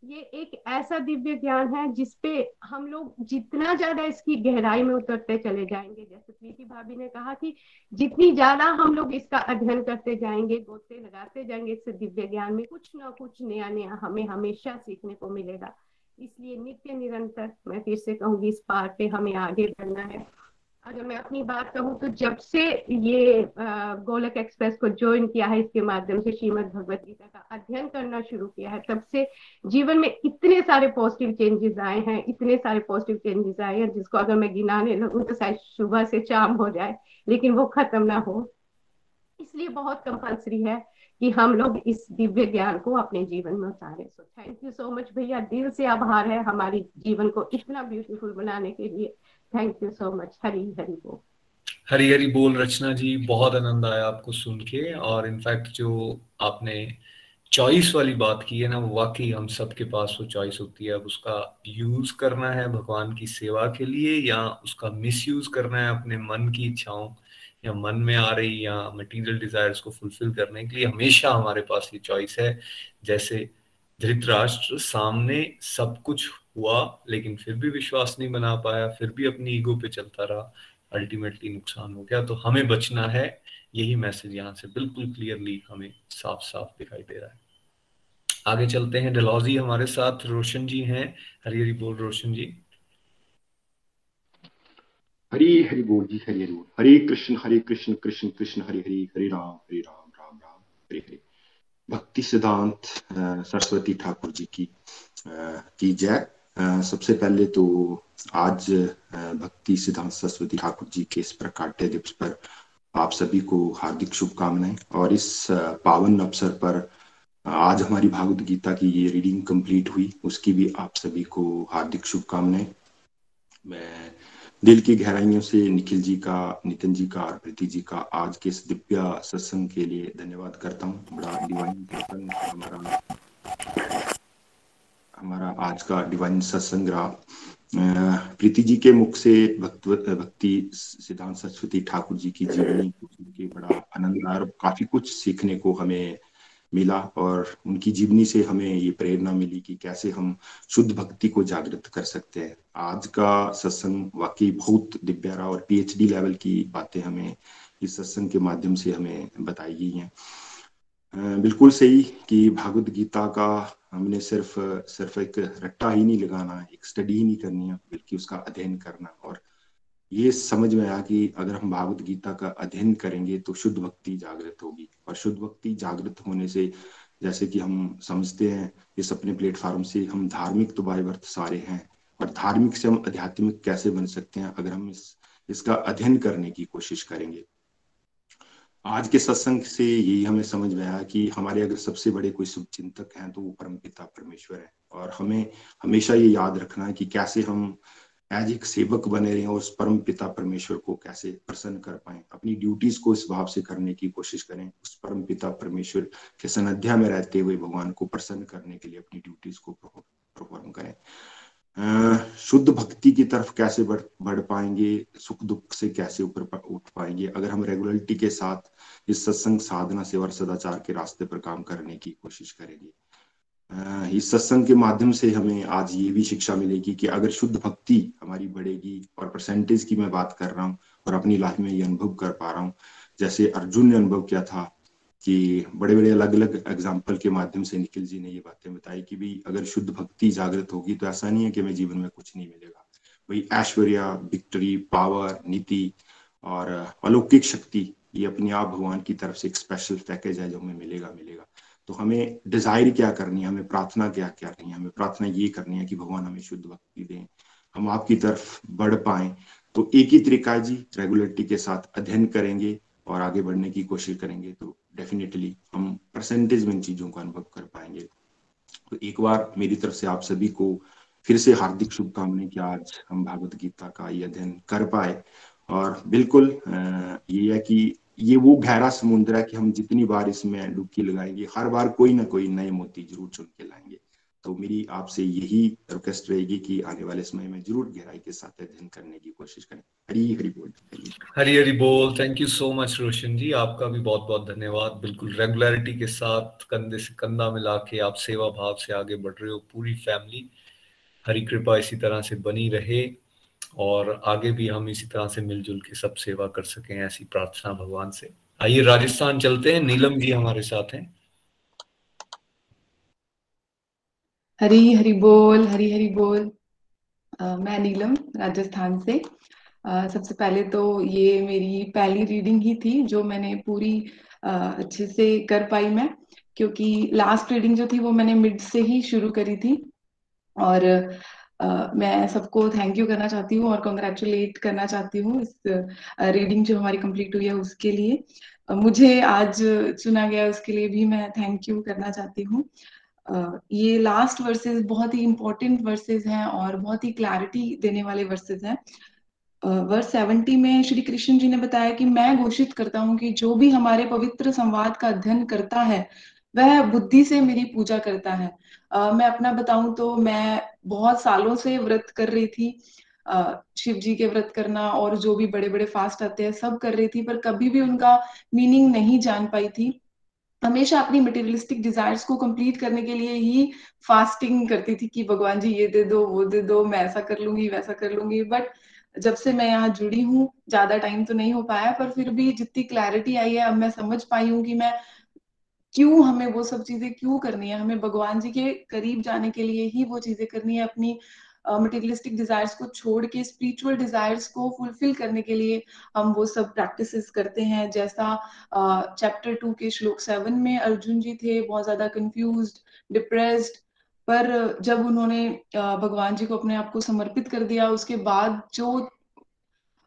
ये एक ऐसा दिव्य ज्ञान है जिसपे हम लोग जितना ज़्यादा इसकी गहराई में उतरते चले जाएँगे। जैसे प्रीति भाभी ने कहा कि जितनी ज़्यादा हम लोग इसका अध्ययन करते जाएँगे, गोते लगाते जाएँगे इस दिव्य ज्ञान में कुछ ना कुछ नया नया हमें हमेशा सीखने को मिलेगा। इसलिए नित्य निरंतर, मैं फिर से कहूँगी, इस पार पे हमें आगे बढ़ना है। अगर मैं अपनी बात कहूँ तो जब से ये गोलक एक्सप्रेस को ज्वाइन किया है, इसके माध्यम से श्रीमद भगवत गीता का अध्ययन करना शुरू किया है, तब से जीवन में इतने सारे पॉजिटिव चेंजेस आए हैं, इतने सारे पॉजिटिव चेंजेस आए हैं, जिसको अगर मैं गिनाने लगूँ तो शायद सुबह से शाम हो जाए, लेकिन वो खत्म ना हो। इसलिए बहुत कंपल्सरी है कि हम लोग इस दिव्य ज्ञान को अपने जीवन में उतारे। So thank you so much भैया। दिल से आभार है हमारी जीवन को इतना ब्यूटीफुल बनाने के लिए। Thank you so much Hari Hari बोल हरी हरी बोल रचना जी बहुत आनंद आया आपको सुन के और इनफैक्ट जो आपने चॉइस वाली बात की है ना, वो वाकई हम सबके पास वो चॉइस होती है। अब उसका यूज़ करना है भगवान की सेवा के लिए या उसका मिस यूज़ करना है अपने मन की इच्छाओं या मन में आ रही या मटेरियल डिजायर्स को फुलफिल करने के लिए, हमेशा हमारे पास ये चॉइस है। जैसे धृतराष्ट्र सामने सब कुछ हुआ, लेकिन फिर भी विश्वास नहीं बना पाया, फिर भी अपनी ईगो पे चलता रहा अल्टीमेटली नुकसान हो गया। तो हमें बचना है, यही मैसेज यहाँ से बिल्कुल क्लियरली हमें साफ़ साफ़ दिखाई दे रहा है। आगे चलते हैं। डलौजी हमारे साथ रोशन जी हैं। हरी हरी बोल रोशन जी। हरी हरि बोल जी, हरी हरि बोल। हरे कृष्ण हरे कृष्ण कृष्ण कृष्ण, हरे हरे हरे राम हरे राम राम राम, हरे हरे। भक्ति सिद्धांत सरस्वती ठाकुर जी की की जय। सबसे पहले तो आज भक्ति सिद्धांत सरस्वती ठाकुर जी के इस प्रकाट्य दिवस पर आप सभी को हार्दिक शुभकामनाएँ। और इस पावन अवसर पर आज हमारी भागवत गीता की ये रीडिंग कंप्लीट हुई, उसकी भी आप सभी को हार्दिक शुभकामनाएँ। मैं दिल की गहराइयों से निखिल जी का, नितिन जी का और प्रीति जी का आज के इस दिव्य सत्संग के लिए धन्यवाद करता हूँ। बड़ा डिवाइन हमारा हमारा आज का डिवाइन सत्संग रहा प्रीति जी के मुख से भक्त, भक्ति सिद्धांत सरस्वती ठाकुर जी की जीवनी के बड़ा आनंद आया और काफ़ी कुछ सीखने को हमें मिला और उनकी जीवनी से हमें ये प्रेरणा मिली कि कैसे हम शुद्ध भक्ति को जागृत कर सकते हैं। आज का सत्संग वाकई बहुत दिव्य रहा और पीएचडी लेवल की बातें हमें इस सत्संग के माध्यम से हमें बताई गई हैं। बिल्कुल सही कि भागवत गीता का हमने सिर्फ़ सिर्फ़ एक रट्टा ही नहीं लगाना, एक स्टडी ही नहीं करनी है, बल्कि उसका अध्ययन करना। और ये समझ में आया कि अगर हम भागवत गीता का अध्ययन करेंगे तो शुद्ध भक्ति जागृत होगी। और शुद्ध भक्ति जागृत होने से, जैसे कि हम समझते हैं, इस अपने प्लेटफॉर्म से हम धार्मिक तो बाय वर्थ सारे हैं और धार्मिक से हम आध्यात्मिक कैसे बन सकते हैं, अगर हम इस, इसका अध्ययन करने की कोशिश करेंगे? आज के सत्संग से यही हमें समझ में आया कि हमारे अगर सबसे बड़े कोई शुभ चिंतक हैं तो वो परम पिता परमेश्वर है। और हमें हमेशा ये याद रखना है कि कैसे हम एज एक सेवक बने रहे और उस परम पिता परमेश्वर को कैसे प्रसन्न कर पाए। अपनी ड्यूटीज़ को इस भाव से करने की कोशिश करें, उस परम पिता परमेश्वर के सनध्या में रहते हुए भगवान को प्रसन्न करने के लिए अपनी ड्यूटीज़ को परफॉर्म करें। शुद्ध भक्ति की तरफ़ कैसे बढ़ बढ़ पाएँगे, सुख दुख से कैसे ऊपर उठ पाएँगे? अगर हम रेगुलरिटी के साथ इस सत्संग साधना से और सदाचार के रास्ते पर काम करने की कोशिश करेंगे। इस सत्संग के माध्यम से हमें आज ये भी शिक्षा मिलेगी कि अगर शुद्ध भक्ति हमारी बढ़ेगी और परसेंटेज की मैं बात कर रहा हूँ और अपनी लाइफ में ये अनुभव कर पा रहा हूँ, जैसे अर्जुन ने अनुभव किया था कि बड़े बड़े अलग अलग एग्ज़ाम्पल के माध्यम से निखिल जी ने ये बातें बताई कि भाई, अगर शुद्ध भक्ति जागृत होगी तो ऐसा नहीं है कि हमें जीवन में कुछ नहीं मिलेगा। भाई, ऐश्वर्या विक्ट्री पावर नीति और अलौकिक शक्ति, ये अपने आप भगवान की तरफ़ से एक स्पेशल पैकेज है जो हमें मिलेगा मिलेगा। तो हमें डिज़ायर क्या करनी है? हमें प्रार्थना क्या क्या करनी है? हमें प्रार्थना ये करनी है कि भगवान हमें शुद्ध भक्ति दें, हम आपकी तरफ़ बढ़ पाए। तो एक ही तरीका जी रेगुलरिटी के साथ अध्ययन करेंगे। और आगे बढ़ने की कोशिश करेंगे तो डेफिनेटली हम परसेंटेज में इन चीज़ों का अनुभव कर पाएँगे। तो एक बार मेरी तरफ़ से आप सभी को फिर से हार्दिक शुभकामनाएँ कि आज हम भागवत गीता का ये अध्ययन कर पाए। और बिल्कुल ये है कि ये वो गहरा समुद्र है कि हम जितनी बार इसमें डुबकी लगाएँगे, हर बार कोई ना कोई नए मोती ज़रूर चुन के लाएँगे। तो मेरी आपसे यही रिक्वेस्ट रहेगी कि आने वाले समय में ज़रूर गहराई के साथ अध्ययन करने की कोशिश करें। हरी हरी बोल। हरी हरी बोल। Thank you so much Roshan ji. आपका भी बहुत बहुत धन्यवाद। बिल्कुल रेगुलरिटी के साथ कंधे से कंधा मिला के आप सेवा भाव से आगे बढ़ रहे हो, पूरी फैमिली हरी कृपा इसी तरह से बनी रहे और आगे भी हम इसी तरह से मिलजुल के सब सेवा कर सकें ऐसी प्रार्थना भगवान से। आइए, राजस्थान चलते हैं। नीलम जी हमारे साथ हैं। हरी हरी बोल हरी हरी बोल। आ, मैं नीलम राजस्थान से। आ, सबसे पहले तो ये मेरी पहली रीडिंग ही थी जो मैंने पूरी आ, अच्छे से कर पाई मैं क्योंकि लास्ट रीडिंग जो थी वो मैंने मिड से ही शुरू करी थी। और Uh, मैं सबको थैंक यू करना चाहती हूँ और कॉन्ग्रेचुलेट करना चाहती हूँ इस रीडिंग uh, जो हमारी कंप्लीट हुई है उसके लिए। uh, मुझे आज चुना गया उसके लिए भी मैं थैंक यू करना चाहती हूँ। ये लास्ट वर्सेस बहुत ही इंपॉर्टेंट वर्सेस हैं और बहुत ही क्लैरिटी देने वाले वर्सेस हैं। वर्ष सेवेंटी में श्री कृष्ण जी ने बताया कि मैं घोषित करता हूँ कि जो भी हमारे पवित्र संवाद का अध्ययन करता है वह बुद्धि से मेरी पूजा करता है। uh, मैं अपना बताऊँ तो मैं बहुत सालों से व्रत कर रही थी। uh, शिव जी के व्रत करना और जो भी बड़े बड़े फास्ट आते हैं सब कर रही थी पर कभी भी उनका मीनिंग नहीं जान पाई थी। हमेशा अपनी मटेरियलिस्टिक डिजायर्स को कंप्लीट करने के लिए ही फास्टिंग करती थी कि भगवान जी, ये दे दो, वो दे दो, मैं ऐसा कर लूँगी, वैसा कर लूँगी। बट जब से मैं यहाँ जुड़ी हूँ, ज़्यादा टाइम तो नहीं हो पाया, पर फिर भी जितनी क्लैरिटी आई है, अब मैं समझ पाई हूँ कि मैं क्यों हमें वो सब चीज़ें क्यों करनी है। हमें भगवान जी के करीब जाने के लिए ही वो चीज़ें करनी है, अपनी मटेरियलिस्टिक uh, डिजायर्स को छोड़ के स्पिरिचुअल डिजायर्स को फुलफिल करने के लिए हम वो सब प्रैक्टिसेस करते हैं। जैसा चैप्टर uh, टू के श्लोक सेवन में अर्जुन जी थे बहुत ज़्यादा कंफ्यूज डिप्रेस्ड पर जब उन्होंने भगवान जी को अपने आप को समर्पित कर दिया उसके बाद जो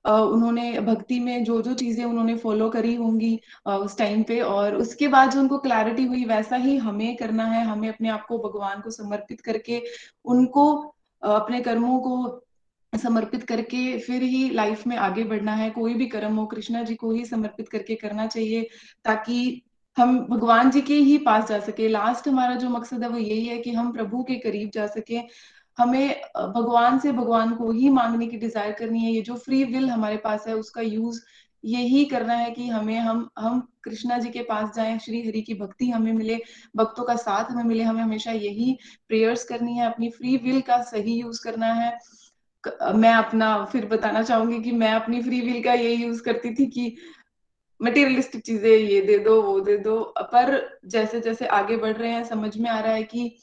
उन्होंने भक्ति में जो जो चीज़ें उन्होंने फॉलो करी होंगी उस टाइम पे और उसके बाद जो उनको क्लैरिटी हुई वैसा ही हमें करना है। हमें अपने आप को भगवान को समर्पित करके उनको अपने कर्मों को समर्पित करके फिर ही लाइफ में आगे बढ़ना है। कोई भी कर्म हो, कृष्णा जी को ही समर्पित करके करना चाहिए ताकि हम भगवान जी के ही पास जा सके। लास्ट हमारा जो मकसद है वो यही है कि हम प्रभु के करीब जा सके। हमें भगवान से भगवान को ही मांगने की डिज़ायर करनी है। ये जो फ्री विल हमारे पास है, उसका यूज़ यही करना है कि हमें, हम हम कृष्णा जी के पास जाएँ, श्री हरि की भक्ति हमें मिले, भक्तों का साथ हमें मिले, हमें हमेशा यही प्रेयर्स करनी है, अपनी फ्री विल का सही यूज़ करना है। मैं अपना, फिर बताना चाहूँगी कि मैं अपनी फ्री विल का यही यूज़ करती थी कि मटेरियलिस्टिक चीज़ें ये दे दो, वो दे दो, पर जैसे जैसे आगे बढ़ रहे हैं, समझ में आ रहा है कि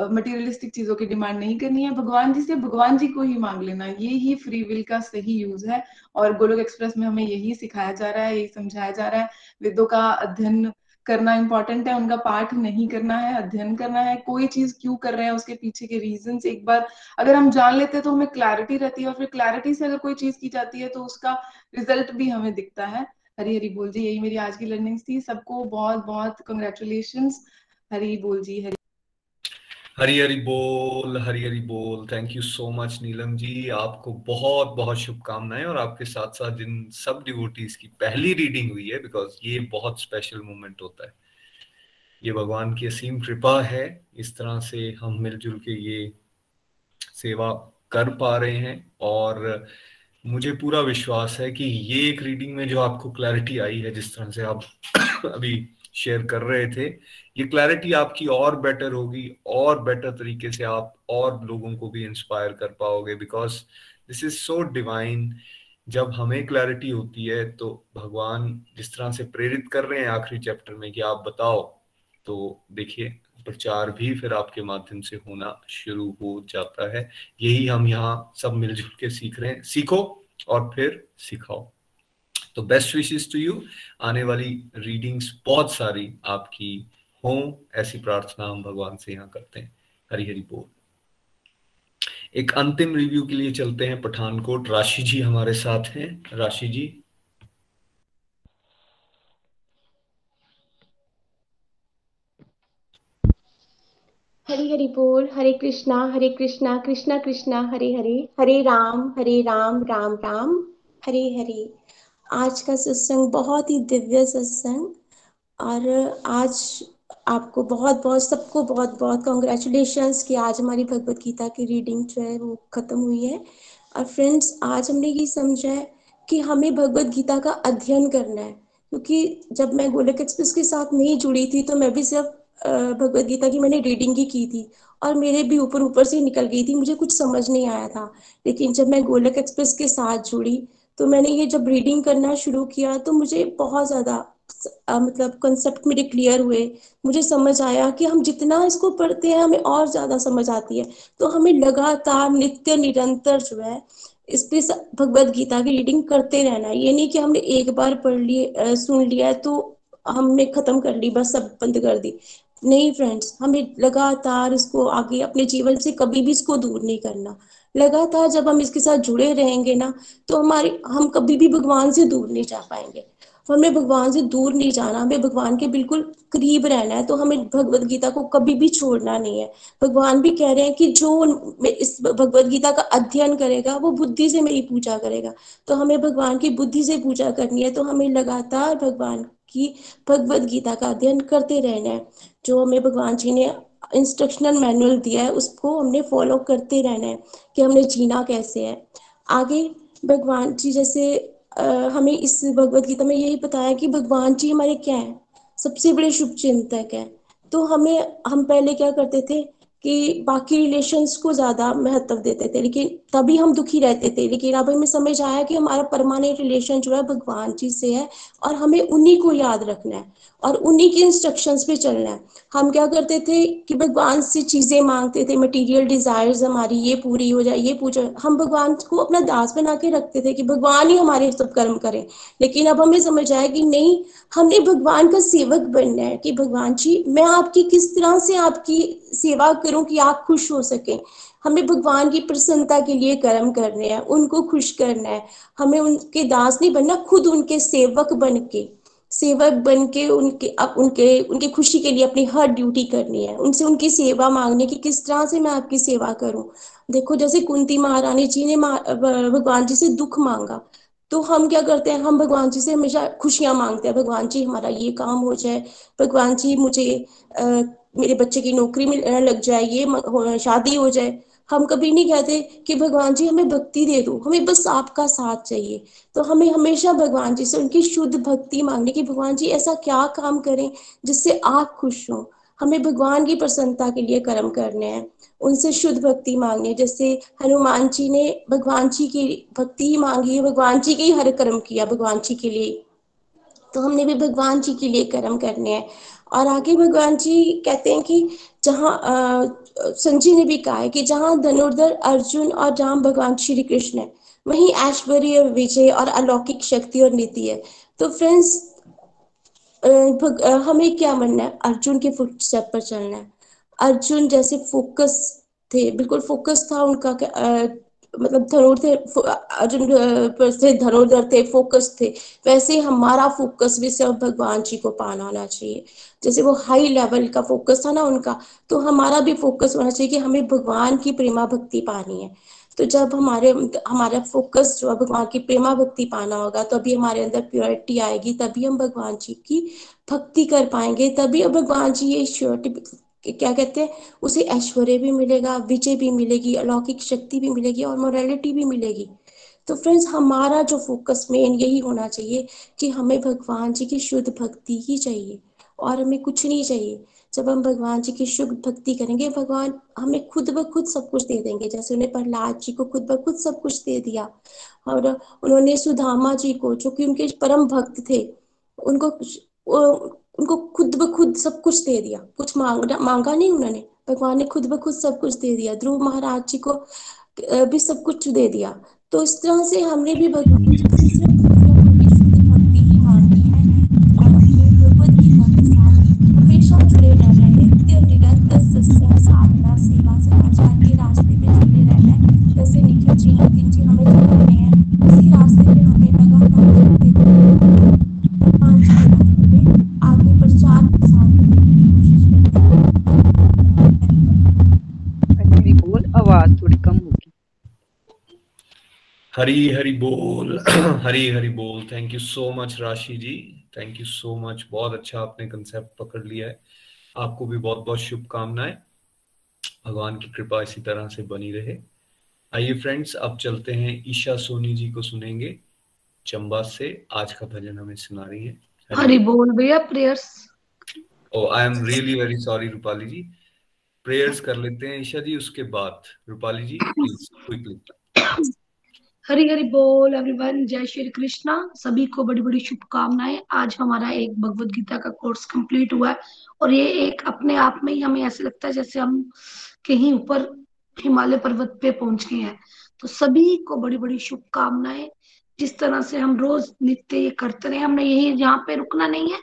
मटेरियलिस्टिक चीज़ों की डिमांड नहीं करनी है। भगवान जी से भगवान जी को ही मांग लेना। ये ही फ्री विल का सही यूज़ है। और गोलोक एक्सप्रेस में हमें यही सिखाया जा रहा है, यही समझाया जा रहा है। वेदों का अध्ययन करना इंपॉर्टेंट है, उनका पाठ नहीं करना है, अध्ययन करना है। कोई चीज़ क्यों कर रहे हैं, उसके पीछे के रीजन एक बार अगर हम जान लेते हैं तो हमें क्लैरिटी रहती है। और फिर क्लैरिटी से अगर कोई चीज़ की जाती है तो उसका रिज़ल्ट भी हमें दिखता है। हरी हरी बोल जी, यही मेरी आज की लर्निंग थी। सबको बहुत बहुत कंग्रेचुलेशन हरी बोल जी, हरी हरी हरी बोल हरी हरी बोल। Thank you so much Neelam ji. आपको बहुत बहुत शुभकामनाएँ और आपके साथ साथ जिन सब डिवोटीज की पहली रीडिंग हुई है बिकॉज़ ये बहुत स्पेशल मोमेंट होता है। ये भगवान की असीम कृपा है, इस तरह से हम मिलजुल के ये सेवा कर पा रहे हैं और मुझे पूरा विश्वास है कि ये एक रीडिंग में जो आपको क्लैरिटी आई है, जिस तरह से आप अभी शेयर कर रहे थे ये क्लैरिटी आपकी और बेटर होगी और बेटर तरीके से आप और लोगों को भी इंस्पायर कर पाओगे because this is so divine जब हमें क्लैरिटी होती है तो भगवान जिस तरह से प्रेरित कर रहे हैं आखिरी चैप्टर में कि आप बताओ तो देखिए प्रचार भी फिर आपके माध्यम से होना शुरू हो जाता है यही हम यहाँ सब मिलजुल के सीख रहे हैं सीखो और फिर सिखाओ तो बेस्ट विशेष टू यू आने वाली रीडिंग्स बहुत सारी आपकी हो, ऐसी प्रार्थना हम भगवान से यहाँ करते हैं। हरी हरी बोल। एक अंतिम रिव्यू के लिए चलते हैं पठानकोट। राशि जी हमारे साथ हैं। राशि जी। हरी हरि बोल। हरे कृष्णा हरे कृष्णा कृष्णा कृष्णा, हरे हरे। हरे राम हरे राम राम राम। हरे हरे। आज का सत्संग बहुत ही दिव्य सत्संग और आज आपको बहुत बहुत, सबको बहुत बहुत कॉन्ग्रेचुलेशन कि आज हमारी भगवत गीता की रीडिंग जो है वो खत्म हुई है। और फ्रेंड्स आज हमने ये समझा है कि हमें भगवत गीता का अध्ययन करना है। क्योंकि जब मैं गोलक एक्सप्रेस के साथ नहीं जुड़ी थी तो मैं भी सिर्फ़ भगवत गीता की मैंने रीडिंग ही की थी और मेरे भी ऊपर ऊपर से निकल गई थी, मुझे कुछ समझ नहीं आया था। लेकिन जब मैं गोलक एक्सप्रेस के साथ जुड़ी तो मैंने ये जब रीडिंग करना शुरू किया तो मुझे बहुत ज़्यादा मतलब कंसेप्ट मेरे क्लियर हुए। मुझे समझ आया कि हम जितना इसको पढ़ते हैं, हमें और ज़्यादा समझ आती है। तो हमें लगातार नित्य, निरंतर जो है, इस पे भगवत गीता की रीडिंग करते रहना। ये नहीं कि हमने एक बार पढ़ लिए सुन लिया तो हमने खत्म कर ली, बस सब बंद कर दी। नहीं फ्रेंड्स, हमें लगातार इसको आगे अपने जीवन से कभी भी इसको दूर नहीं करना। लगातार जब हम इसके साथ जुड़े रहेंगे ना तो हमारे, हम कभी भी भगवान से दूर नहीं जा पाएँगे। हमें भगवान से दूर नहीं जाना, हमें भगवान के बिल्कुल करीब रहना है तो हमें भगवत गीता को कभी भी छोड़ना नहीं है। भगवान भी कह रहे हैं कि जो इस भगवत गीता का अध्ययन करेगा, वो बुद्धि से मेरी पूजा करेगा। तो हमें भगवान की बुद्धि से पूजा करनी है तो हमें लगातार भगवान की भगवत गीता का अध्ययन करते रहना है, जो हमें भगवान जी ने इंस्ट्रक्शनल मैनुअल दिया है उसको हमने फॉलो करते रहना है कि हमने जीना कैसे है। आगे भगवान जी जैसे आ, हमें इस भगवत गीता में यही बताया कि भगवान जी हमारे क्या है? सबसे बड़े शुभ चिंतक है। तो हमें हम पहले क्या करते थे? कि बाकी रिलेशंस को ज़्यादा महत्व देते थे, लेकिन तभी हम दुखी रहते थे। लेकिन अब हमें समझ आया कि हमारा परमानेंट रिलेशन जो है, भगवान जी से है और हमें उन्हीं को याद रखना है और उन्हीं के इंस्ट्रक्शंस पे चलना है। हम क्या करते थे कि भगवान से चीज़ें मांगते थे मटेरियल डिजायर्स हमारी ये पूरी हो जाए, ये पूजा। हम भगवान को अपना दास बना के रखते थे कि भगवान ही हमारे सब कर्म करें। लेकिन अब हमें समझ आया कि नहीं, हमने भगवान का सेवक बनना है कि भगवान जी, मैं आपकी किस तरह से आपकी सेवा करूँ कि आप खुश हो सके। हमें भगवान की प्रसन्नता के लिए कर्म करने हैं उनको खुश करना है। हमें उनके दास नहीं बनना खुद उनके सेवक बन के सेवक बन के उनके अब उनके उनकी खुशी के लिए अपनी हर ड्यूटी करनी है। उनसे उनकी सेवा मांगने की किस तरह से मैं आपकी सेवा करूँ? देखो जैसे कुंती महारानी जी ने भगवान जी से दुख मांगा तो हम क्या करते हैं? हम भगवान जी से हमेशा खुशियाँ मांगते हैं। भगवान जी हमारा ये काम हो जाए। भगवान जी मुझे आ, मेरे बच्चे की नौकरी मिलने लग जाए, ये शादी हो जाए। हम कभी नहीं कहते कि भगवान जी हमें भक्ति दे दो, हमें बस आपका साथ चाहिए। तो हमें हमेशा भगवान जी से उनकी शुद्ध भक्ति मांगने की, भगवान जी ऐसा क्या काम करें जिससे आप खुश हो? हमें भगवान की प्रसन्नता के लिए कर्म करने हैं, उनसे शुद्ध भक्ति मांगनी जैसे हनुमान जी ने भगवान जी की भक्ति मांगी है भगवान जी के ही हर कर्म किया, भगवान जी के लिए। तो हमने भी भगवान जी के लिए कर्म करने हैं। और आगे भगवान जी कहते हैं कि जहाँ संजय ने भी कहा है कि जहाँ धनुर्धर अर्जुन और जहाँ भगवान श्री कृष्ण है, वहीं ऐश्वर्य, विजय और अलौकिक शक्ति और नीति है। तो फ्रेंड्स हमें क्या बनना है? अर्जुन के फुट स्टेप पर चलना है। अर्जुन जैसे फोकस थे, बिल्कुल फोकस था उनका मतलब धनुर थे अर्जुन से धनुर्धर थे फोकस थे वैसे हमारा फोकस भी सिर्फ़ भगवान जी को पाना होना चाहिए। जैसे वो हाई लेवल का फोकस था ना उनका तो हमारा भी फोकस होना चाहिए कि हमें भगवान की प्रेमा भक्ति पानी है। तो जब हमारे, हमारा फोकस जो है भगवान की प्रेमा भक्ति पाना होगा तभी तो हमारे अंदर प्योरिटी आएगी, तभी हम भगवान जी की भक्ति कर पाएँगे, तभी भगवान जी ये श्योरिटी क्या कहते हैं, उसे ऐश्वर्य भी मिलेगा, विजय भी मिलेगी, अलौकिक शक्ति भी मिलेगी और मोरालिटी भी मिलेगी। तो फ्रेंड्स हमारा जो फोकस मेन यही होना चाहिए कि हमें भगवान जी की शुद्ध भक्ति ही चाहिए और हमें कुछ नहीं चाहिए। जब हम भगवान जी की शुभ भक्ति करेंगे, भगवान हमें खुद ब खुद सब कुछ दे देंगे। जैसे उन्हें प्रहलाद जी को खुद ब खुद सब कुछ दे दिया और उन्होंने सुधामा जी को, जो कि उनके परम भक्त थे, उनको उनको खुद ब खुद सब कुछ दे दिया। कुछ मांगना मांगा नहीं उन्होंने। भगवान ने खुद ब खुद सब कुछ दे दिया। ध्रुव महाराज जी को भी सब कुछ दे दिया। तो इस तरह से हमने भी भगवान हरी हरी बोल हरी हरी बोल। Thank you so much Rashi ji. Thank you so much बहुत अच्छा आपने कंसेप्ट पकड़ लिया है। आपको भी बहुत बहुत शुभकामनाएँ। भगवान की कृपा इसी तरह से बनी रहे। आइए फ्रेंड्स अब चलते हैं। ईशा सोनी जी को सुनेंगे। चंबा से आज का भजन हमें सुना रही है। हरी बोल भैया prayers oh I am really very sorry Rupali ji. Prayers कर लेते हैं ईशा जी उसके बाद। रूपाली जी प्लीज़ क्विकली हरी हरी बोल एवरीवन जय श्री कृष्णा। सभी को बड़ी बड़ी शुभकामनाएँ। आज हमारा एक भगवत गीता का कोर्स कंप्लीट हुआ है और ये एक अपने आप में ही हमें ऐसे लगता है जैसे हम कहीं ऊपर हिमालय पर्वत पे पहुँच गए हैं। तो सभी को बड़ी बड़ी शुभकामनाएँ। जिस तरह से हम रोज नित्य ये करते रहे, हमने यही यहाँ पे रुकना नहीं है।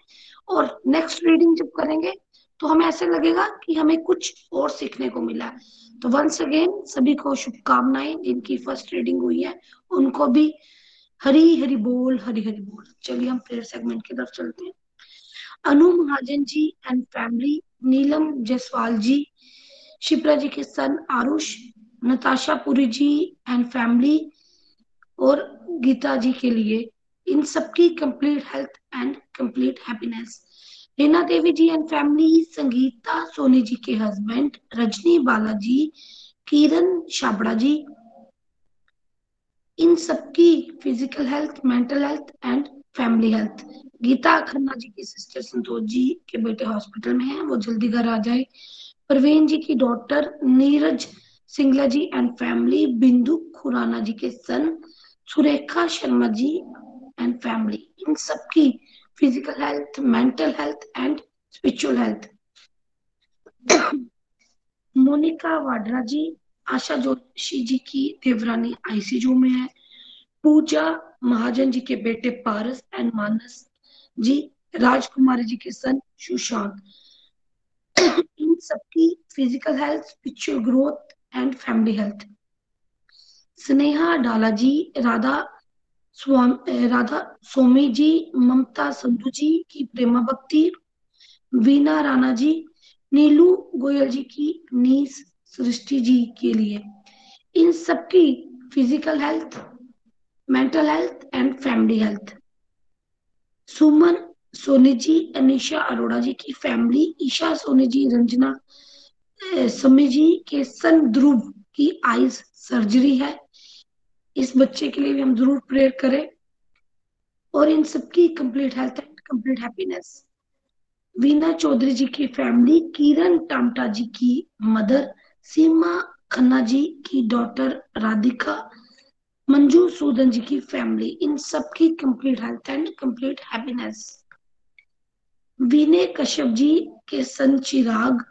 और नेक्स्ट रीडिंग जब करेंगे तो हमें ऐसे लगेगा कि हमें कुछ और सीखने को मिला। तो वंस अगेन सभी को शुभकामनाएँ, जिनकी फ़र्स्ट रीडिंग हुई है, उनको भी हरी हरी बोल हरी हरी बोल। चलिए हम प्रेयर सेगमेंट की तरफ़ चलते हैं। अनु महाजन जी एंड फैमिली नीलम जायसवाल जी, शिप्रा जी के son Aarush, Natasha Puri ji and family और गीता जी के लिए। इन सबकी complete health and complete happiness Reena Devi ji and family Sangeeta Soni ji के हस्बैंड रजनी बालाजी, किरण छाबड़ा जी, इन सबकी physical health mental health and family health Geeta Khanna ji की सिस्टर संतोष जी के बेटे हॉस्पिटल में है, वो जल्दी घर आ जाए। प्रवीण जी की daughter Neeraj Singla ji and family Bindu Khurana ji के son Surekha Sharma ji and family इन सबकी physical health mental health and spiritual health Monika Vadra ji, Asha Joshi ji की देवरानी आईसीयू में है। पूजा महाजन जी के बेटे पारस एंड मानस जी, राजकुमारी जी के सन सुशांत। इन सबकी physical health spiritual growth and family health Sneha Dala ji, Radha स्वामी राधा सोमी जी, ममता संधु जी की प्रेमा भक्ति, वीना राणा जी, नीलू गोयल जी की नीस सृष्टि जी के लिए। इन सबकी physical health mental health and family health Suman Soni ji, Anisha Arora ji की फैमिली ईशा सोनी जी, रंजना समी जी के सन ध्रुव की आईज सर्जरी है। इस बच्चे के लिए भी हम ज़रूर प्रेयर करें। और इन सबकी complete health and complete happiness Veena Chaudhary ji की फैमिली किरण टामटा जी की मदर सीमा खन्ना जी की डॉटर राधिका, मंजू सूदन जी की फैमिली इन सबकी complete health and complete happiness Vinay Kashyap ji के सन चिराग,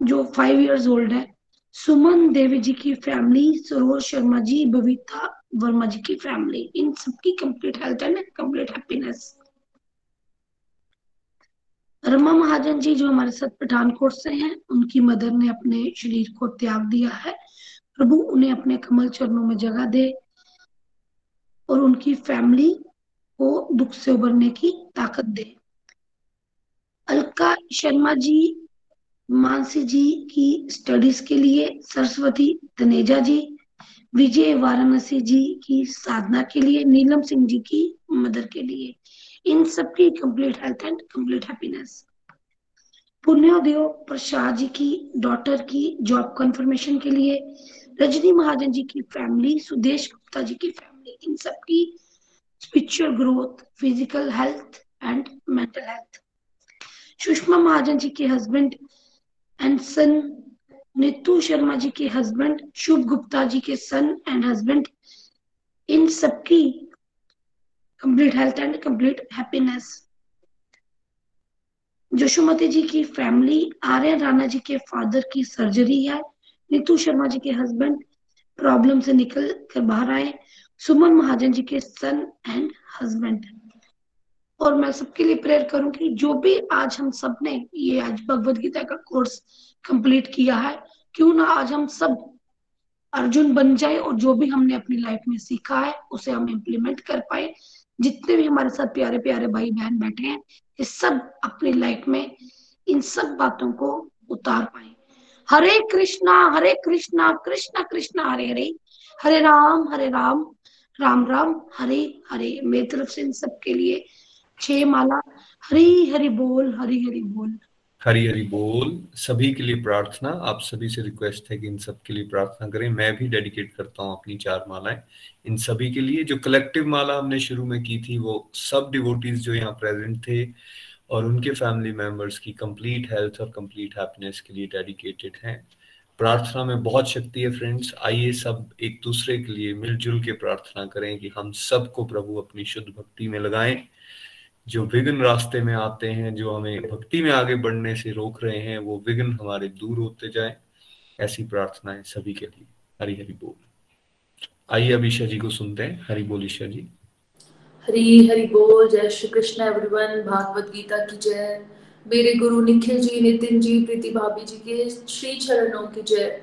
जो फाइव इयर्स ओल्ड है। सुमन देवी जी की फैमिली सरोज शर्मा जी, बबीता वर्मा जी की फैमिली इन सबकी complete health and complete happiness Rama Mahajan ji जो हमारे साथ पठानकोट से हैं, उनकी मदर ने अपने शरीर को त्याग दिया है। प्रभु उन्हें अपने कमल चरणों में जगह दे और उनकी फैमिली को दुख से उबरने की ताकत दे। अलका शर्मा जी मानसी जी की स्टडीज़ के लिए सरस्वती तनेजा जी, विजय वाराणसी जी की साधना के लिए, नीलम सिंह जी की मदर के लिए। इन सबकी complete health and complete happiness Punyodaya Prasad ji की डॉटर की जॉब कंफर्मेशन के लिए, रजनी महाजन जी की फैमिली सुदेश गुप्ता जी की फैमिली इन सबकी spiritual growth physical health and mental health Sushma Mahajan ji के husband and son Neetu Sharma ji के हस्बैंड शुभ गुप्ता जी के सन एंड हस्बैंड इन सबकी complete health and complete happiness Yashomati ji की फैमिली आर्यन राणा जी के फादर की सर्जरी है नीतू शर्मा जी के हस्बैंड प्रॉब्लम से निकल कर बाहर आए सुमन महाजन जी के सन एंड हस्बैंड और मैं सबके लिए प्रेयर करूँगी, जो भी आज हम सबने ये आज भगवत गीता का कोर्स कंप्लीट किया है, क्यों ना आज हम सब अर्जुन बन जाए और जो भी हमने अपनी लाइफ में सीखा है, उसे हम इम्प्लीमेंट कर पाए। जितने भी हमारे साथ प्यारे प्यारे भाई बहन बैठे हैं, ये सब अपनी लाइफ में इन सब बातों को उतार पाए। हरे कृष्णा हरे कृष्णा कृष्णा कृष्णा, हरे हरे हरे राम हरे राम राम राम, हरे हरे। मेरी तरफ़ से इन सबके लिए छह माला, हरी हरि बोल, हरी हरि बोल। हरी हरी बोल, सभी के लिए प्रार्थना। आप सभी से रिक्वेस्ट है कि इन सब के लिए प्रार्थना करें। मैं भी डेडिकेट करता हूँ अपनी चार मालाएँ। इन सभी के लिए जो कलेक्टिव माला हमने शुरू में की थी, वो सब डिवोटीज जो यहाँ प्रेजेंट थे और उनके फैमिली मेंबर्स की कंप्लीट हेल्थ और कंप्लीट हैप्पीनेस के लिए डेडिकेटेड हैं। प्रार्थना में बहुत शक्ति है फ्रेंड्स आइए सब एक दूसरे के लिए मिलजुल के प्रार्थना करें कि हम सबको प्रभु अपनी शुद्ध भक्ति में लगाएँ। जो विघ्न रास्ते में आते हैं, जो हमें भक्ति में आगे बढ़ने से रोक रहे हैं, वो विघ्न हमारे दूर होते जाए। ऐसी प्रार्थना है सभी के लिए। हरी हरी बोल। आइए अब ईशा जी को सुनते हैं। हरी बोल ईशा जी। हरी हरी बोल। जय श्री कृष्ण एवरीवन। भागवत गीता की जय। मेरे गुरु निखिल जी, नितिन जी, प्रीति भाभी जी के श्री चरणों की जय।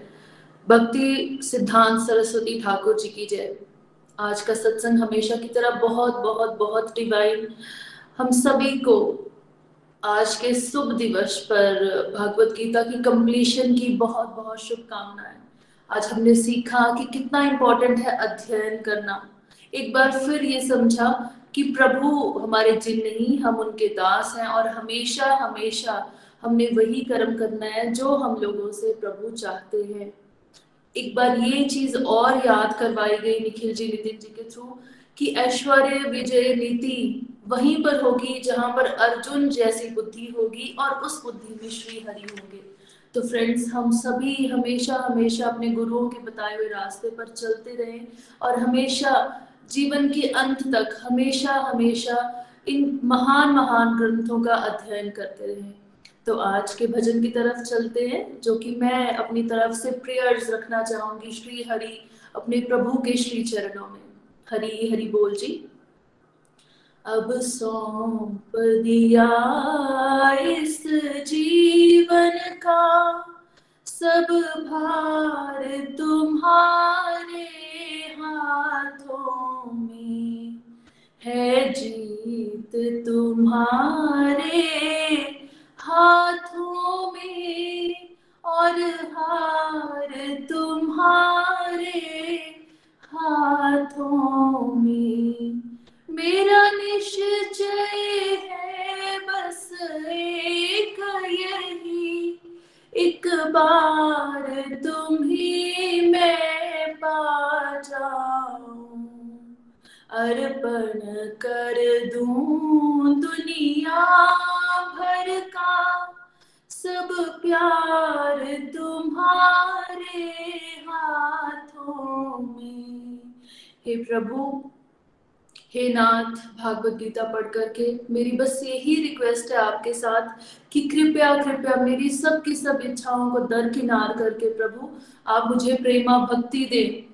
भक्ति सिद्धांत सरस्वती ठाकुर जी की जय। आज का सत्संग हमेशा की तरह बहुत बहुत बहुत डिवाइन हम सभी को आज के शुभ दिवस पर भगवत गीता की कंप्लीशन की बहुत बहुत शुभकामनाएँ। आज हमने सीखा कि कितना इम्पोर्टेंट है अध्ययन करना। एक बार फिर ये समझा कि प्रभु हमारे जिन नहीं, हम उनके दास हैं और हमेशा हमेशा हमने वही कर्म करना है जो हम लोगों से प्रभु चाहते हैं। एक बार ये चीज़ और याद करवाई गई निखिल जी, नितिन जी के थ्रू कि ऐश्वर्य विजय नीति वहीं पर होगी जहाँ पर अर्जुन जैसी बुद्धि होगी और उस बुद्धि में श्री हरि होंगे। तो फ्रेंड्स हम सभी हमेशा हमेशा अपने गुरुओं के बताए हुए रास्ते पर चलते रहें और हमेशा जीवन के अंत तक हमेशा हमेशा इन महान महान ग्रंथों का अध्ययन करते रहें। तो आज के भजन की तरफ़ चलते हैं, जो कि मैं अपनी तरफ़ से प्रेयर्स रखना चाहूँगी श्री हरि अपने प्रभु के श्री चरणों में। हरी हरी बोल जी। अब सौंप दिया इस जीवन का। सब भार तुम्हारे हाथों में है, जीत तुम्हारे हाथों में और हार अर्पण कर दूँ दुनिया भर का। सब प्यार तुम्हारे हाथों में। हे प्रभु, हे नाथ, भागवत गीता पढ़ करके मेरी बस यही रिक्वेस्ट है आपके साथ कि कृपया कृपया मेरी सब की सब इच्छाओं को दरकिनार करके प्रभु, आप मुझे प्रेमा भक्ति दे।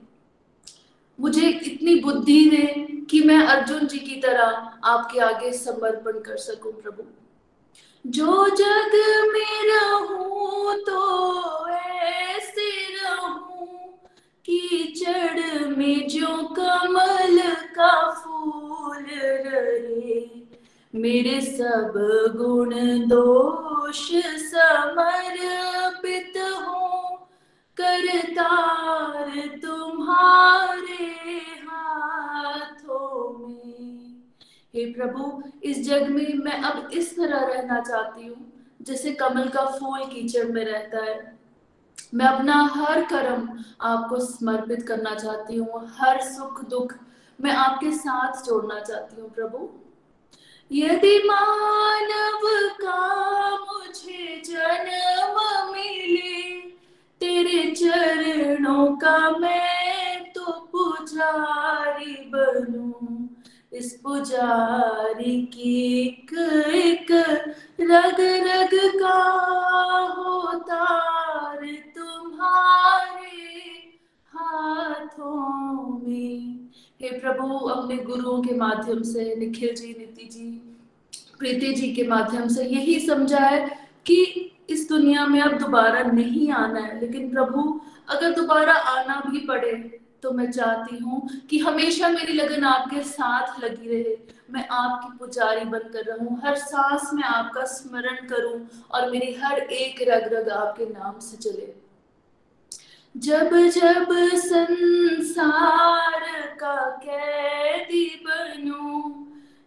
मुझे इतनी बुद्धि दे कि मैं अर्जुन जी की तरह आपके आगे समर्पण कर सकूँ, प्रभु। जो जग में रहूँ तो ऐसे रहूँ कीचड़ में जो कमल का फूल रहे, मेरे सब गुण दोष समर्पित हो। करतार तुम्हारे हाथों में। हे प्रभु, इस जग में मैं अब इस तरह रहना चाहती हूँ, जैसे कमल का फूल कीचड़ में रहता है। मैं अपना हर कर्म आपको समर्पित करना चाहती हूँ, हर सुख दुख मैं आपके साथ जोड़ना चाहती हूँ, प्रभु। यदि मानव का मुझे जन्म मिले तेरे चरणों का मैं तो पुजारी बनूं। इस पुजारी की एक एक रग रग का होता तुम्हारे हाथों में। हे प्रभु, अपने गुरुओं के माध्यम से, निखिल जी, नीति जी, प्रीति जी के माध्यम से यही समझाए कि इस दुनिया में अब दोबारा नहीं आना है। लेकिन प्रभु, अगर दोबारा आना भी पड़े तो मैं चाहती हूँ कि हमेशा मेरी लगन आपके साथ लगी रहे। मैं आपकी पुजारी बनकर रहूँ, हर सांस में आपका स्मरण करूँ और मेरी हर एक रग रग आपके नाम से चले। जब जब संसार का कैदी बनूं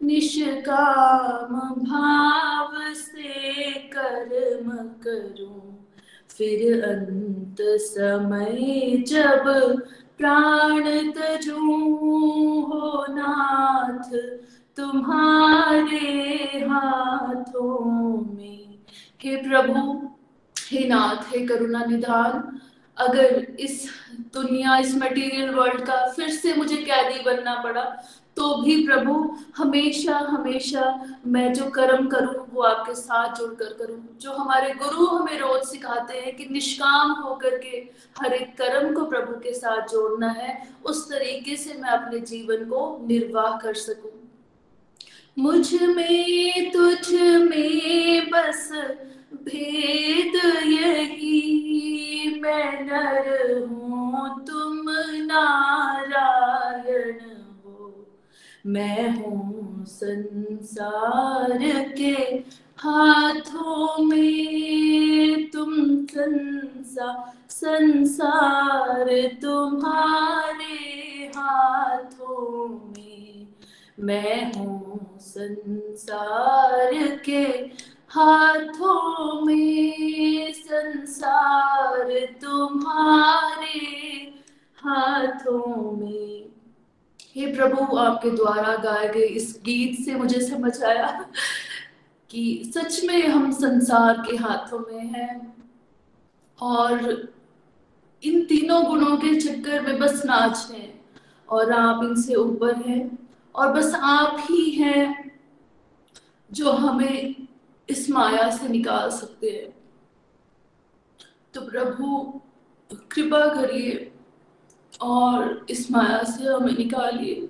निष्काम भाव से कर्म करूँ। फिर अंत समय जब प्राण तजू हो नाथ, तुम्हारे हाथों में। हे प्रभु, हे नाथ, हे करुणा निधान, अगर इस दुनिया, इस मटेरियल वर्ल्ड का फिर से मुझे कैदी बनना पड़ा तो भी प्रभु, हमेशा हमेशा मैं जो कर्म करूँ, वो आपके साथ जुड़कर करूँ। जो हमारे गुरु हमें रोज सिखाते हैं कि निष्काम होकर के हर एक कर्म को प्रभु के साथ जोड़ना है, उस तरीके से मैं अपने जीवन को निर्वाह कर सकूँ। मुझमें, तुझ में बस भेद यही, मैं नर हूँ, तुम नारायण। मैं हूँ संसार के हाथों में। तुम संसार संसार तुम्हारे हाथों में। मैं हूँ संसार के हाथों में। संसार तुम्हारे हाथों में। हे प्रभु आपके द्वारा गाए गए इस गीत से मुझे समझ आया कि सच में हम संसार के हाथों में हैं और इन तीनों गुणों के चक्कर में बस नाच हैं और आप इनसे ऊपर हैं और बस आप ही हैं जो हमें इस माया से निकाल सकते हैं। तो प्रभु, कृपा करिए और इस माया से हमें निकालिए।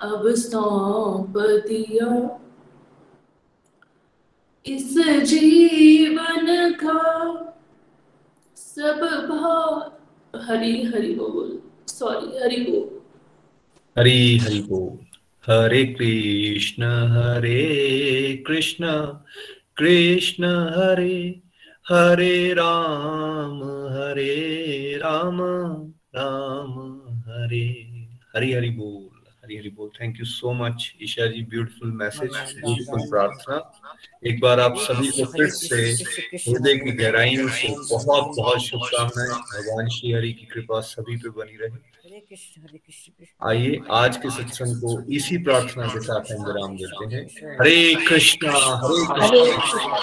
अब सौंप दिया इस जीवन का सब भाव हरी, हरि बोल। सॉरी हरि बोल। हरी, हरि बोल। हरे कृष्ण हरे कृष्ण। कृष्ण, हरे। हरे राम हरे राम राम हरे हरि हरि बोल हरी हरी बोल। Thank you so much Isha ji beautiful message beautiful प्रार्थना। एक बार आप सभी को फिर से हृदय की गहराइयों से बहुत बहुत शुभकामनाएँ। भगवान श्री हरि की कृपा सभी पे बनी रहे। आइए आज के सत्संग को इसी प्रार्थना के साथ हम विराम देते हैं हरे कृष्णा हरे कृष्णा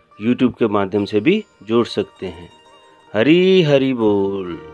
यूट्यूब के माध्यम से भी जोड़ सकते हैं। हरी हरी बोल।